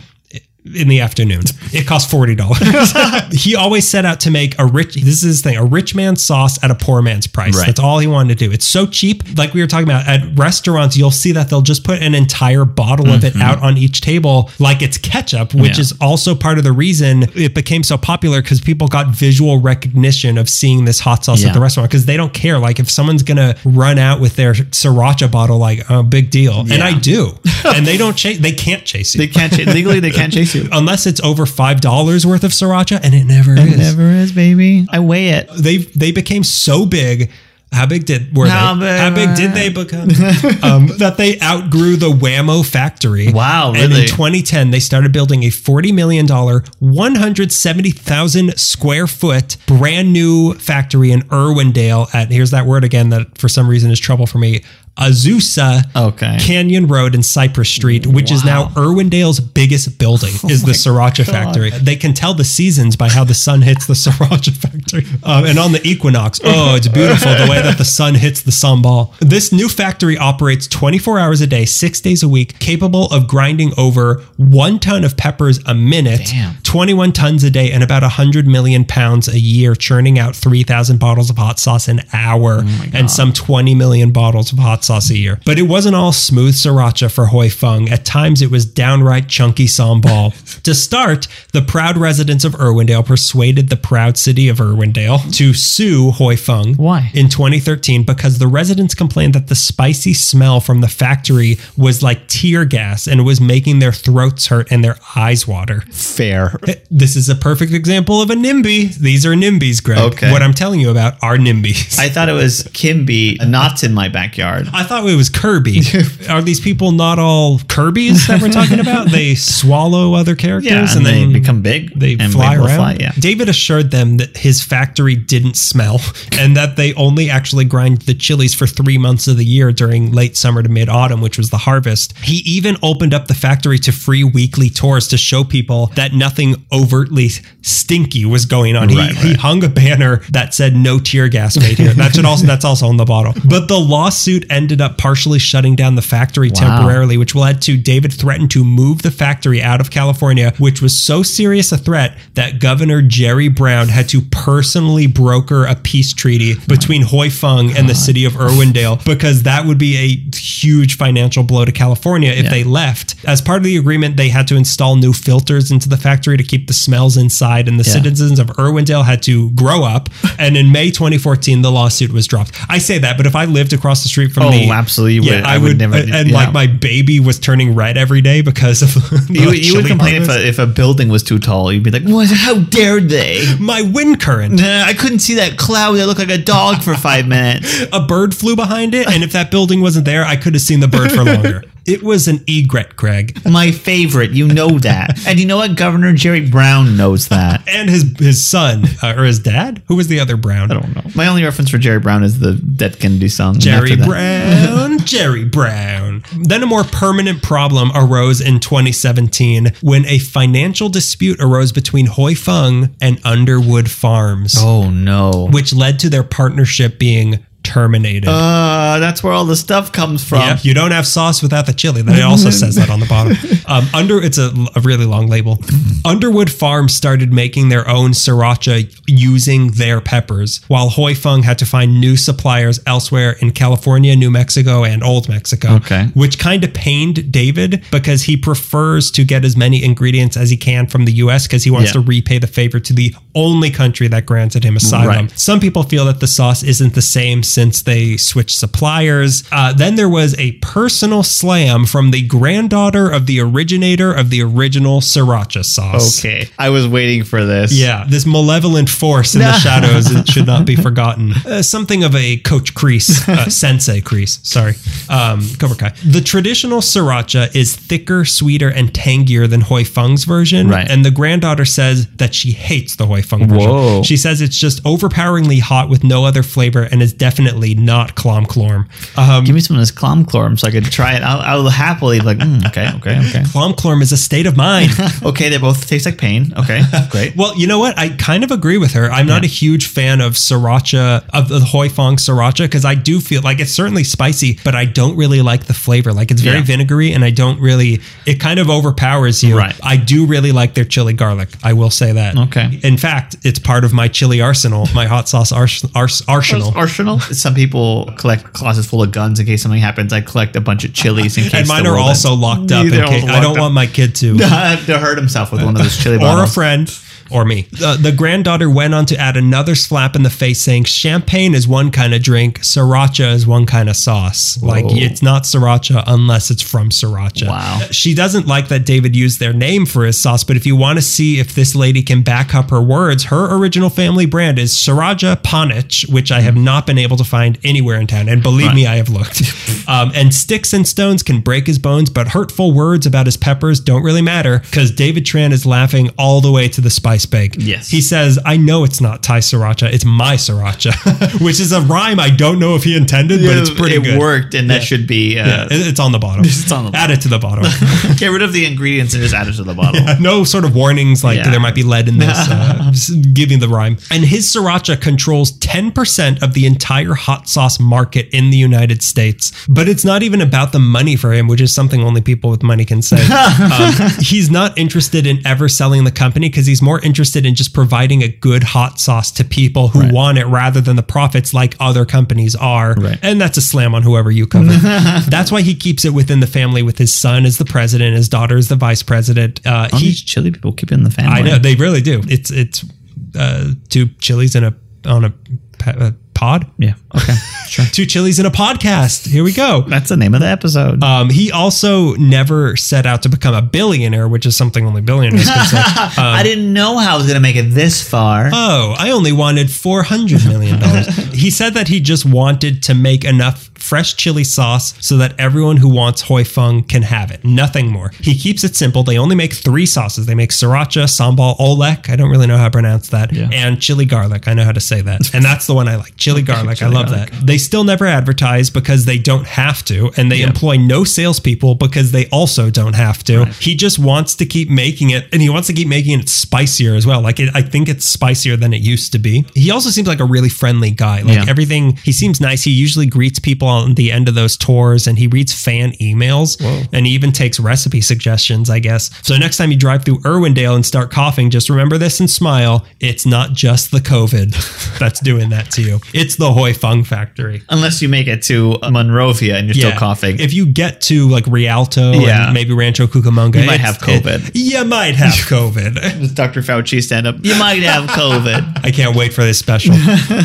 In the afternoon. It cost forty dollars. he always set out to make a rich. This is his thing: a rich man's sauce at a poor man's price. Right. That's all he wanted to do. It's so cheap. Like we were talking about at restaurants, you'll see that they'll just put an entire bottle of it out on each table, like it's ketchup, which Mm-hmm. Yeah. is also part of the reason it became so popular because people got visual recognition of seeing this hot sauce Yeah. at the restaurant because they don't care. Like if someone's gonna run out with their sriracha bottle, like oh, big deal, and I do, and they don't chase. They can't chase you They can't ch- legally. They can't chase you. unless it's over five dollars worth of sriracha, and it never It is. never is, baby. I weigh it. They they became so big. How big did were How they? big How big did they become? um, that they outgrew the Wham-O factory. Wow, And really? in 2010, they started building a 40 million dollar, 170,000 square foot brand new factory in Irwindale. At here's that word again that for some reason is trouble for me. Azusa Okay. Canyon Road and Cypress Street, which is now Irwindale's biggest building, is the Sriracha factory. They can tell the seasons by how the sun hits the Sriracha factory. Um, and on the equinox, oh, it's beautiful the way that the sun hits the sambal. This new factory operates 24 hours a day, six days a week, capable of grinding over one ton of peppers a minute, Damn. 21 tons a day, and about 100 million pounds a year, churning out 3,000 bottles of hot sauce an hour and some 20 million bottles of hot sauce a year. But it wasn't all smooth sriracha for Huy Fong. At times, it was downright chunky sambal. to start, the proud residents of Irwindale persuaded the proud city of Irwindale to sue Huy Fong. Why? In 2013, because the residents complained that the spicy smell from the factory was like tear gas and was making their throats hurt and their eyes water. Fair. Eh, this is a perfect example of a NIMBY. These are NIMBYs, Greg. Okay. What I'm telling you about are NIMBYs. I thought it was Kimby, uh, not in my backyard. I thought it was Kirby. Are these people not all Kirby's that we're talking about? They swallow other characters Yeah, and, and, they then become big. They and fly around. yeah. David assured them that his factory didn't smell and that they only actually grind the chilies for three months of the year during late summer to mid autumn, which was the harvest. He even opened up the factory to free weekly tours to show people that nothing overtly stinky was going on. Right, he, he hung a banner that said no tear gas made here. That should also that's also on the bottle. But the lawsuit ended up partially shutting down the factory temporarily, which led to David threatened to move the factory out of California, which was so serious a threat that Governor Jerry Brown had to personally broker a peace treaty between Huy Fong and the city of Irwindale because that would be a huge financial blow to California if they left. As part of the agreement, they had to install new filters into the factory to keep the smells inside, and the citizens of Irwindale had to grow up. And in May 2014, the lawsuit was dropped. I say that, but if I lived across the street from Oh, the absolutely, yeah, would. I, I would would, never- and, yeah. like my baby was turning red every day because of the You, you would complain if a, if a building was too tall. You'd be like, "What? How dare they?" my wind current. Nah, I couldn't see that cloud that looked like a dog for five minutes. a bird flew behind it, and if that building wasn't there, I could have seen the bird for longer. It was an egret, Greg, My favorite, you know that, and you know what? Governor Jerry Brown knows that. and his his son uh, or his dad. Who was the other Brown? I don't know. My only reference for Jerry Brown is the Dead Kennedy song. Jerry Brown, Jerry Brown. Then a more permanent problem arose in 2017 when a financial dispute arose between Huy Fong and Underwood Farms, Oh no. which led to their partnership being terminated. Uh, that's where all the stuff comes from. Yeah, you don't have sauce without the chili. That also says that on the bottom. Um, under it's a, a really long label. Underwood Farms started making their own sriracha using their peppers, while Huy Fong had to find new suppliers elsewhere in California, New Mexico, and Old Mexico. Okay. which kind of pained David because he prefers to get as many ingredients as he can from the U.S. because he wants Yeah. to repay the favor to the only country that granted him asylum. Right. Some people feel that the sauce isn't the same since they switched suppliers. Uh, then there was a personal slam from the granddaughter of the originator of the original sriracha sauce. Okay. I was waiting for this. Yeah, this malevolent force in the shadows it should not be forgotten. Uh, something of a Coach Kreese, uh, Sensei Kreese, sorry, um, Cobra Kai. The traditional sriracha is thicker, sweeter, and tangier than Huy Fong's version. Right. And the granddaughter says that she hates the Huy Fong version. Whoa. She says it's just overpoweringly hot with no other flavor and is definitely not clom clorm. Um, Give me some of this clom chlorm so I could try it. I'll, I'll happily like, mm, okay, okay, okay. clom clorm is a state of mind. Okay, they both taste like pain. Okay, great. Well, you know what? I kind of agree with her. I'm not a huge fan of sriracha, of the Huy Fong sriracha, because I do feel like it's certainly spicy, but I don't really like the flavor. Like it's very Yeah. vinegary and I don't really, it kind of overpowers you. Right. I do really like their chili garlic. I will say that. Okay. In fact, it's part of my chili arsenal, my hot sauce ars- ars- arsenal. Arsenal. Some people collect closets full of guns in case something happens. I collect a bunch of chilies in case. And mine are also ends. locked up. In case, I don't up. want my kid to. to hurt himself with one of those chili or a friend or me. Uh, the granddaughter went on to add another slap in the face, saying champagne is one kind of drink, sriracha is one kind of sauce. Like it's not sriracha unless it's from sriracha. Wow. She doesn't like that David used their name for his sauce, but if you want to see if this lady can back up her words, her original family brand is Sriracha Panich, which I have not been able to find anywhere in town. And believe me, I have looked. um, and sticks and stones can break his bones, but hurtful words about his peppers don't really matter because David Tran is laughing all the way to the spice Bake. Yes. He says, I know it's not Thai sriracha, it's my sriracha, which is a rhyme I don't know if he intended, but it's pretty it good. worked, and that should be. Uh, yeah, it's on the bottom. It's on the Add it to the bottom. Get rid of the ingredients and just add it to the bottle. no sort of warnings like Yeah. there might be lead in this, uh, giving the rhyme. And his sriracha controls 10% of the entire hot sauce market in the United States. But it's not even about the money for him, which is something only people with money can say. um, he's not interested in ever selling the company because he's more interested in just providing a good hot sauce to people who want it rather than the profits like other companies are. Right. And that's a slam on whoever you cover. that's why he keeps it within the family with his son as the president, his daughter as the vice president. Uh, All he, these chili people keep it in the family. I know they really do. It's it's uh, two chilies in a on a, a pod. Yeah. Okay. Sure. Two chilies in a podcast. Here we go. That's the name of the episode. Um, he also never set out to become a billionaire, which is something only billionaires can say. I didn't know how I was going to make it this far. Oh, I only wanted four hundred million dollars. he said that he just wanted to make enough fresh chili sauce so that everyone who wants Huy Fong can have it. Nothing more. He keeps it simple. They only make three sauces. They make sriracha, sambal, oelek. I don't really know how to pronounce that, Yeah. and chili garlic. I know how to say that, and that's the one I like. Chili garlic. I love garlic. that. They still never advertise because they don't have to, and they employ no salespeople because they also don't have to. He just wants to keep making it, and he wants to keep making it spicier as well. Like it, I think it's spicier than it used to be. He also seems like a really friendly guy. Like Yeah. everything, he seems nice. He usually greets people on the end of those tours, and he reads fan emails, and he even takes recipe suggestions. I guess. So next time you drive through Irwindale and start coughing, just remember this and smile. It's not just the COVID that's doing that to you. It's the Huy Fong factory. Unless you make it to Monrovia and you're still coughing. If you get to like Rialto Yeah. and maybe Rancho Cucamonga, You might have COVID. it- you might have COVID. Dr. Fauci stand up, you might have COVID. I can't wait for this special.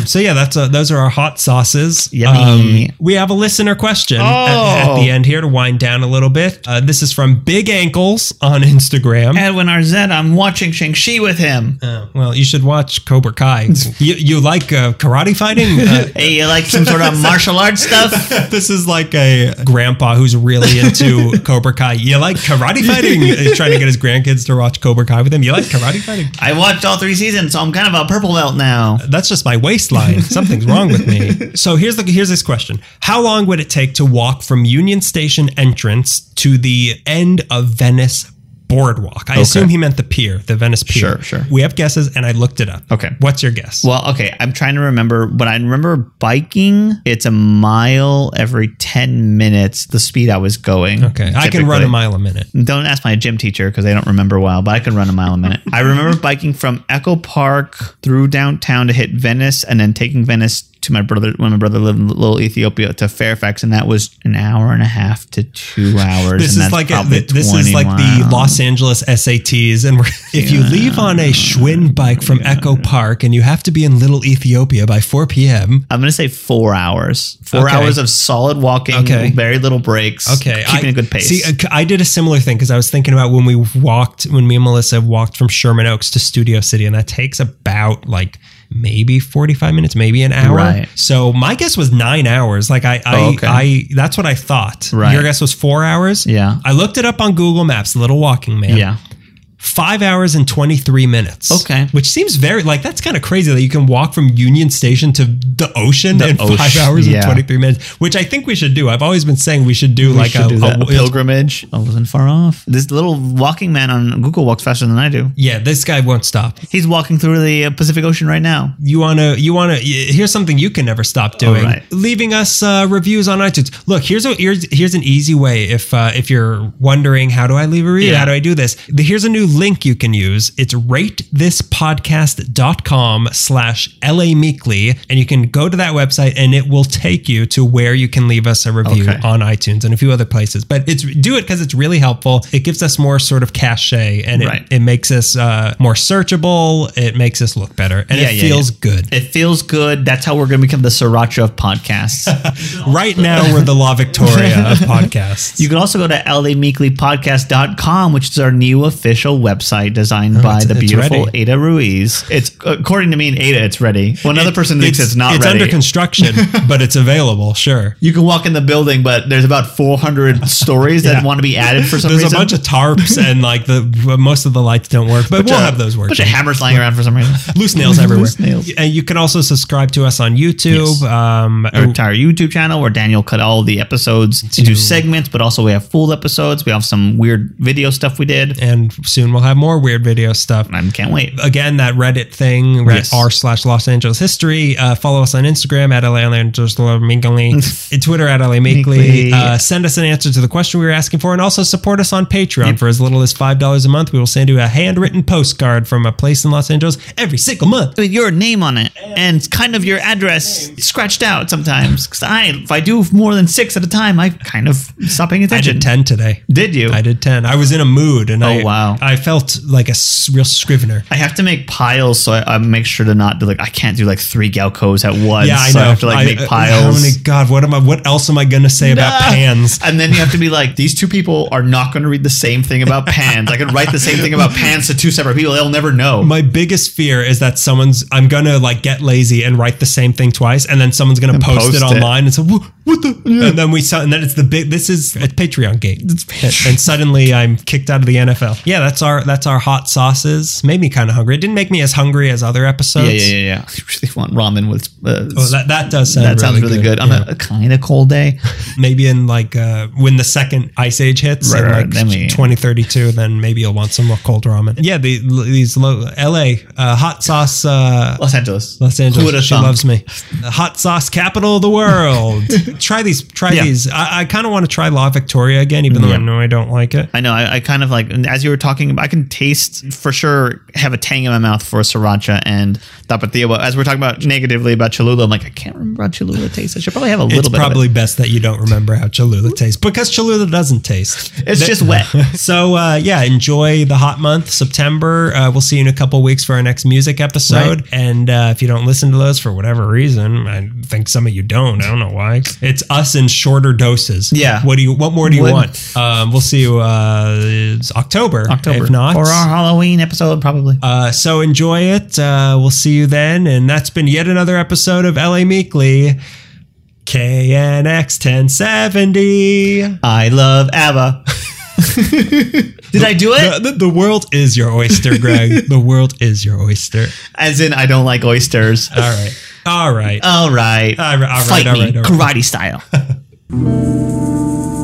so yeah, that's uh those are our hot sauces. Um, we have a listener question at, at Oh. the end here to wind down a little bit. Uh, this is from Big Ankles on Instagram. Edwin Arzette, I'm watching Shang-Chi with him. Oh, well, you should watch Cobra Kai. you, you like uh, karate fighting? Uh, Hey, you like some sort of martial arts stuff? this is like a grandpa who's really into Cobra Kai. You like karate fighting? He's trying to get his grandkids to watch Cobra Kai with him. You like karate fighting? I watched all three seasons, so I'm kind of a purple belt now. That's just my waistline. Something's wrong with me. So here's the here's this question: How long would it take to walk from Union Station entrance to the end of Venice Boardwalk? I assume he meant the pier, the Venice Pier. Sure, sure. We have guesses, and I looked it up. Okay. what's your guess? Well, okay, I'm trying to remember, but I remember biking. It's a mile every 10 minutes, the speed I was going. okay, I can run a mile a minute. Don't ask my gym teacher because they don't remember well, but I can run a mile a minute. I remember biking from Echo Park through downtown to hit Venice and then taking Venice to my brother when my brother lived in Little Ethiopia to Fairfax, and that was an hour and a half to two hours. This is like a, this is 20 like the. Los Angeles SATs, and we're, if you leave on a Schwinn bike from Echo Park and you have to be in Little Ethiopia by 4 p.m. I'm gonna say four hours. Four Okay. hours of solid walking, Okay. very little breaks. Okay, keeping I, a good pace. See, uh, I did a similar thing because I was thinking about when we walked, when me and Melissa walked from Sherman Oaks to Studio City, and that takes about like maybe forty-five minutes, maybe an hour. Right. So my guess was nine hours. Like I, I, Oh, okay. I that's what I thought. Right. Your guess was four hours. Yeah. I looked it up on Google Maps, Little Walking Man. yeah, Five hours and 23 minutes. Okay. Which seems very, like, that's kind of crazy that you can walk from Union Station to the ocean The in five hours yeah. and 23 minutes, which I think we should do. I've always been saying we should do we like should a, do a- A pilgrimage. I wasn't far off. This little walking man on Google walks faster than I do. Yeah, this guy won't stop. He's walking through the uh, Pacific Ocean right now. You want to, you want to, here's something you can never stop doing. right. Leaving us uh, reviews on iTunes. Look, here's a, here's, here's an easy way. If, uh, if you're wondering, how do I leave a review? Yeah. How do I do this? Here's a new link you can use. It's ratethispodcast.com slash LA Meekly. And you can go to that website and it will take you to where you can leave us a review Okay. on iTunes and a few other places. But it's do it because it's really helpful. It gives us more sort of cachet and it, Right. it makes us uh, more searchable. It makes us look better and Yeah, it yeah, feels yeah. good. It feels good. That's how we're going to become the sriracha of podcasts. right now, we're the La Victoria of podcasts. you can also go to lameeklypodcast.com, which is our new official website designed by Oh, it's- the it's beautiful ready. Ada Ruiz. It's according to me and Ada, it's ready. Well, another It- person thinks it's, not It's ready. under construction, but it's available. Sure. you can walk in the building, but there's about 400 stories that Yeah. want to be added for some There's reason. a bunch of tarps and like the most of the lights don't work, but we'll Uh, have those working. bunch of hammers lying around for some reason. Loose nails everywhere. Loose nails. And you can also subscribe to us on YouTube. Yes. Um, Our entire YouTube channel where Daniel cut all the episodes into segments, but also we have full episodes. We have some weird video stuff we did. and soon we'll have more weird video stuff. I can't wait. Again, that Reddit thing, Reddit Yes. r slash Los Angeles history. Uh, follow us on Instagram at LA Angeles Meekly, and Twitter at LA Meekly. Uh, send us an answer to the question we were asking for, and also support us on Patreon for as little as five dollars a month. We will send you a handwritten postcard from a place in Los Angeles every single month. with your name on it and kind of your address scratched out sometimes. Because I, if I do more than six at a time, I kind of stop paying attention. I did ten today. Did you? I did ten. I was in a mood, and Oh, I wow. I felt like a real scrivener. I have to make piles, so I, I make sure to not do like I can't do like three Galcos at once. Yeah, I so know. I have to like I- make uh, piles. How many? God, what am I? What else am I going to say about Ah. pans? And then you have to be like, these two people are not going to read the same thing about pans. I could write the same thing about pans to two separate people. They'll never know. My biggest fear is that someone's. I'm gonna like get lazy and write the same thing twice, and then someone's gonna post, post it it. online and say, "What the?" And then we and then it's the big. This is a Patreon gate, and, and suddenly I'm kicked out of the NFL. Yeah, that's our that's our hot sauces. Made me kind of hungry. It didn't make me as hungry as other episodes. yeah, yeah, yeah, yeah. I really want ramen with. Uh, Oh, that that does sound that sounds really good, on Yeah. a, kind of cold day. maybe in like uh, when the second ice age hits Right, in right, like then we- 2032 then maybe you'll want some more cold ramen yeah the, these low, la uh, hot sauce uh, Los Angeles. Los Angeles. She thunk? loves me. The hot sauce capital of the world. try these. Try Yeah. these. I, I kind of want to try La Victoria again, even though I know I don't like it. I know. I, I kind of like and as you were talking. I can taste for sure. Have a tang in my mouth for sriracha and tapatio. But as we're talking about negatively about Cholula, I'm like, I can't remember how Cholula tastes. I should probably have a little It's bit. probably Of it. best that you don't remember how Cholula tastes because Cholula doesn't taste. It's That- just wet. So uh, yeah, enjoy the hot month, September. Uh, we'll see you in a couple weeks for our next music episode. And uh, if you don't listen to those for whatever reason, I think some of you don't. I don't know why. It's us in shorter doses. Yeah. What do you? What more do you What- want? Um, we'll see you uh, it's October. October If not, or our Halloween episode, probably. uh, so enjoy it. Uh, we'll see you then. And that's been yet another episode of LA Meekly. KNX 1070. I love ABBA. Did I do it? The, the, the world is your oyster, Greg. the world is your oyster. As in, I don't like oysters. All right. All right. All right. All right, all right, Fight all me, right, all right. karate style.